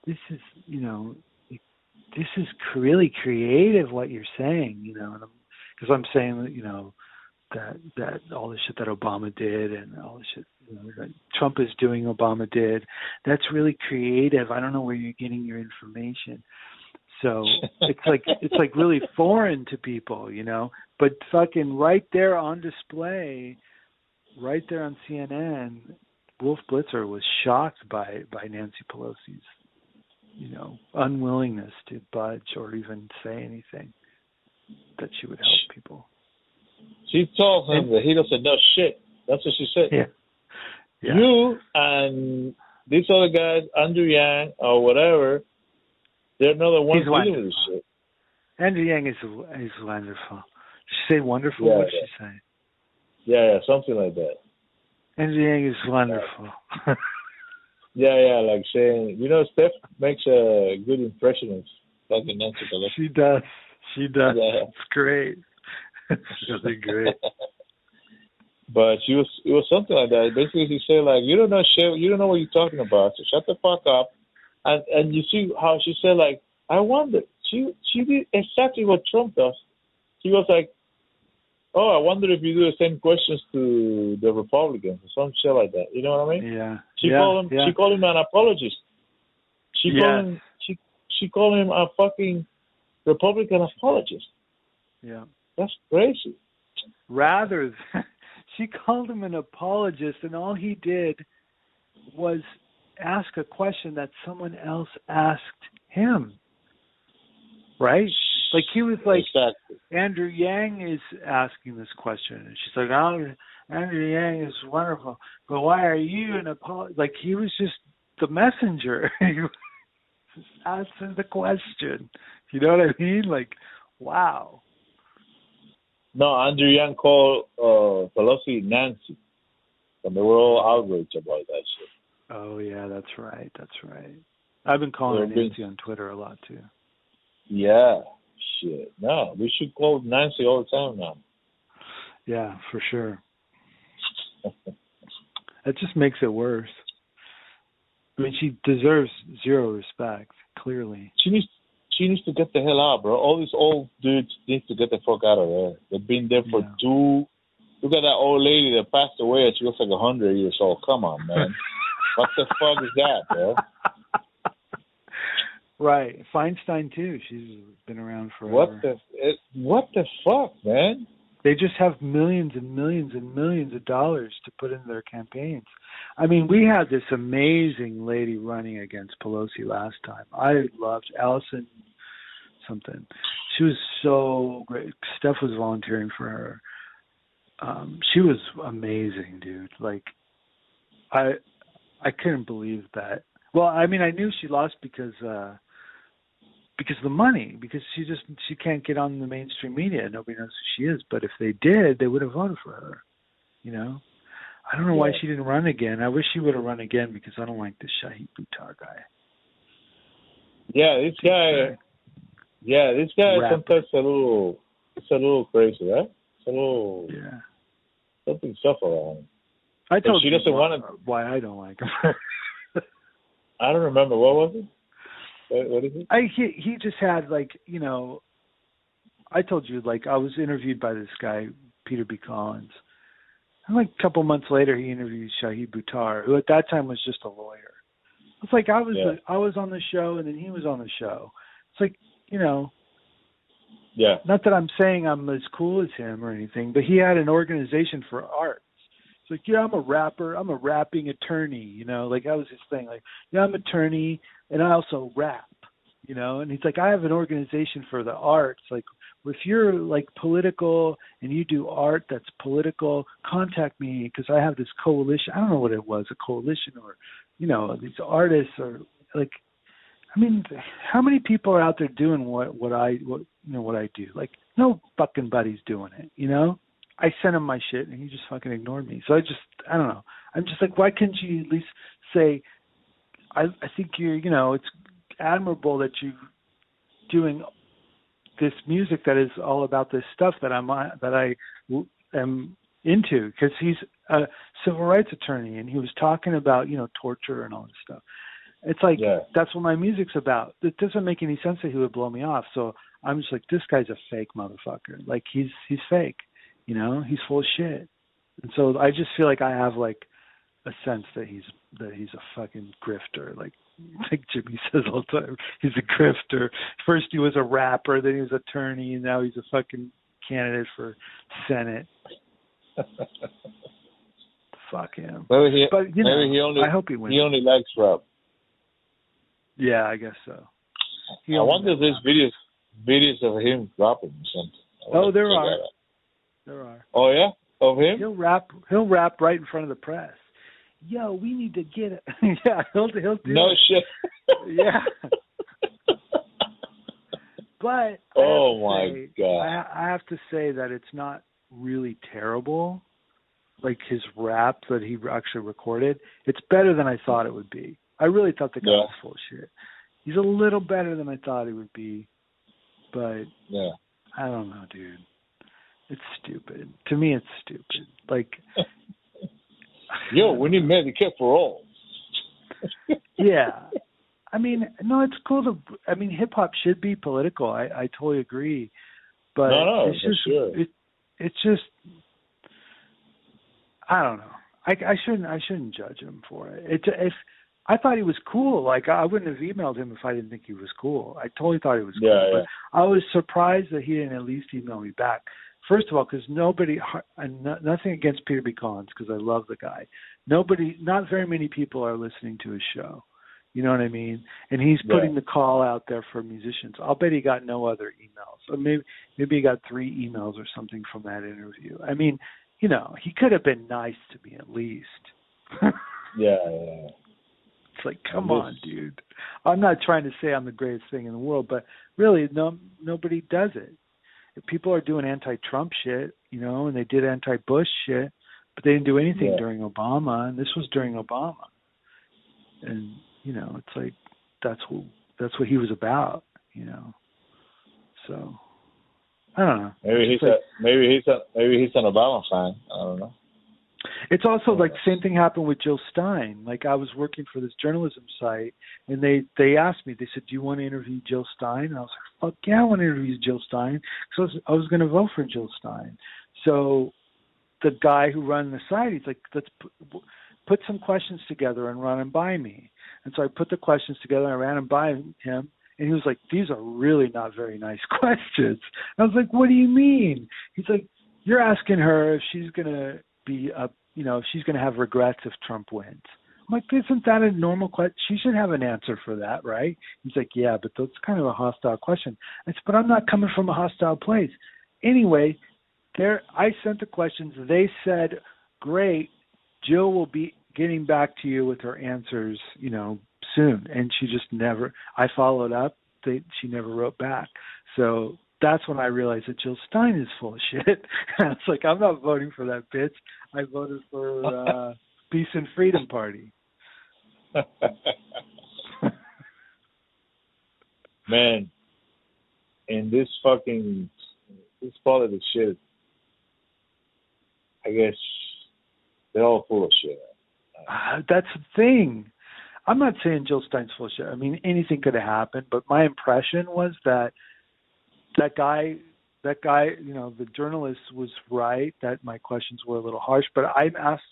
this is, you know, this is really creative what you're saying. You know, and I'm because I'm saying that you know that that all the shit that Obama did and all the shit you know, that Trump is doing, Obama did. That's really creative. I don't know where you're getting your information. So it's like it's like really foreign to people, you know. But fucking right there on display, right there on CNN, Wolf Blitzer was shocked by by Nancy Pelosi's, you know, unwillingness to budge or even say anything that she would help people. She told him that he doesn't know shit. That's what she said. Yeah. Yeah. You and these other guys, Andrew Yang or whatever, they're another He's dealing with this shit. Andrew Yang is is wonderful. Did she say wonderful? Yeah, what did yeah. she say? Yeah, yeah, something like that. Andrew Yang is wonderful. Yeah, yeah, like saying, you know, Steph makes a good impression of fucking Nancy Pelosi. she does. She does. Yeah. It's great. It's really great. But she was, it was something like that. Basically, she said like, you don't know shit, you don't know what you're talking about, so shut the fuck up. And and you see how she said like, I wonder. She she did exactly what Trump does. She was like, oh, I wonder if you do the same questions to the Republicans or some shit like that. You know what I mean? Yeah. She yeah, called him. Yeah. She called him an apologist. She Yes. called him. She she called him a fucking Republican apologist. yeah. That's crazy. Rather, than, she called him an apologist, and all he did was ask a question that someone else asked him. Right? Like he was like exactly. Andrew Yang is asking this question, and she's like, "Oh, Andrew Yang is wonderful, but why are you an apologist?" Like he was just the messenger. he was just answering the question. You know what I mean? Like, wow. No, Andrew Yang called uh, Pelosi Nancy, and they were all outraged about that shit. Oh yeah, that's right. That's right. I've been calling her Nancy on Twitter a lot too. Yeah, shit. No, we should call Nancy all the time now. Yeah, for sure. That just makes it worse. I mean, she deserves zero respect. Clearly. She needs she needs to get the hell out, bro. All these old dudes need to get the fuck out of there. They've been there for Yeah. two. Look at that old lady that passed away. She looks like a hundred years old. Come on, man. what the fuck is that, bro? right. Feinstein too. She's been around forever. What the it, what the fuck, man? They just have millions and millions and millions of dollars to put into their campaigns. I mean, we had this amazing lady running against Pelosi last time. I loved Allison something. She was so great. Steph was volunteering for her. Um, she was amazing, dude. Like I I couldn't believe that. Well, I mean, I knew she lost because uh because of the money, because she just she can't get on the mainstream media. Nobody knows who she is. But if they did, they would have voted for her. You know, I don't know why she didn't run again. I wish she would have run again because I don't like this Shahid Buttar guy. Yeah, this guy. Yeah, this guy Rap. sometimes a little. It's a little crazy, right? It's a little Yeah, something stuff around. him. I told she you doesn't why, wanna- uh, why I don't like him. I don't remember what was it. What, what is it? I he he just had like you know, I told you like I was interviewed by this guy Peter B. Collins, and like a couple months later he interviewed Shahid Buttar, who at that time was just a lawyer. It's like I was Yeah. I was on the show and then he was on the show. It's like you know, Yeah, not that I'm saying I'm as cool as him or anything, but he had an organization for arts. It's like, yeah, I'm a rapper. I'm a rapping attorney. You know, like that was his thing. Like, yeah, I'm an attorney, and I also rap. You know, and he's like, I have an organization for the arts. Like, if you're like political and you do art that's political, contact me because I have this coalition. I don't know what it was, a coalition or, you know, these artists or like I mean, how many people are out there doing what what I what you know what I do? Like no fucking buddy's doing it, you know? I sent him my shit and he just fucking ignored me. So I just I don't know. I'm just like why couldn't you at least say I I think you're, you know, it's admirable that you're doing this music that is all about this stuff that I'm uh, that I am into because he's a civil rights attorney and he was talking about you know torture and all this stuff. It's like Yeah. that's what my music's about. It doesn't make any sense that he would blow me off. So I'm just like, this guy's a fake motherfucker. Like he's he's fake. You know, he's full of shit. And so I just feel like I have like a sense that he's that he's a fucking grifter. Like like Jimmy says all the time, he's a grifter. First he was a rapper, then he was attorney, and now he's a fucking candidate for Senate. Fuck him. maybe he But you know, he only I hope he wins. he only likes rap. yeah, I guess so. He I wonder if there's videos videos of him rapping or something. Oh, there are. There are. Oh yeah, of him. He'll rap. He'll rap right in front of the press. Yo, we need to get it. yeah, he'll he'll do No it. shit. Yeah. But Oh, my say- God. I, I have to say that it's not really terrible. Like his rap that he actually recorded, it's better than I thought it would be. I really thought the guy Yeah. was full of shit. He's a little better than I thought he would be, but yeah. I don't know, dude. It's stupid. To me, it's stupid. Like, Yo, we need Medicare for all. yeah. I mean, no, it's cool to. I mean, hip hop should be political. I I totally agree, but No, no, it's just sure. it. It's just. I don't know. I I shouldn't I shouldn't judge him for it. It's if I thought he was cool. Like I wouldn't have emailed him if I didn't think he was cool. I totally thought he was cool. Yeah, but yeah. I was surprised that he didn't at least email me back. First of all, because nobody, and nothing against Peter B. Collins, because I love the guy. Nobody, not very many people are listening to his show. You know what I mean? And he's Yeah. putting the call out there for musicians. I'll bet he got no other emails, or maybe maybe he got three emails or something from that interview. I mean, you know, he could have been nice to me at least. Yeah, yeah. It's like, come on, dude. I'm not trying to say I'm the greatest thing in the world, but really, no, nobody does it. If people are doing anti-Trump shit, you know, and they did anti-Bush shit, but they didn't do anything Yeah. during Obama, and this was during Obama, and you know, it's like that's what that's what he was about, you know. So, I don't know. Maybe he's It's like- a maybe he's a maybe he's an Obama fan. I don't know. It's also oh, like the same thing happened with Jill Stein. Like I was working for this journalism site, and they they asked me. They said, "Do you want to interview Jill Stein?" And I was like, "Fuck yeah, I want to interview Jill Stein." So I was, I was going to vote for Jill Stein. So the guy who ran the site, he's like, "Let's put, put some questions together and run them by me." And so I put the questions together and I ran them by him, and he was like, "These are really not very nice questions." I was like, "What do you mean?" He's like, "You're asking her if she's going to." be a you know she's going to have regrets if Trump wins. I'm like, isn't that a normal question? She should have an answer for that, right? He's like, yeah, but that's kind of a hostile question. I said, but I'm not coming from a hostile place. Anyway, there I sent the questions. They said, great, Jill will be getting back to you with her answers, you know, soon. And she just never. I followed up. They, she never wrote back. So that's when I realized that Jill Stein is full of shit. it's like I'm not voting for that bitch. I voted for uh Peace and Freedom Party. Man, in this fucking this politics shit, I guess they're all full of shit. Uh, that's the thing. I'm not saying Jill Stein's full of shit. I mean, anything could have happened, but my impression was that that guy that guy you know the journalist was right that my questions were a little harsh but i asked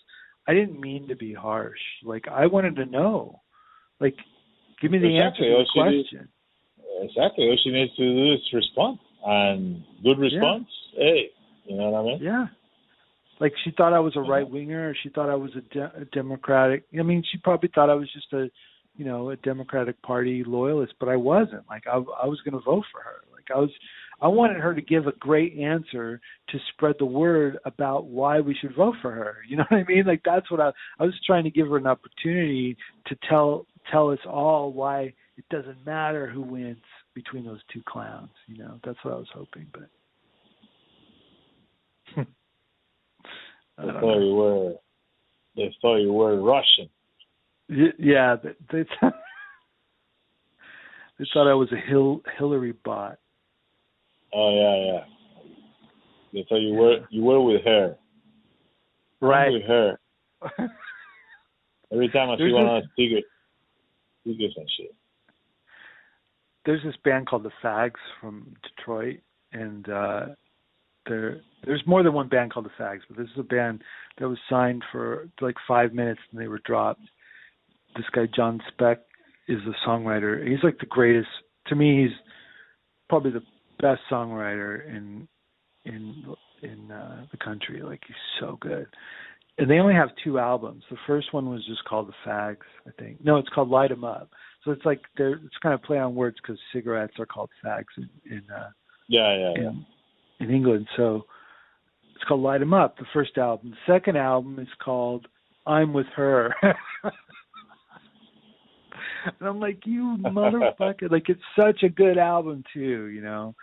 i didn't mean to be harsh. Like i wanted to know. Like give me the exactly. answer to the question needs, exactly. All she needs to do is respond. And good response yeah. hey you know what i mean? Yeah. Like she thought i was a right winger or she thought i was a, de- a democratic i mean she probably thought i was just a you know a democratic party loyalist but i wasn't. Like i i was going to vote for her. Like I was I wanted her to give a great answer to spread the word about why we should vote for her. You know what I mean? Like that's what I I was trying to give her an opportunity to tell tell us all why it doesn't matter who wins between those two clowns. You know, that's what I was hoping, but they thought you were they thought you were Russian. Yeah, they, they, they thought I was a Hill, Hillary bot. Oh yeah, yeah. Thought you were you were with her. Right. I'm with her. Every time I see one of those stickers, stickers and shit. There's this band called the Fags from Detroit, and uh there there's more than one band called the Fags, but this is a band that was signed for like five minutes and they were dropped. This guy John Speck is a songwriter. He's like the greatest. To me, he's probably the best songwriter in in in uh, the country. Like he's so good. And they only have two albums. The first one was just called The Fags, I think. No, it's called Light 'Em Up. So it's like they're it's kind of play on words because cigarettes are called fags in, in uh yeah yeah in, yeah. in England. So it's called Light 'Em Up, the first album. The second album is called I'm with Her. and I'm like, you motherfucker! like it's such a good album too, you know.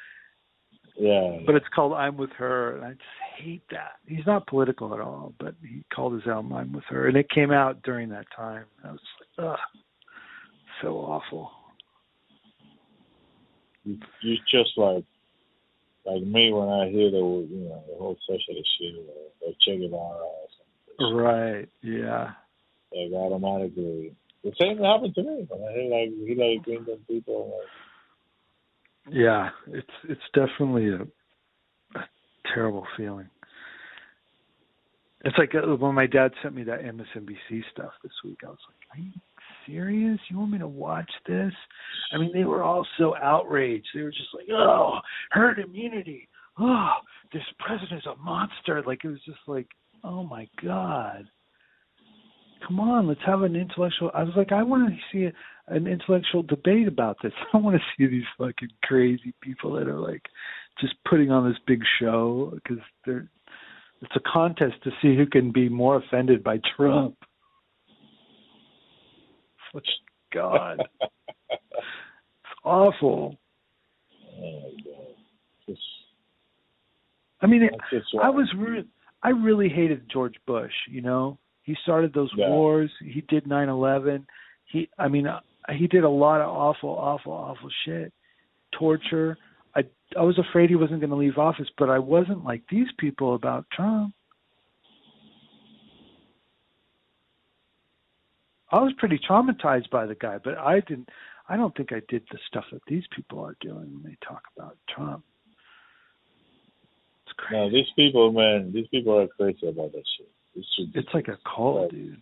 Yeah. But it's called I'm with her, and I just hate that. He's not political at all, but he called his album I'm with her, and it came out during that time. I was like, ugh, so awful. You, you just like like me when I hear the you know the whole socialist shit or, or Che Guevara or something. Right. Yeah. Like automatically the same happened to me when I hear like Hillary Clinton people. Like, yeah, it's it's definitely a, a terrible feeling. It's like uh, when my dad sent me that MSNBC stuff this week. I was like, "Are you serious? You want me to watch this?" I mean, they were all so outraged. They were just like, "Oh, herd immunity. Oh, this president is a monster." Like it was just like, "Oh my god." Come on, let's have an intellectual. I was like, I want to see a, an intellectual debate about this. I don't want to see these fucking crazy people that are like just putting on this big show because they're. It's a contest to see who can be more offended by Trump. Such God, it's awful. I mean, I was re- I really hated George Bush. You know, he started those yeah. wars. He did 9/11. He, I mean, uh, he did a lot of awful, awful, awful shit, torture. I I was afraid he wasn't going to leave office, but I wasn't like these people about Trump. I was pretty traumatized by the guy, but I didn't. I don't think I did the stuff that these people are doing when they talk about Trump. It's crazy. No, these people, man, these people are crazy about that shit. It's, it's like a call, Right. dude.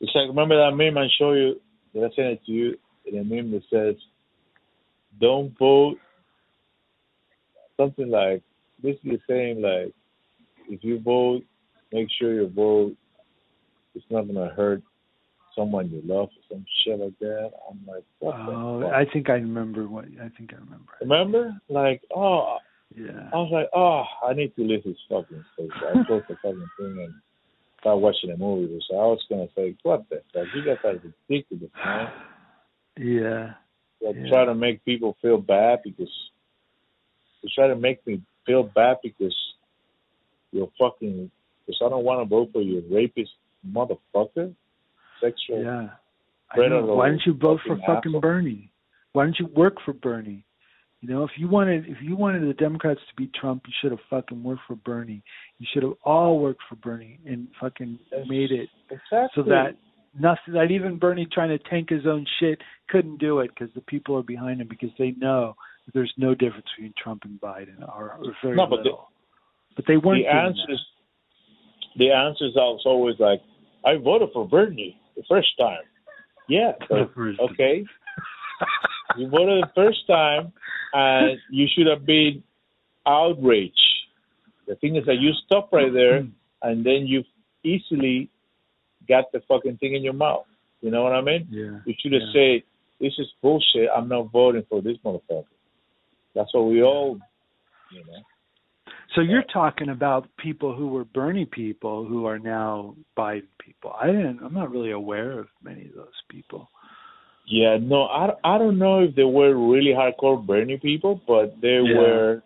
It's like remember that meme I show you? Did I sent it to you? In a meme that says, "Don't vote." Something like basically saying like, if you vote, make sure your vote is not gonna hurt someone you love or some shit like that. I'm like, Oh, the? I think I remember what. I think I remember. remember? Like, oh, Yeah. I was like, oh, I need to leave this fucking place. I closed the fucking thing and start watching the movie. So I was gonna say, what the fuck? You guys are ridiculous, man. Yeah. They Yeah. try to make people feel bad because they try to make me feel bad because you're fucking. Because I don't want to vote for you, rapist motherfucker, sexual. Yeah. I know. Why don't you vote for fucking fucking asshole. Bernie? Why don't you work for Bernie? You know, if you wanted if you wanted the Democrats to beat Trump, you should have fucking worked for Bernie. You should have all worked for Bernie and fucking made it Exactly. so that nothing that even Bernie trying to tank his own shit couldn't do it because the people are behind him because they know that there's no difference between Trump and Biden or, or very No, but the- little. but they weren't the answers, the answers are always like, I voted for Bernie the first time. Yeah, but okay. you voted the first time, and you should have been outraged. The thing is that you stop right there, mm-hmm. and then you easily got the fucking thing in your mouth. You know what I mean? Yeah. You should have Yeah. said, "This is bullshit. I'm not voting for this motherfucker." That's what we all, you know. So you're talking about people who were Bernie people who are now Biden people. I didn't. I'm not really aware of many of those people. Yeah, no, I, I don't know if they were really hardcore Bernie people, but they Yeah. were.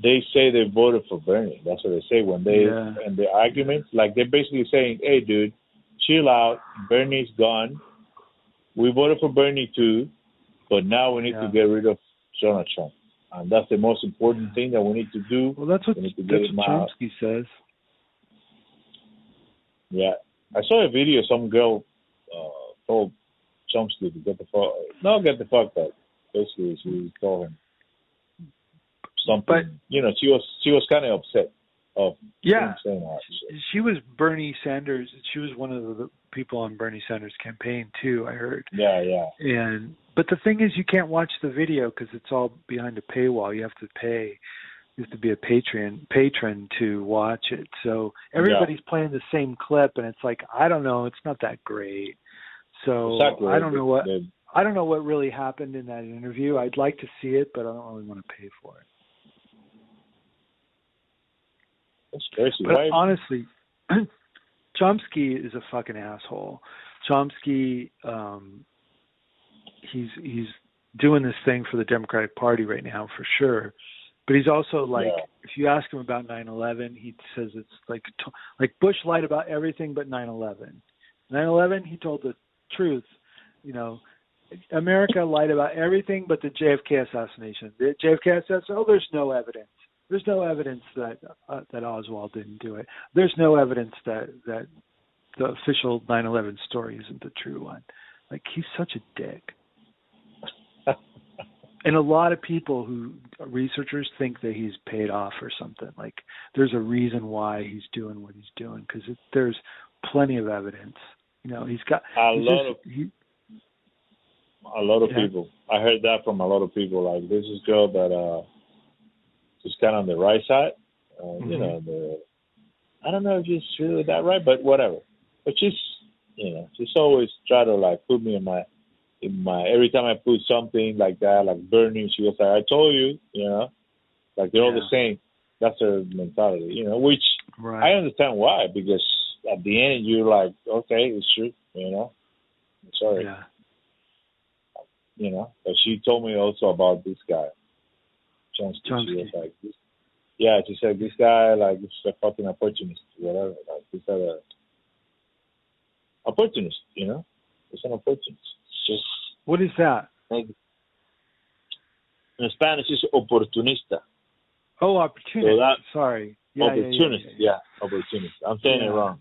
They say they voted for Bernie. That's what they say when they Yeah. and the arguments. Like they're basically saying, "Hey, dude, chill out. Bernie's gone. We voted for Bernie too, but now we need Yeah. to get rid of Donald Trump, and that's the most important thing that we need to do." Well, that's what We need to that's what. Chomsky says. Yeah, I saw a video. Some girl uh, told Chomsky to get the fuck, no, get the fuck out. Basically, she told him something. But- you know, she was she was kind of upset of Yeah, him saying that. shit. she was Bernie Sanders. She was one of the people on Bernie Sanders' campaign too. I heard. Yeah, yeah, And but the thing is, you can't watch the video because it's all behind a paywall. You have to pay. You have to be a patron patron to watch it. So everybody's playing the same clip, and it's like I don't know. It's not that great. So exactly. I don't know what I don't know what really happened in that interview. I'd like to see it, but I don't really want to pay for it. That's crazy. But Why? honestly, Chomsky is a fucking asshole. Chomsky, um, he's he's doing this thing for the Democratic Party right now for sure. But he's also like, Yeah. if you ask him about 9/11, he says it's like like Bush lied about everything but 9/11. 9/11, he told the truth. You know, America lied about everything but the JFK assassination. The JFK assassination. Oh, there's no evidence. There's no evidence that uh, that Oswald didn't do it. There's no evidence that that the official 9/11 story isn't the true one. Like he's such a dick. and a lot of people who researchers think that he's paid off or something. Like there's a reason why he's doing what he's doing because there's plenty of evidence. You know, he's got a he's lot just- of he, a lot of Yeah. people. I heard that from a lot of people. Like this is girl that uh, she's kind of on the right side. Uh, You Mhm. know, the I don't know if she's really that right, but whatever. But she's, you know, she's always try to like put me in my, in my. Every time I put something like that, like Bernie, she was like, "I told you," you know, like they're all the same. That's her mentality, you know. Which I understand why, because at the end you're like, okay, it's true, you know. Sorry Yeah. you know. But she told me also about this guy, Chomsky. She was like, this, yeah, she said this guy like is a fucking opportunist, whatever. Like this he's uh, a opportunist, you know. It's an opportunist. Just What is that? like in Spanish, it's oportunista. Oh, opportunist. So that- Sorry. Yeah, yeah, yeah, opportunist, yeah, yeah, opportunist. I'm saying Yeah. it wrong.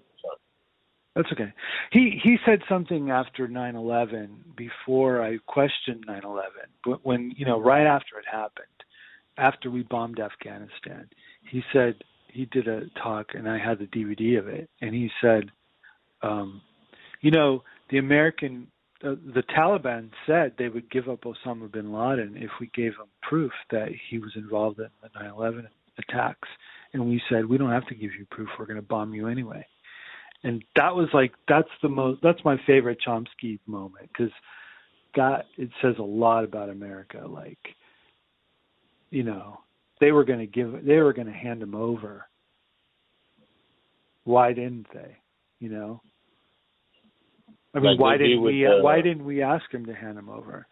That's okay. He he said something after 9/11 before I questioned 9/11, but when you know right after it happened, after we bombed Afghanistan, he said he did a talk and I had the DVD of it, and he said, um, you know, the American uh, the Taliban said they would give up Osama bin Laden if we gave them proof that he was involved in the 9/11 attacks, and we said we don't have to give you proof. We're going to bomb you anyway. And that was like that's the most that's my favorite Chomsky moment because that it says a lot about America. Like, you know, they were going to give they were going to hand him over. Why didn't they? You know, I mean, Like why did didn't we? the- why didn't we ask him to hand him over?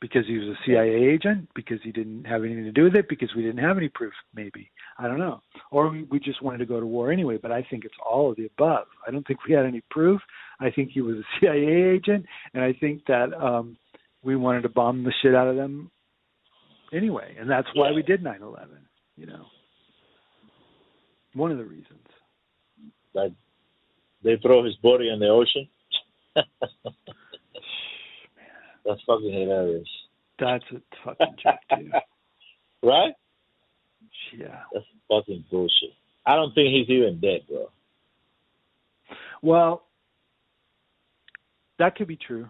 Because he was a CIA agent? Because he didn't have anything to do with it? Because we didn't have any proof? Maybe I don't know. Or we, just wanted to go to war anyway. But I think it's all of the above. I don't think we had any proof. I think he was a CIA agent, and I think that um we wanted to bomb the shit out of them anyway, and that's why we did 9/11. You know, one of the reasons. Like they throw his body in the ocean. That's fucking hilarious, That's a fucking joke too. right? Yeah. That's fucking bullshit. I don't think he's even dead, bro. Well, that could be true,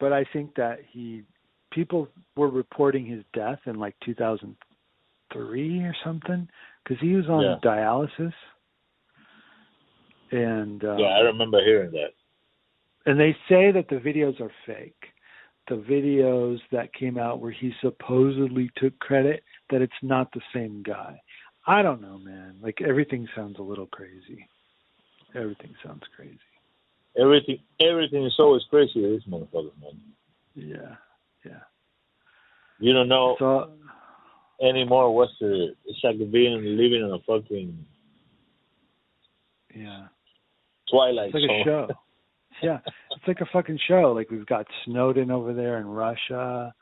but I think that he people were reporting his death in like 2003 or something because he was on Yeah. dialysis, and um, yeah, I remember hearing that. and they say that the videos are fake. The videos that came out where he supposedly took credit, that it's not the same guy. I don't know, man. Like everything sounds a little crazy. Everything sounds crazy. Everything, everything is always crazy this motherfucker, man. Yeah, yeah. You don't know So anymore what's the. It's like being living in a fucking yeah, twilight it's like a show. Yeah, it's like a fucking show. Like we've got Snowden over there in Russia.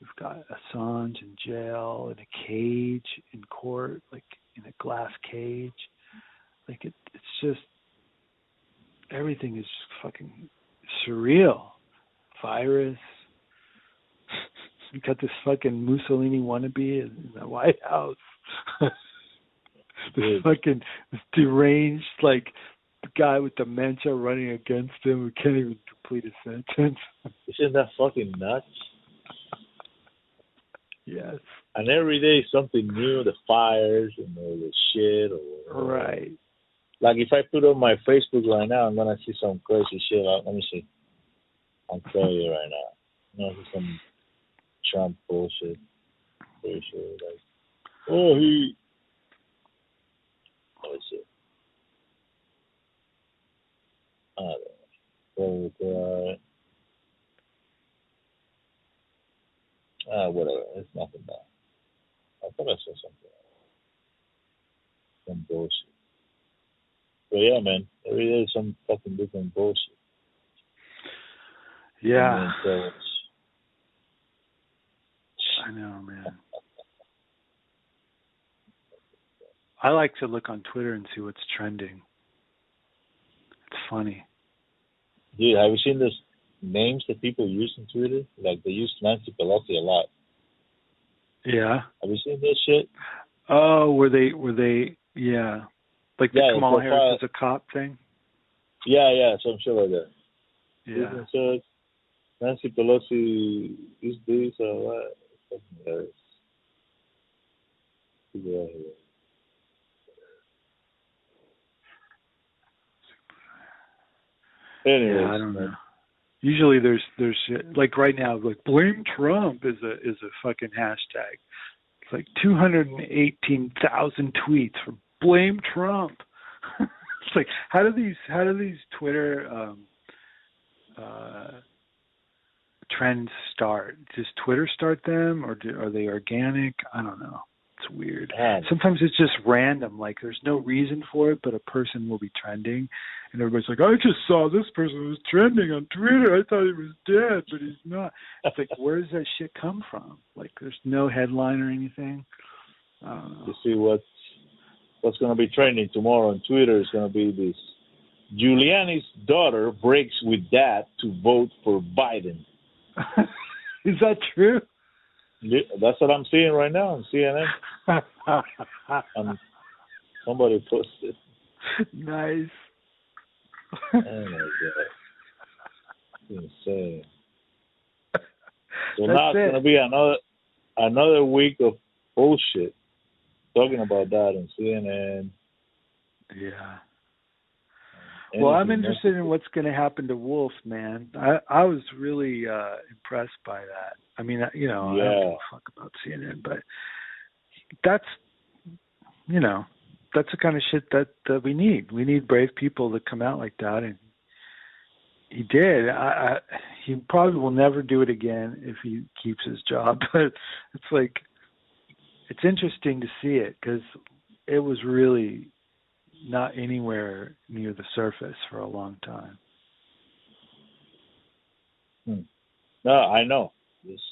We've got Assange in jail in a cage in court, like in a glass cage. Like it, it's just everything is just fucking surreal. Virus. You got this fucking Mussolini wannabe in the White House. this fucking this deranged like guy with dementia running against him who can't even complete a sentence. Isn't that fucking nuts? yes. And every day something new, the fires and all the shit. Or, Right. Like if I put on my Facebook right now, I'm gonna see some crazy shit. Uh, Let me see. I'll tell you right now. I'm gonna see some Trump bullshit. Pretty sure. Like, oh, he. Let me see. I don't know. So, uh, uh, whatever. It's nothing bad. I thought I saw something. Some bullshit. But yeah, man, every day is some fucking different bullshit. Yeah. I know, man. I like to look on Twitter and see what's trending. It's funny. Dude, have you seen those names that people use on Twitter? Like they use Nancy Pelosi a lot. Yeah. Have you seen this shit? Oh, were they were they yeah. Like the Yeah, Kamala profile- Harris is a cop thing? Yeah, yeah, some shit like that. Yeah. Such. Nancy Pelosi is this or what? Fucking else. Figure out Anyways, Yeah, I don't know. Usually there's there's like right now like blame Trump is a is a fucking hashtag. It's like 218,000 tweets for blame Trump. it's like how do these how do these Twitter um uh trends start? Does Twitter start them or do, are they organic? I don't know. Weird. Man, Sometimes it's just random. Like there's no reason for it, but a person will be trending, and everybody's like, "I just saw this person was trending on Twitter. I thought he was dead, but he's not." It's like, where does that shit come from? Like, there's no headline or anything. Uh, to see what's what's going to be trending tomorrow on Twitter is going to be this. Giuliani's daughter breaks with dad to vote for Biden. is that true? Yeah, that's what I'm seeing right now on CNN. um, somebody posted. Nice. oh my god, insane. So That's now it's it. gonna be another another week of bullshit talking about that on CNN. Yeah. Well, I'm interested in what's going to happen to Wolf, man. I I was really uh impressed by that. I mean, I- you know, I don't give a fuck about CNN, but that's you know, that's the kind of shit that that we need. We need brave people to come out like that, and he did. I, I he probably will never do it again if he keeps his job. But it's like it's interesting to see it because it was really not anywhere near the surface for a long time. Hmm. No, I know. It's,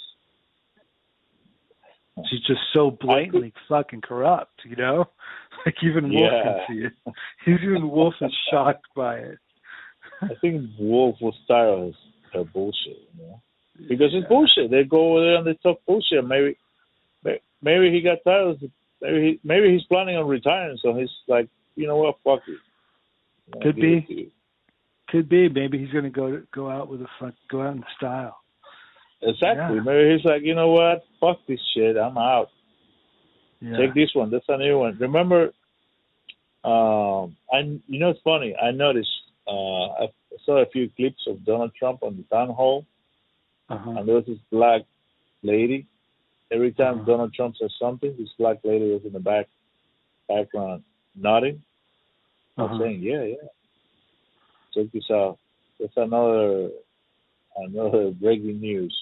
She's just so blatantly fucking corrupt, you know? Like even Wolf Yeah. can see it. Even Wolf is shocked by it. I think Wolf was tired of his, her bullshit, you know, because Yeah. it's bullshit. They go over there and they talk bullshit. Maybe, maybe he got tired. Maybe he, maybe he's planning on retiring, so he's like, you know what, fuck it. You know, Could be. it. Could be. Maybe he's gonna go go out with a fuck go out in style. Exactly. Yeah. Maybe he's like, you know what, fuck this shit. I'm out. Yeah. Take this one. That's a new one. Remember, um, I you know it's funny. I noticed. Uh, I saw a few clips of Donald Trump on the town hall, uh-huh. and there was this black lady. Every time Uh-huh. Donald Trump says something, this black lady was in the back background nodding, Uh-huh. saying, "Yeah, yeah." Check this out. That's another another breaking news.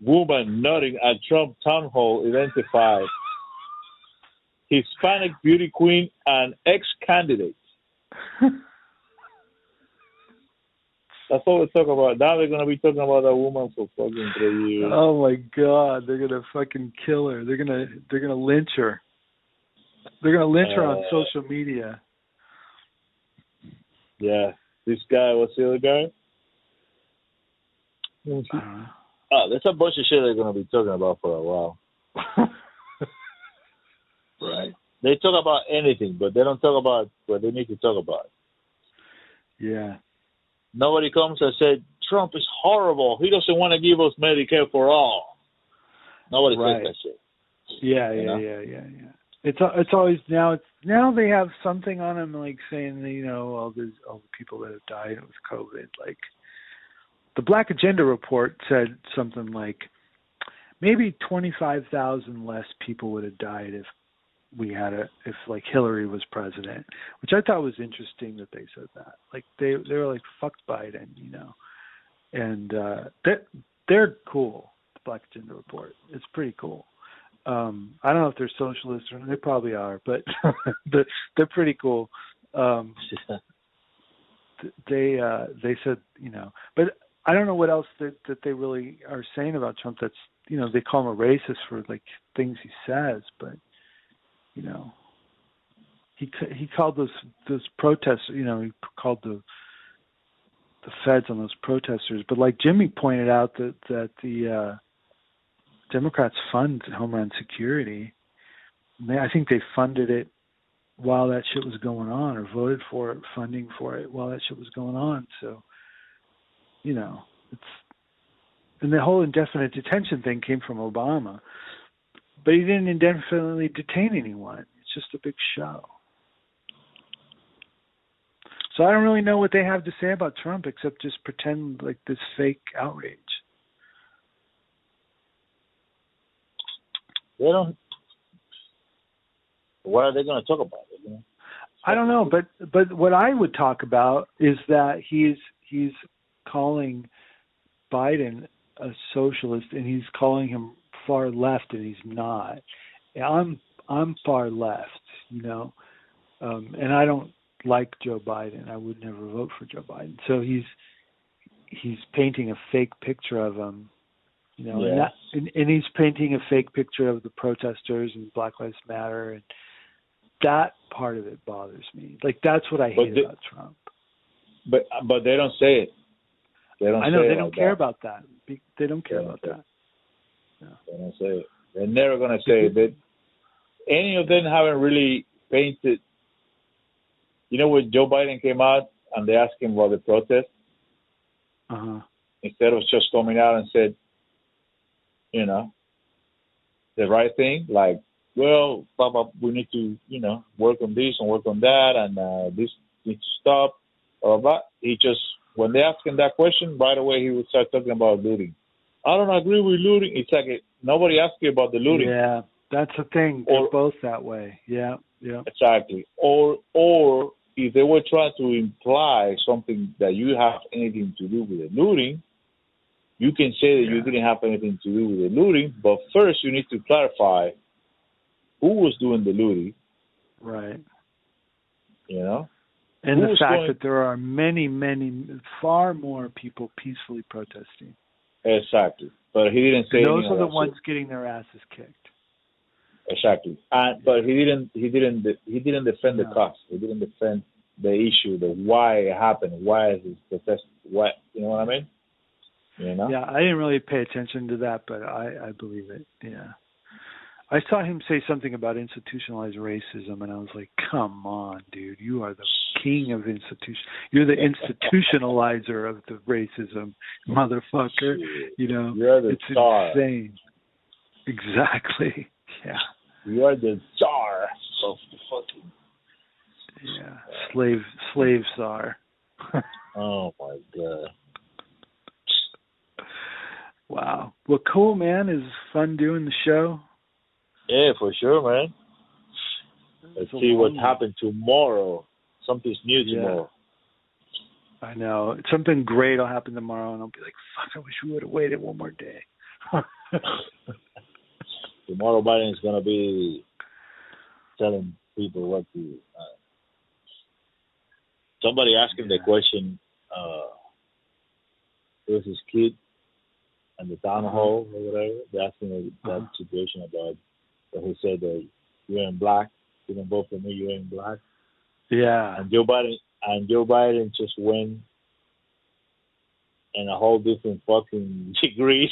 Woman nodding at Trump town hall identified Hispanic beauty queen and ex-candidate. That's what we're talking about. Now they're gonna be talking about that woman for fucking three years. Oh my god, they're gonna fucking kill her. They're gonna they're gonna lynch her. They're gonna lynch her on Uh, social media. Yeah, this guy. What's the other guy? I. Oh, there's a bunch of shit they're gonna be talking about for a while. right. They talk about anything, but they don't talk about what they need to talk about. Yeah. Nobody comes and said Trump is horrible. He doesn't want to give us Medicare for all. Nobody Right. says that shit. Yeah, You yeah, know? yeah, yeah, yeah. It's it's always now it's now they have something on them like saying you know all the all the people that have died with COVID like the Black Agenda report said something like maybe twenty five thousand less people would have died if we had a if like Hillary was president, which I thought was interesting that they said that. Like they they were like fuck Biden, you know, and uh, they they're cool. The Black Agenda report, it's pretty cool. Um, I don't know if they're socialists or they probably are, but they're, they're pretty cool. Um, they uh, they said you know, but I don't know what else that that they really are saying about Trump. That's you know they call him a racist for like things he says, but you know he he called those those protests. You know he called the the feds on those protesters. But like Jimmy pointed out that that the uh, Democrats fund Homeland Security. I think they funded it while that shit was going on, or voted for it, funding for it while that shit was going on. So, you know, it's and the whole indefinite detention thing came from Obama, but he didn't indefinitely detain anyone. It's just a big show. So I don't really know what they have to say about Trump except just pretend like this fake outrage. They don't. What are they going to talk about? You know? I don't know, but but what I would talk about is that he's he's calling Biden a socialist and he's calling him far left and he's not. I'm I'm far left, you know. Um and I don't like Joe Biden. I would never vote for Joe Biden. So he's he's painting a fake picture of him. You know, and, that, and and he's painting a fake picture of the protesters and Black Lives Matter and that part of it bothers me. Like that's what I hate the- about Trump. But but they don't say it. They don't. I know they don't like care that. about that. They don't care They about don't that. They don't say it. They're never gonna say it. They, any of them haven't really painted. You know when Joe Biden came out and they asked him about the protest, Uh huh. instead of just coming out and said, you know, the right thing, like, well, Papa, we need to, you know, work on this and work on that, and uh, this needs to stop, blah, blah, blah. He just, when they ask him that question, right away he would start talking about looting. I don't agree with looting. It's like it, nobody asked you about the looting. Yeah, that's the thing. They're Or- both that way. Yeah, yeah. Exactly. Or or if they were trying to imply something that you have anything to do with the looting, you can say that you didn't have anything to do with the looting, but first you need to clarify who was doing the looting, Right. you know? And the fact going- that there are many, many, far more people peacefully protesting. Exactly. But he didn't say those are the ones getting their asses kicked. Exactly. And but he didn't he didn't he didn't defend the No. cause. He didn't defend the issue, the why it happened, why is this protest what you know what I mean? You know? Yeah, I didn't really pay attention to that, but I, I believe it. Yeah. I saw him say something about institutionalized racism, and I was like, "Come on, dude! You are the king of institution. You're the institutionalizer of the racism, motherfucker. You know, You're the it's star. insane. Exactly. Yeah. You are the czar of the fucking. Yeah. Slave, slave czar. Oh my god. Wow. Well, cool, man. Is fun doing the show. Yeah, for sure, man. Let's see what happens tomorrow. Something's new Yeah. tomorrow. I know something great will happen tomorrow, and I'll be like, "Fuck! I wish we would have waited one more day." tomorrow Biden is gonna be telling people what to. Uh, somebody asked him the question. Uh, it was his kid and the town hall or whatever. They asked that Uh-huh. situation about. So he said that you're in black. You didn't vote for me. You're in black. yeah, And Joe Biden and Joe Biden just went in a whole different fucking degrees.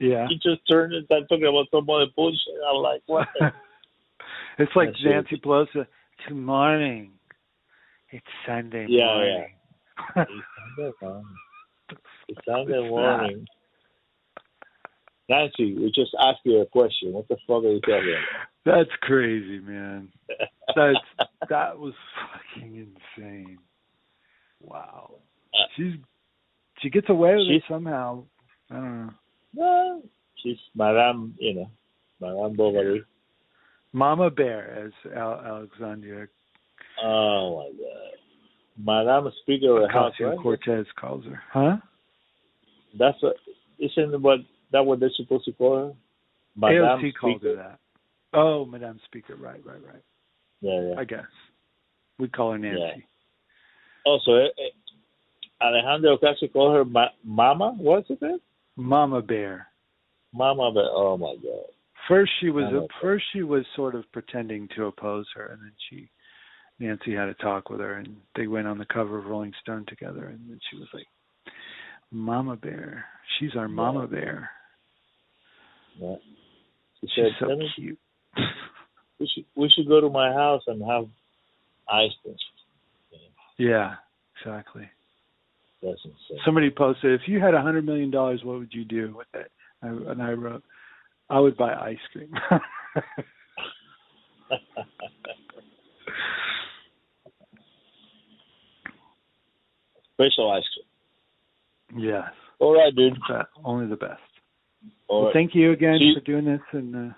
yeah. He just turned and started talking about some other bullshit. I'm like, what? it's like That shit. Nancy Pelosi. Good morning. It's Sunday Yeah, morning. It's Sunday morning. It's Sunday morning. Nancy, we just asked you a question. What the fuck are you talking That's crazy, man. about? That's that was fucking insane. Wow. She's she gets away with it somehow. I don't know. well, she's Madame, you know, Madame Bovary. Mama Bear, as Al- Alexandria Oh my God, Madame Speaker of the House, right? Cortez calls her. Huh? That's what isn't what that what they're supposed to call her? Madame AOC called her Speaker. that. Oh, Madame Speaker. Right, right, right. Yeah, yeah. I guess. We call her Nancy. Also, eh, eh, Alejandro Ocasio called her ma- Mama. What's it? called? Mama Bear. Mama, but oh my God. First she was Mama first she was sort of pretending to oppose her and then she Nancy had a talk with her and they went on the cover of Rolling Stone together and then she was like Mama Bear. She's our Mama Bear. Yeah. She She's said, so "Let me- cute. we should we should go to my house and have ice cream. Yeah, exactly. That's insane. Somebody posted, if you had a hundred million dollars, what would you do with it? I, and I wrote, I would buy ice cream. Special ice cream. yes, All right, dude. only the best. All Well, right. thank you again See- for doing this, and uh,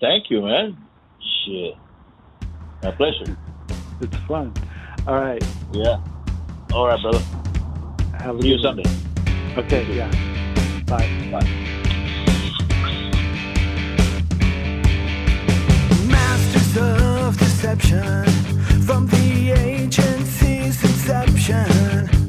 Thank you, man. Shit. My pleasure. it's fun. All right, Yeah. All right, brother. have a See you good one. Sunday. Okay, yeah. Bye. Bye. Masters of deception from the agency's inception.